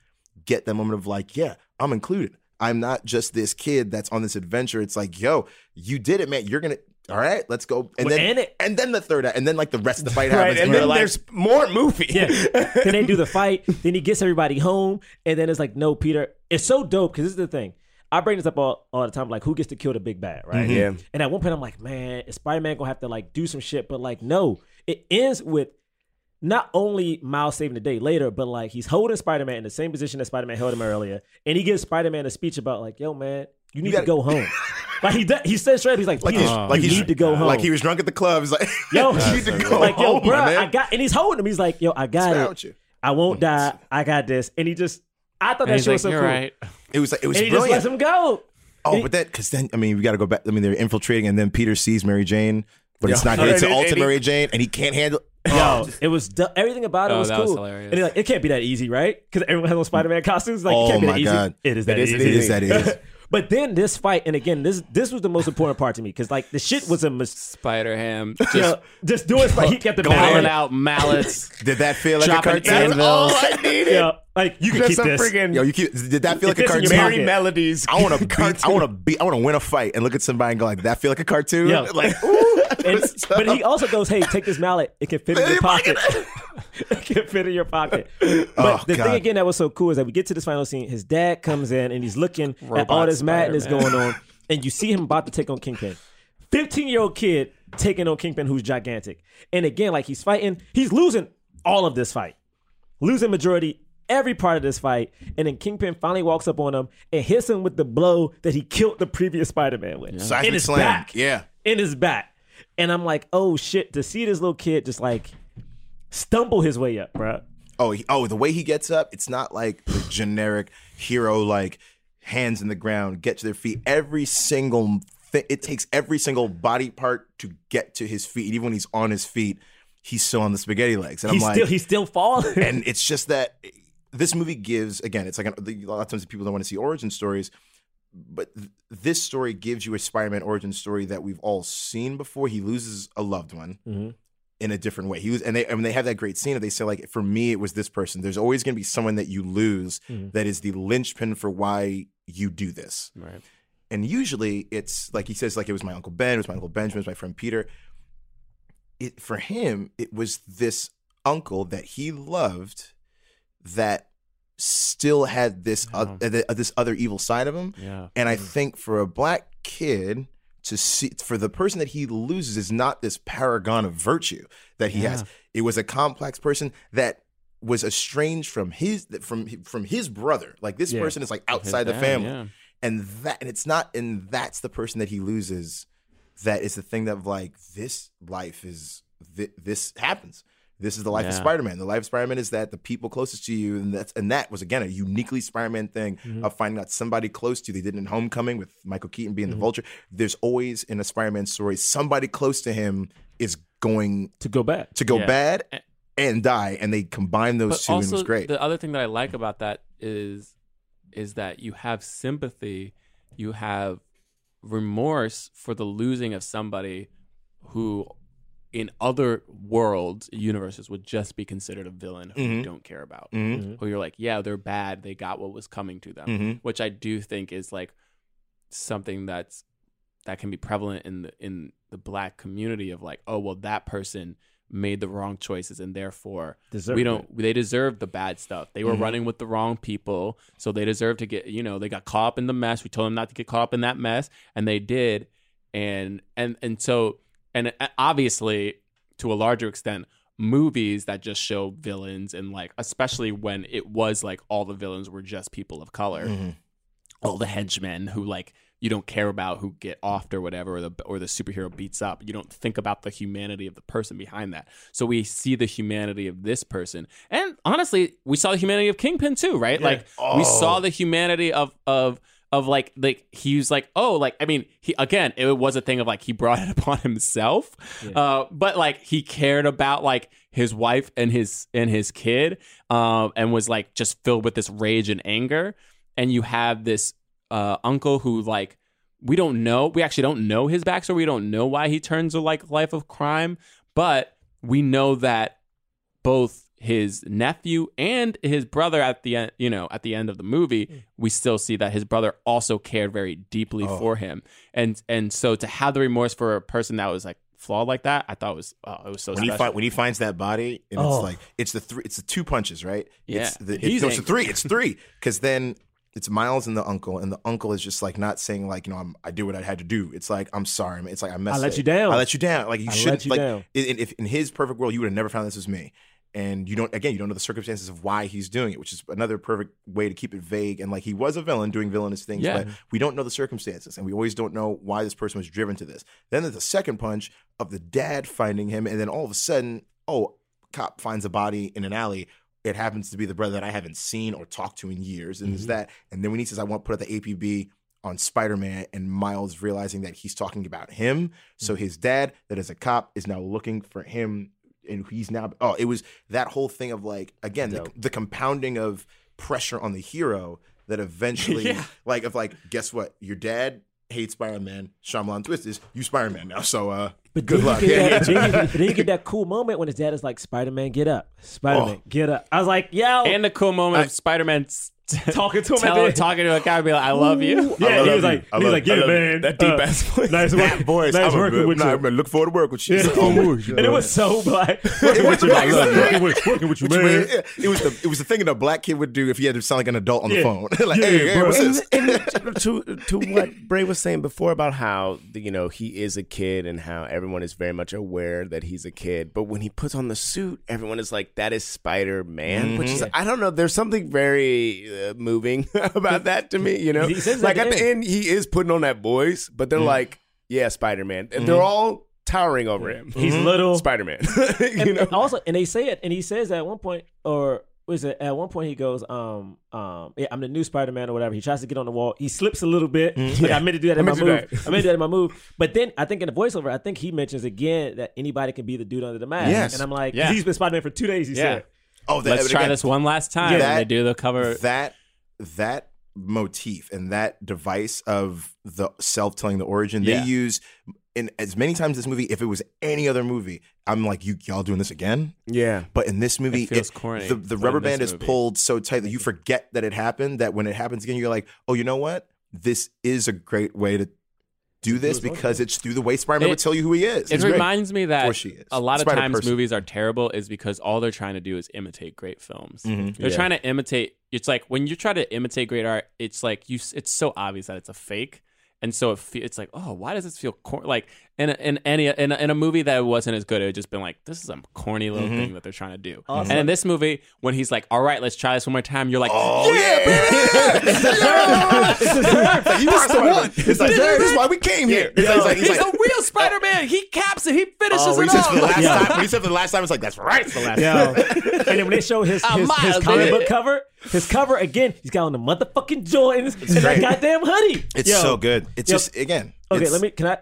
get that moment of like, "Yeah, I'm included. I'm not just this kid that's on this adventure." It's like, "Yo, you did it, man. You're going to all right, let's go. And Well, then and it- and then the third and then like the rest of the fight <laughs> Right, happens. and then like, there's more movie. Yeah. then they do the <laughs> fight. Then he gets everybody home. And then it's like, no, Peter. It's so dope because this is the thing. I bring this up all, all the time. Like, who gets to kill the big bad, right? Mm-hmm. Yeah. And at one point, I'm like, man, is Spider Man going to have to like do some shit? But like, no. It ends with not only Miles saving the day later, but like he's holding Spider Man in the same position that Spider Man held him earlier. And he gives Spider Man a speech about, like, yo, man, you need gotta- to go home. <laughs> like, he, does, he says straight up, he's like, like Peter, he's, you like he's need to go home. Like he was drunk at the club. He's like, <laughs> Yo, you need to go like, yo, home, bro, my man. I got, and he's holding him. He's like, yo, I got What's it. wrong you? I won't die. I got this. And he just, I thought And that he's shit like, was so "You're cool. right." It was like it was And he just brilliant. lets him go. Oh, but that because then I mean we got to go back. I mean they're infiltrating, and then Peter sees Mary Jane, but it's not getting <laughs> And to ultimate Mary Jane, and he can't handle. Yo, <laughs> it was du- everything about it Oh, was that cool. was hilarious. And he's like, it can't be that easy, right? Because everyone has those Spider Man costumes. Like, Oh it can't be my that easy. God. It is that It is- easy. it is that easy. <laughs> But then this fight, and again, this this was the most important part to me because like the shit was a mis- Spider Ham just, just just doing fight. He kept the pulling mallet out mallets. Did that feel like a Dropping cartoon? anvils. I needed. Yeah, like you can Just keep some this. friggin' Yo, you keep, did that feel like a If it's in cartoon? your Merry pocket. melodies. I want to beat. I want to beat. I want to win a fight and look at somebody and go like, "Did "That feel like a cartoon." Yeah. Like, <laughs> ooh, And, <laughs> but he also goes, "Hey, take this mallet. It can fit in your pocket. <laughs> it can fit in your pocket." But Oh, the God. thing again that was so cool is that we get to this final scene. His dad comes in and he's looking at all Robot this madness Spider-Man. going on, and you see him about to take on Kingpin. Fifteen-year-old kid taking on Kingpin, who's gigantic. And again, like he's fighting, he's losing all of this fight, losing majority. Every part of this fight, and then Kingpin finally walks up on him and hits him with the blow that he killed the previous Spider-Man with. Seismic in his slam. back Yeah. in his back. And I'm like, oh shit, to see this little kid just like stumble his way up, bro. Oh, he, oh, the way he gets up, it's not like the <sighs> generic hero, like hands in the ground, get to their feet. Every single thing, it takes every single body part to get to his feet. Even when he's on his feet, he's still on the spaghetti legs. And He's I'm like, still he's still falling. and it's just that this movie gives again it's like a lot of times people don't want to see origin stories but th- this story gives you a spider-man origin story that we've all seen before he loses a loved one Mhm. in a different way he was and they and they have that great scene that they say like for me it was this person there's always going to be someone that you lose Mhm. that is the linchpin for why you do this Right. and usually it's like he says like it was my uncle ben it was my uncle benjamin it was my friend peter it for him it was this uncle that he loved that still had this oth- uh, this other evil side of him. Yeah. and i think for a black kid to see for the person that he loses is not this paragon of virtue that he has. It was a complex person that was estranged from his from from his brother. Like this Yeah. person is like His outside the family. yeah. and that and it's not and that's the person that he loses that is the thing that like this life is thi- this happens this is the life of spider-man the life of spider-man is that the people closest to you and that's and that was again a uniquely spider-man thing Mm-hmm. of finding out somebody close to you they did it in homecoming with michael keaton being Mm-hmm. the vulture there's always in a spider-man story somebody close to him is going to go bad, to go Yeah. bad and die and they combine those But two and it was great the other thing that I like about that is is that you have sympathy, you have remorse for the losing of somebody who in other worlds, universes would just be considered a villain who you Mhm. don't care about. Mhm. Who you're like, yeah, they're bad, they got what was coming to them. Which I do think is like something that's that can be prevalent in the in the black community of like, oh well, that person made the wrong choices and therefore Deserved we don't they deserve the bad stuff they were running with the wrong people so they deserve to get you know they got caught up in the mess we told them not to get caught up in that mess and they did and and and so and uh, obviously to a larger extent movies that just show villains and like especially when it was like all the villains were just people of color. Mhm. all the henchmen who like you don't care about who get offed or whatever or the or the superhero beats up. You don't think about the humanity of the person behind that. So we see the humanity of this person. And honestly we saw the humanity of kingpin too right? Like we saw the humanity of of of like like he was like oh like i mean he again it was a thing of like he brought it <laughs> upon himself. Uh but like he cared about like his wife and his and his kid um and was like just filled with this rage and anger. And you have this uh uncle who like we don't know we actually don't know his backstory. We don't know why he turns a like life of crime. But we know that both his nephew and his brother at the end you know at the end of the movie mm. we still see that his brother also cared very deeply oh. for him and and so to have the remorse for a person that was like flawed like that i thought was oh it was so when he special fi- when he finds that body and Oh. it's like it's the three it's the two punches right Yeah. it's the, He's it's, no, it's the three it's <laughs> three because then it's Miles and the uncle and the uncle is just like not saying like you know I'm, I did what I had to do it's like I'm sorry man. it's like I messed I let up. you down. I let you down like you I shouldn't let you like down. in, if in his perfect world you would have never found this was me and you don't again you don't know the circumstances of why he's doing it which is another perfect way to keep it vague and like he was a villain doing villainous things Yeah. but we don't know the circumstances and we always don't know why this person was driven to this. Then there's the second punch of the dad finding him and then all of a sudden oh cop finds a body in an alley. It happens to be the brother that i haven't seen or talked to in years and there's mm-hmm. that and then when he says i want to put out the apb on spider-man and miles realizing that he's talking about him. So mm-hmm. his dad that is a cop is now looking for him and he's now oh it was that whole thing of like again the, the compounding of pressure on the hero that eventually, <laughs> Yeah. like, of like, guess what, your dad hates Spider Man, Shyamalan twist is you Spider Man now. So, uh, But good luck. You Yeah, get yeah. <laughs> then, you, then you get that cool moment when his dad is like, Spider Man, get up. Spider Man, Oh. get up. I was like, yo. And the cool moment of Spider Man <laughs> talking to him at tell, the talking to a guy and be like, I love you. Yeah, I he was like, I he was like, yeah, love man. That deep uh, ass voice. Nice work, that voice. Nice I'm working a, with nah, you. I'm look forward to work with you. Yeah. <laughs> And it was so black. It was Working with you, black. working with- working with you, man. man, yeah, it was the it was the thing that a black kid would do if he had to sound like an adult on the phone. <laughs> like, Yeah, hey, hey, what's And, this? and to to what Bray was saying before about how you know he is a kid and how everyone is very much aware that he's a kid, but when he puts on the suit, everyone is like, "That is Spider Man," which is I don't know. There's something very uh, moving <laughs> about that to me. You know, He says like at at the the end, he is putting on that voice, but they're like, "Yeah, Spider Man," and they're all towering over him. He's little. Spider Man. <laughs> and, you know, and also, and they say it, and he says at one point, or was it at one point he goes, um, um, yeah, I'm the new Spider Man or whatever. He tries to get on the wall. He slips a little bit. Like I meant to do that in I my meant to do move. that. I meant to do that in my move. But then I think in the voiceover, I think he mentions again that anybody can be the dude under the mask. Yes. And I'm like, Yeah. he's been Spider Man for two days. He Yeah. said. Oh, that, Let's try again, this one last time. Yeah. and they do the cover. that that motif and that device of the self telling the origin Yeah. they use in as many times this movie if it was any other movie i'm like you y'all doing this again yeah. but in this movie It feels corny the, the rubber band is movie. pulled so tight that you forget that it happened that when it happens again you're like oh you know what this is a great way to do this because it's through the way spider-man It- would tell you who he is It great. reminds me that a lot of Spider times person. movies are terrible is because all they're trying to do is imitate great films. Mhm. They're Yeah. trying to imitate. It's like when you try to imitate great art, it's like you. It's so obvious that it's a fake, and so it fe- it's like, oh, why does this feel cor-? like in a, in any in a, in a movie that wasn't as good? It would just been like, this is a corny little Mm-hmm. thing that they're trying to do. Awesome. And in this movie, when he's like, all right, let's try this one more time, you're like, Oh yeah, It's you just the one. It's like this is why we came here. It's like, like, he's it's like, the real Spider Man. He caps it. He finishes oh, it he for the off. last Yeah. time, when he said for the last time, it's like that's right. It's the last <laughs> Yo. and then when they show his A his, his comic book cover, his cover again, he's got on the motherfucking Jordans and that goddamn hoodie. It's Yo. so good. It's Yo. just again. Okay, it's- let me. Can I?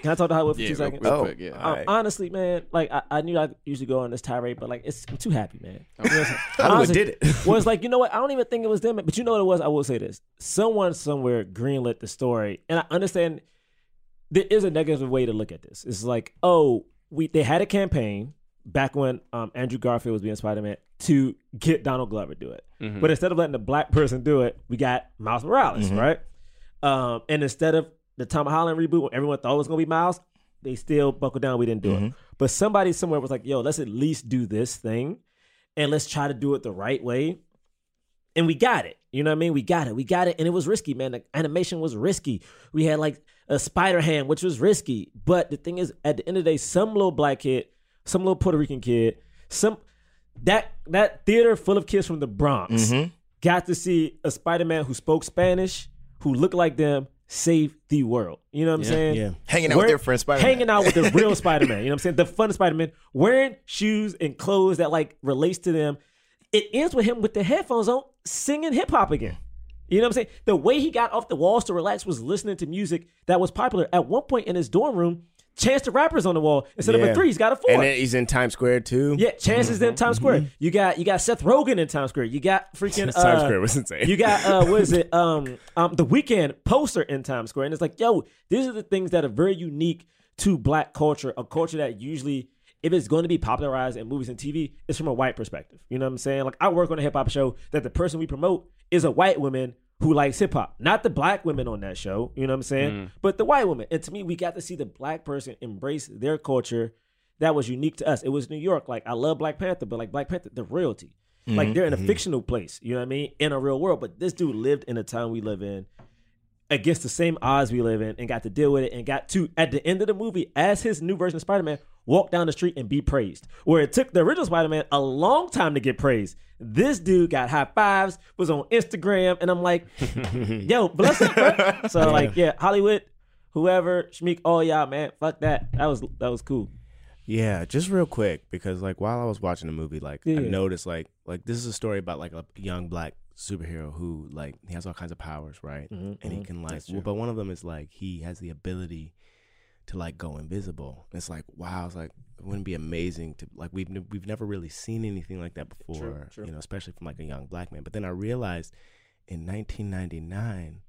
Can I talk to Hollywood for Yeah, two real- seconds? real Oh, quick, yeah. Um, right. honestly, man, like I, I knew I usually go on this tirade, but like it's I'm too happy, man. You know I'm? Hollywood did it. was like, <laughs> you know what? I don't even think it was them, but you know what it was. I will say this: someone somewhere greenlit the story, and I understand there is a negative way to look at this. It's like, oh, we they had a campaign back when um, Andrew Garfield was being Spider Man to get Donald Glover to do it, Mhm. but instead of letting the black <laughs> person do it, we got Miles Morales, right? Um, and instead of the Tom Holland reboot, when everyone thought it was gonna be Miles, they still buckled down. We didn't do it. But somebody somewhere was like, "Yo, let's at least do this thing, and let's try to do it the right way." And we got it. You know what I mean? We got it. We got it, and it was risky, man. The animation was risky. We had like a spider hand, which was risky. But the thing is, at the end of the day, some little black kid, some little Puerto Rican kid, some that that theater full of kids from the Bronx mm-hmm. got to see a Spider-Man who spoke Spanish, who looked like them, save the world. You know what I'm saying? yeah. Hanging out with Wear- their friend Spider-Man. Hanging out with the real <laughs> Spider-Man. You know what I'm saying? The fun Spider-Man. Wearing shoes and clothes that like relates to them. It ends with him with the headphones on, singing hip hop again. You know what I'm saying? The way he got off the walls to relax was listening to music that was popular. At one point in his dorm room, Chance the Rapper's on the wall. Instead of a three, he's got a four. And then he's in Times Square too. Yeah, Chance is in Times Square. You got you got Seth Rogen in Times Square. You got freaking uh, <laughs> Times Square was insane. You got uh, what is it? <laughs> Um, um, the Weeknd poster in Times Square, and it's like, yo, these are the things that are very unique to Black culture, a culture that usually, if it's going to be popularized in movies and TV, it's from a white perspective. You know what I'm saying? Like I work on a hip hop show that the person we promote is a white woman who likes hip hop, not the black women on that show. You know what I'm saying? Mm. But the white women. And to me, we got to see the black person embrace their culture that was unique to us. It was New York. Like I love Black Panther, but like Black Panther, the royalty. Like mm-hmm. they're in a mm-hmm. fictional place, you know what I mean? In a real world. But this dude lived in a time we live in against the same odds we live in and got to deal with it and got to at the end of the movie as his new version of Spider-Man walk down the street and be praised. Where it took the original Spider-Man a long time to get praised. This dude got high fives, was on Instagram, and I'm like, <laughs> yo, bless up, bro. So like, yeah, Hollywood, whoever, Shameik, all y'all, man, fuck that. That was that was cool. Yeah, just real quick because like while I was watching the movie, like I noticed like like this is a story about like a young black superhero who like he has all kinds of powers, right? Mhm, and he mhm. can like, well, but one of them is like he has the ability to like go invisible. It's like wow, it's like it wouldn't be amazing to like we've we've never really seen anything like that before, true. you know, especially from like a young black man. But then I realized in 1999,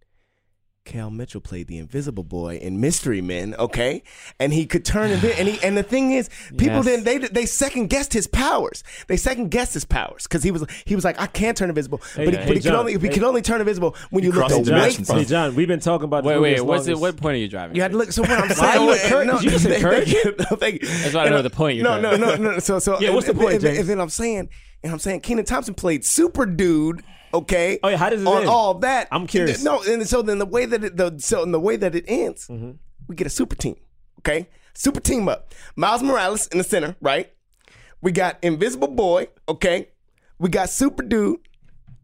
Kel Mitchell played the Invisible Boy in Mystery Men. Okay, and he could turn invi- and he and the thing is, people Yes. didn't they they second guessed his powers. They second guessed his powers because he was he was like I can't turn invisible, Hey, but he, hey, but he could John, only he hey. could only turn invisible when you, looked away from Hey. John, we've been talking about. Wait, the wait. What's long it? What point are you driving? You had to look. So what I'm <laughs> saying? you encourage- no, you just thank encourage you. <laughs> No, thank you. That's why I know the point you're No, no, driving. no, no. So, so Yeah, what's the and- point, and- And then I'm saying, and I'm saying, Kenan Thompson played Super Dude. Okay. Oh, yeah, how does it on end? all that? I'm curious. No, and so then the way that it, the so in the way that it ends, Mm-hmm. we get a super team. Okay, super team up. Miles Morales in the center, right? We got Invisible Boy. Okay, we got Super Dude,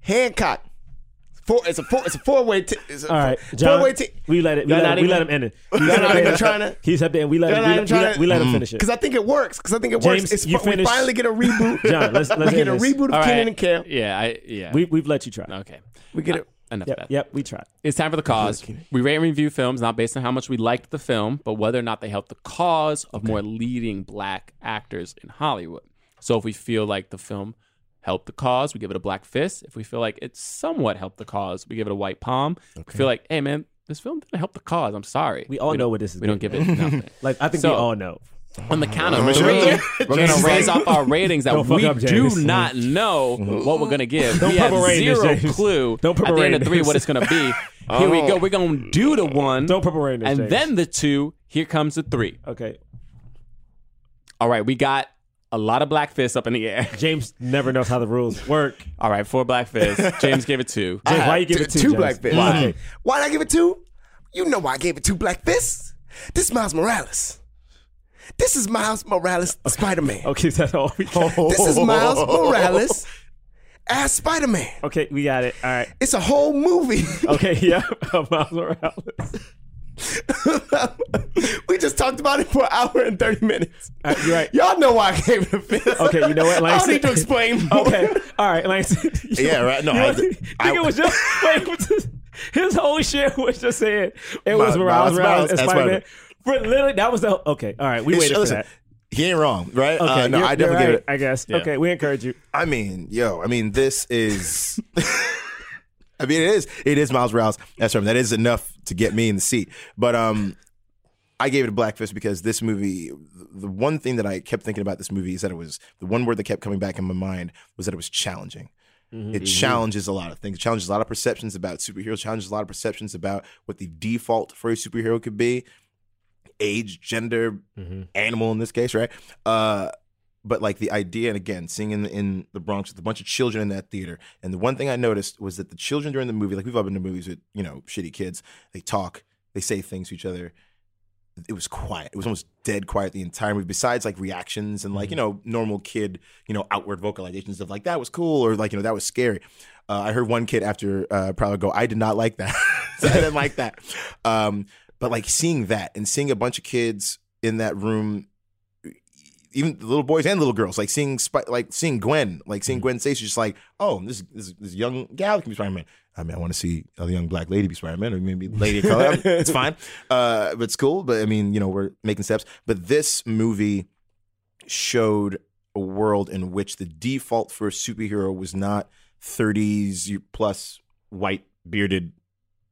Hancock. Four. It's a four. It's a four way. T- it's a All right, John. Four way team. We let it. We let, not him, we let him end it. <laughs> Y'all He's not up even trying to- He's up there, and we let him. not We, let- we, let, to- we let him mm-hmm. finish it. Because I think it works. Because I think it James, works. It's you fu- we finally get a reboot. <laughs> John, let's- let's we get a this. reboot of All Kenan and Kel. Yeah, I yeah. We we've let you try. okay. We get uh, it. Enough of Yep, that. yep. We tried. It's time for the cause. We rate and review films not based on how much we liked the film, but whether or not they helped the cause of more leading black actors in Hollywood. So if we feel like the film helped the cause, we give it a black fist. If we feel like it somewhat helped the cause, we give it a white palm. If we feel like, hey man, this film didn't help the cause. I'm sorry. We all know what this is We don't getting give it nothing. <laughs> Like I think So- we all know. On the count of James- three, we're gonna raise up our <laughs> ratings that we up, do not know <laughs> what we're gonna give. Don't we have rain zero James. clue Don't purple at the end of three what it's gonna be. Here we go. We're gonna do the one, Don't purple rain this, and James. then the two. Here comes the three. Okay. All right, we got a lot of black fists up in the air. <laughs> James never knows how the rules work. All right, four black fists. <laughs> James gave it two. James, why you give T- it two? two James? black fists. Why? Mm-hmm. Why did I give it two? You know why I gave it two black fists. This is Miles Morales. This is Miles Morales, Spider Man. Okay, is that all we got? <laughs> This is Miles Morales as Spider Man. Okay, we got it. All right. It's a whole movie. Okay, yeah. Miles Morales. <laughs> we just talked about it for an hour and 30 minutes. Uh, you're right. <laughs> Y'all know why I came it a. Okay, you know what, I don't need to explain more. Okay, all right, Langston. You- <laughs> Yeah, right. No, you I- want- think it was just wait. His whole shit was just saying it was Miles- Morales, Miles Morales, Morales and as Spider Man. For literally, that was the okay. All right, we It's- waited for listen, that. He ain't wrong, right? Okay, Uh, no, I definitely you're give right, it. I guess. Yeah. Okay, we encourage you. I mean, yo, I mean, this is. I mean, it is. It is Miles Morales. That's right. That is enough to get me in the seat. But um, I gave it a black fist because this movie. The one thing that I kept thinking about this movie is that it was the one word that kept coming back in my mind was that it was challenging. It challenges a lot of things. It challenges a lot of perceptions about superheroes. Challenges a lot of perceptions about what the default for a superhero could be, age, gender, animal in this case, right? Uh, but like the idea, and again, seeing in in the Bronx with a bunch of children in that theater, and the one thing I noticed was that the children during the movie, like we've all been to movies with you know shitty kids, they talk, they say things to each other. It was quiet. It was almost dead quiet the entire movie. Besides like reactions and like you know normal kid, you know outward vocalizations of like that was cool or like you know that was scary. Uh, I heard one kid after uh, probably go, I did not like that. <laughs> So I didn't like that. Um, but like seeing that and seeing a bunch of kids in that room even the little boys and little girls, like seeing like seeing Gwen, like seeing Gwen Stacy, just like, oh, this this, this young gal can be Spider Man. I mean, I want to see a young black lady be Spider Man, or maybe lady of color. <laughs> it's fine, uh, but it's cool. But I mean, you know, we're making steps. But this movie showed a world in which the default for a superhero was not 30s plus white bearded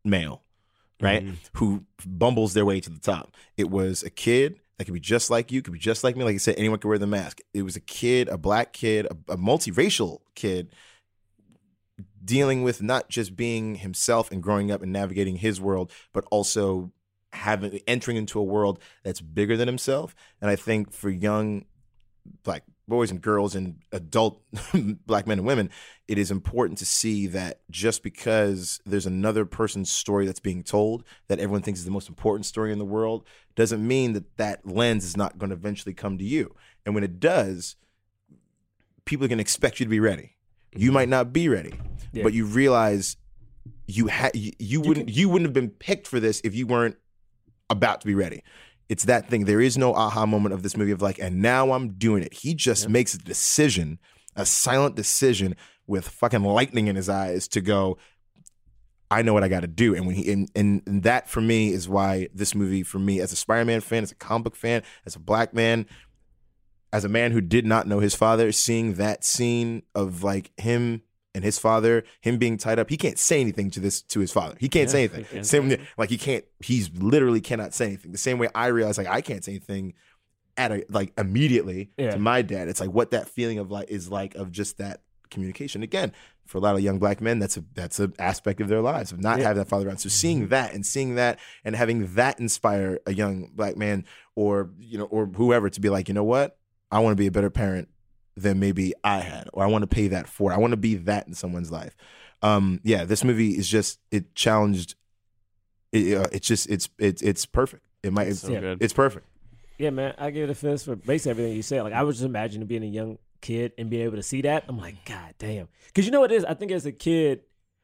male, right? Who bumbles their way to the top. It was a kid that could be just like you, could be just like me. Like you said, anyone could wear the mask. It was a kid, a black kid, a, a multiracial kid dealing with not just being himself and growing up and navigating his world, but also having entering into a world that's bigger than himself. And I think for young black boys and girls and adult <laughs> black men and women, it is important to see that just because there's another person's story that's being told that everyone thinks is the most important story in the world doesn't mean that that lens is not going to eventually come to you. And when it does, people are going to expect you to be ready. You mm-hmm. might not be ready, Yeah. but you realize you had you, you wouldn't you wouldn't have been picked for this if you weren't about to be ready. It's that thing. There is no aha moment of this movie of like, and now I'm doing it. He just makes a decision, a silent decision with fucking lightning in his eyes to go, I know what I got to do. And when he, and, and, and that for me is why this movie, for me, as a Spider Man fan, as a comic book fan, as a black man, as a man who did not know his father, seeing that scene of like him And his father, him being tied up, he can't say anything to this to his father. He can't say anything. can't Same like he can't. He's literally cannot say anything. The same way I realize like I can't say anything at a like immediately Yeah. to my dad. It's like what that feeling of like is like of just that communication. Again, for a lot of young black men, that's a that's an aspect of their lives of not Yeah. having that father around. So seeing that and seeing that and having that inspire a young black man or you know or whoever to be like, you know what, I want to be a better parent than maybe I had, or I want to pay that for. I want to be that in someone's life. Um, yeah, this movie is just it challenged. It, uh, it's just it's it's it's perfect. It might it's, So good. it's perfect. Yeah, man, I give it a fist for basically everything you said. Like I was just imagining being a young kid and being able to see that. I'm like, God damn. Because you know what it is? I think as a kid,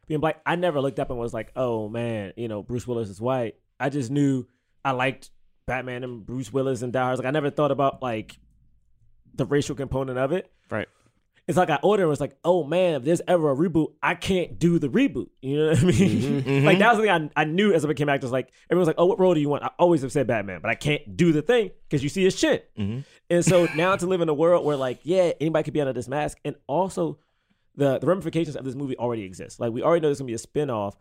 being black, I never looked up and was like, oh man, you know, Bruce Willis is white. I just knew I liked Batman and Bruce Willis and Die Hard. Like I never thought about like the racial component of it. Right. It's like I ordered and was like, oh man, if there's ever a reboot, I can't do the reboot. You know what I mean? Mm-hmm. <laughs> like mm-hmm. that was the thing I, I knew as I became actor. It's like everyone's like, oh, what role do you want? I always have said Batman, but I can't do the thing because you see his shit. Mm-hmm. And so <laughs> now to live in a world where like, yeah, anybody could be under this mask, and also the the ramifications of this movie already exist. Like we already know there's gonna be a spinoff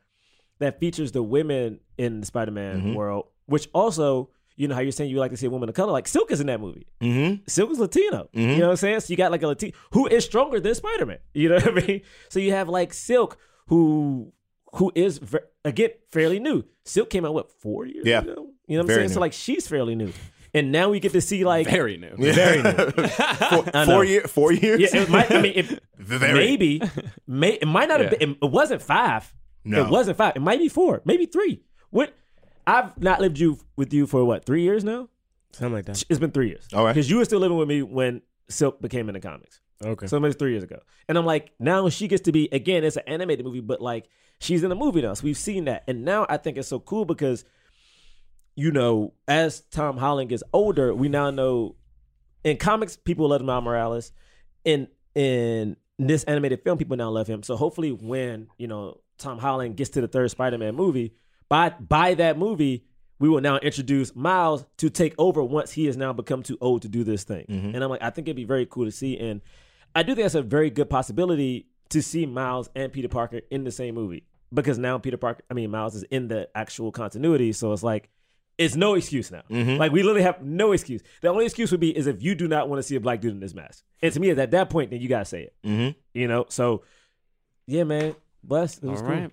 that features the women in the Spider-Man world, which also. You know how you're saying you like to see a woman of color? Like Silk is in that movie. Mm-hmm. Silk is Latino. You know what I'm saying? So you got like a Latino who is stronger than Spider Man. <laughs> You know what I mean? So you have like Silk who who is ver- again fairly new. Silk came out what four years Yeah. ago? You know what I'm Very saying? So like she's fairly new, and now we get to see like Very new. very new. <laughs> <laughs> four, I four year four years. Yeah, it might. I mean, it, Very. maybe, may, it might not have Yeah. been. It wasn't five. No. It wasn't five. It might be four, maybe three. What? I've not lived you with you for what three years now. Something like that. It's been three years. All right. Because you were still living with me when Silk became in the comics. Okay. So maybe three years ago. And I'm like, now she gets to be again, it's an animated movie, but like she's in a movie now. So we've seen that. And now I think it's so cool because, you know, as Tom Holland gets older, we now know in comics, people love Miles Morales. In in this animated film, people now love him. So hopefully when, you know, Tom Holland gets to the third Spider-Man movie, by by that movie, we will now introduce Miles to take over once he has now become too old to do this thing. Mm-hmm. And I'm like, I think it'd be very cool to see. And I do think that's a very good possibility to see Miles and Peter Parker in the same movie. Because now Peter Parker, I mean Miles is in the actual continuity. So it's like it's no excuse now. Mm-hmm. Like we literally have no excuse. The only excuse would be is if you do not want to see a black dude in this mask. And to me, at that point, then you gotta say it. Mm-hmm. You know? So yeah, man. Bless. It All was right.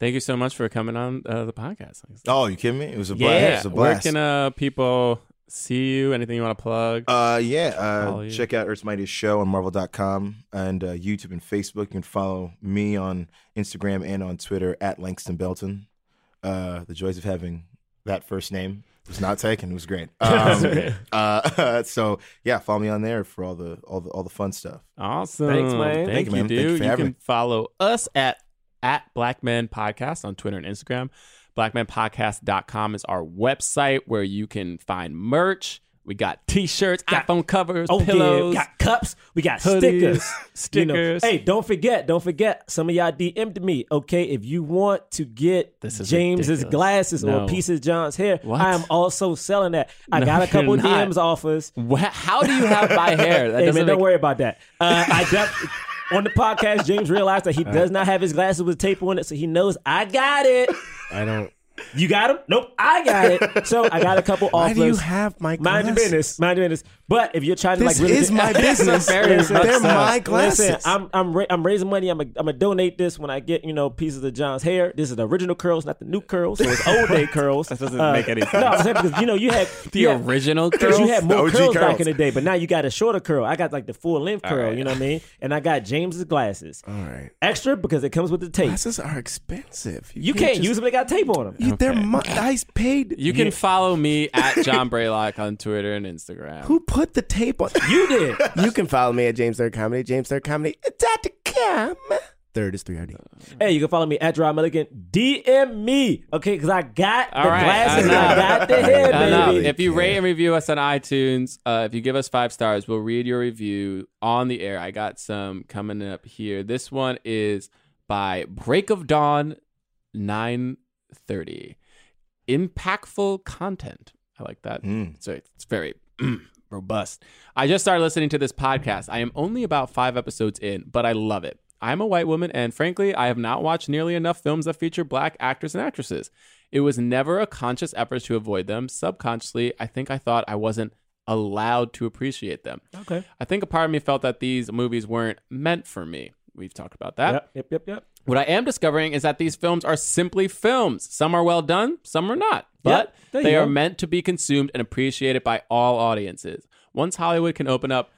Cool. Thank you so much for coming on uh, the podcast. Oh, you kidding me? It was a Yeah. blast. It was a Where blast. can uh, people see you? Anything you want to plug? Uh, yeah. Uh, check out Earth's Mightiest Show on Marvel.com and uh, YouTube and Facebook. You can follow me on Instagram and on Twitter at Langston Belton. Uh, the joys of having that first name was not taken. It was great. <laughs> Um, uh, <laughs> so yeah, follow me on there for all the all the all the fun stuff. Awesome. Thanks, man. Thank, Thank you, you, man. dude. Thank you you for having can me. follow us at at Black Men Podcast on Twitter and Instagram. BlackmenPodcast.com is our website where you can find merch. We got t-shirts, Got- iPhone covers, Oh, pillows. yeah. Got cups. We got hoodies, stickers. You know, stickers. hey, don't forget, don't forget. Some of y'all DM'd me. Okay, if you want to get James's ridiculous. glasses No. or a piece of John's hair, What? I am also selling that. I No, got a couple. DMs offers. How do you have my hair? That Hey, man, don't worry about that. Uh, I def- <laughs> on the podcast, James realized that he does not have his glasses with tape on it, so he knows I got it. I don't. You got them? Nope, I got it. So I got a couple <laughs> Why offers. do you have my Mind your business. Mind your business. But if you're trying to This like really is my <laughs> business. They're my glasses. Listen, I'm I'm ra- I'm raising money. I'm a, I'm gonna donate this when I get you know pieces of John's hair. This is the original curls, not the new curls. So it's old day curls. <laughs> that doesn't make any sense. No, I'm saying because you know you had the you had- original because girls. you had more OG curls, back in the day, but now you got a shorter curl. I got like the full length curl, right. you know what I mean? And I got James's glasses, All right. extra because it comes with the tape. Glasses are expensive. You can't just- use them; they got tape on them. You, They're Okay. my, I paid. You can follow me <laughs> at John Braylock on Twitter and Instagram. Who put the tape on? You did. you can follow me at James Third Comedy. James Third Comedy. com. Third is three RD. Hey, you can follow me at Jerah Milligan. DM me, okay? Because I got All the right, glasses, enough. I got the hair, Enough. baby. If you rate and review us on iTunes, uh, if you give us five stars, we'll read your review on the air. I got some coming up here. This one is by Break of Dawn, nine thirty. Impactful content. I like that. Mm. So it's very <clears throat> robust. I just started listening to this podcast. I am only about five episodes in, but I love it. I'm a white woman, and frankly, I have not watched nearly enough films that feature black actors and actresses. It was never a conscious effort to avoid them. Subconsciously, I think I thought I wasn't allowed to appreciate them. Okay. I think a part of me felt that these movies weren't meant for me. We've talked about that. Yep, yep, yep, yep. What I am discovering is that these films are simply films. Some are well done, some are not. But you they are go. meant to be consumed and appreciated by all audiences. Once Hollywood can open up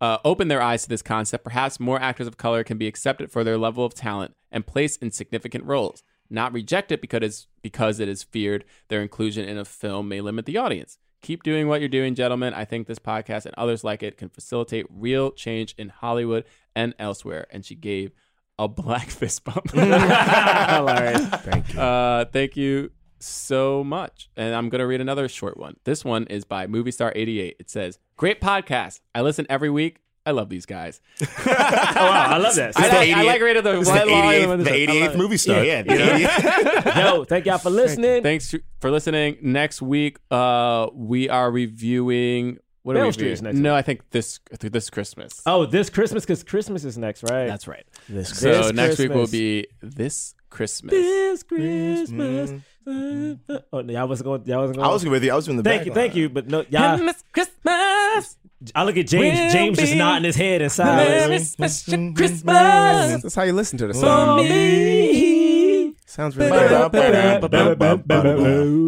uh, open their eyes to this concept, perhaps more actors of color can be accepted for their level of talent and placed in significant roles, not rejected because it's, because it is feared their inclusion in a film may limit the audience. Keep doing what you're doing, gentlemen. I think this podcast and others like it can facilitate real change in Hollywood and elsewhere. And she gave a black <laughs> fist bump. <laughs> Hilarious. <laughs> Thank you. Uh, thank you so much. And I'm going to read another short one. This one is by Movie Star 88. It says, Great podcast. I listen every week. I love these guys. oh wow, I love this. I the like, I like reading the, This is one the 88th, the 88th movie star. Yeah, You know? Yo, thank y'all for listening. Thanks for listening. Next week, uh, we are reviewing. What are Meryl we Streep's reviewing? next No, I think this this Christmas. Oh, this Christmas because Christmas is next, right? That's right. This So This next week will be this Christmas. this Christmas. Oh, no, y'all wasn't going. Y'all wasn't going. I was with you. I was in the Thank you, line. thank you, but no, y'all. Christmas, Christmas. I look at James. will James just nodding his head in Merry silence. special Christmas That's how you listen to the song. for me. Sounds really good.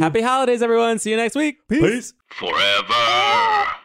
Happy holidays, everyone. See you next week. Peace.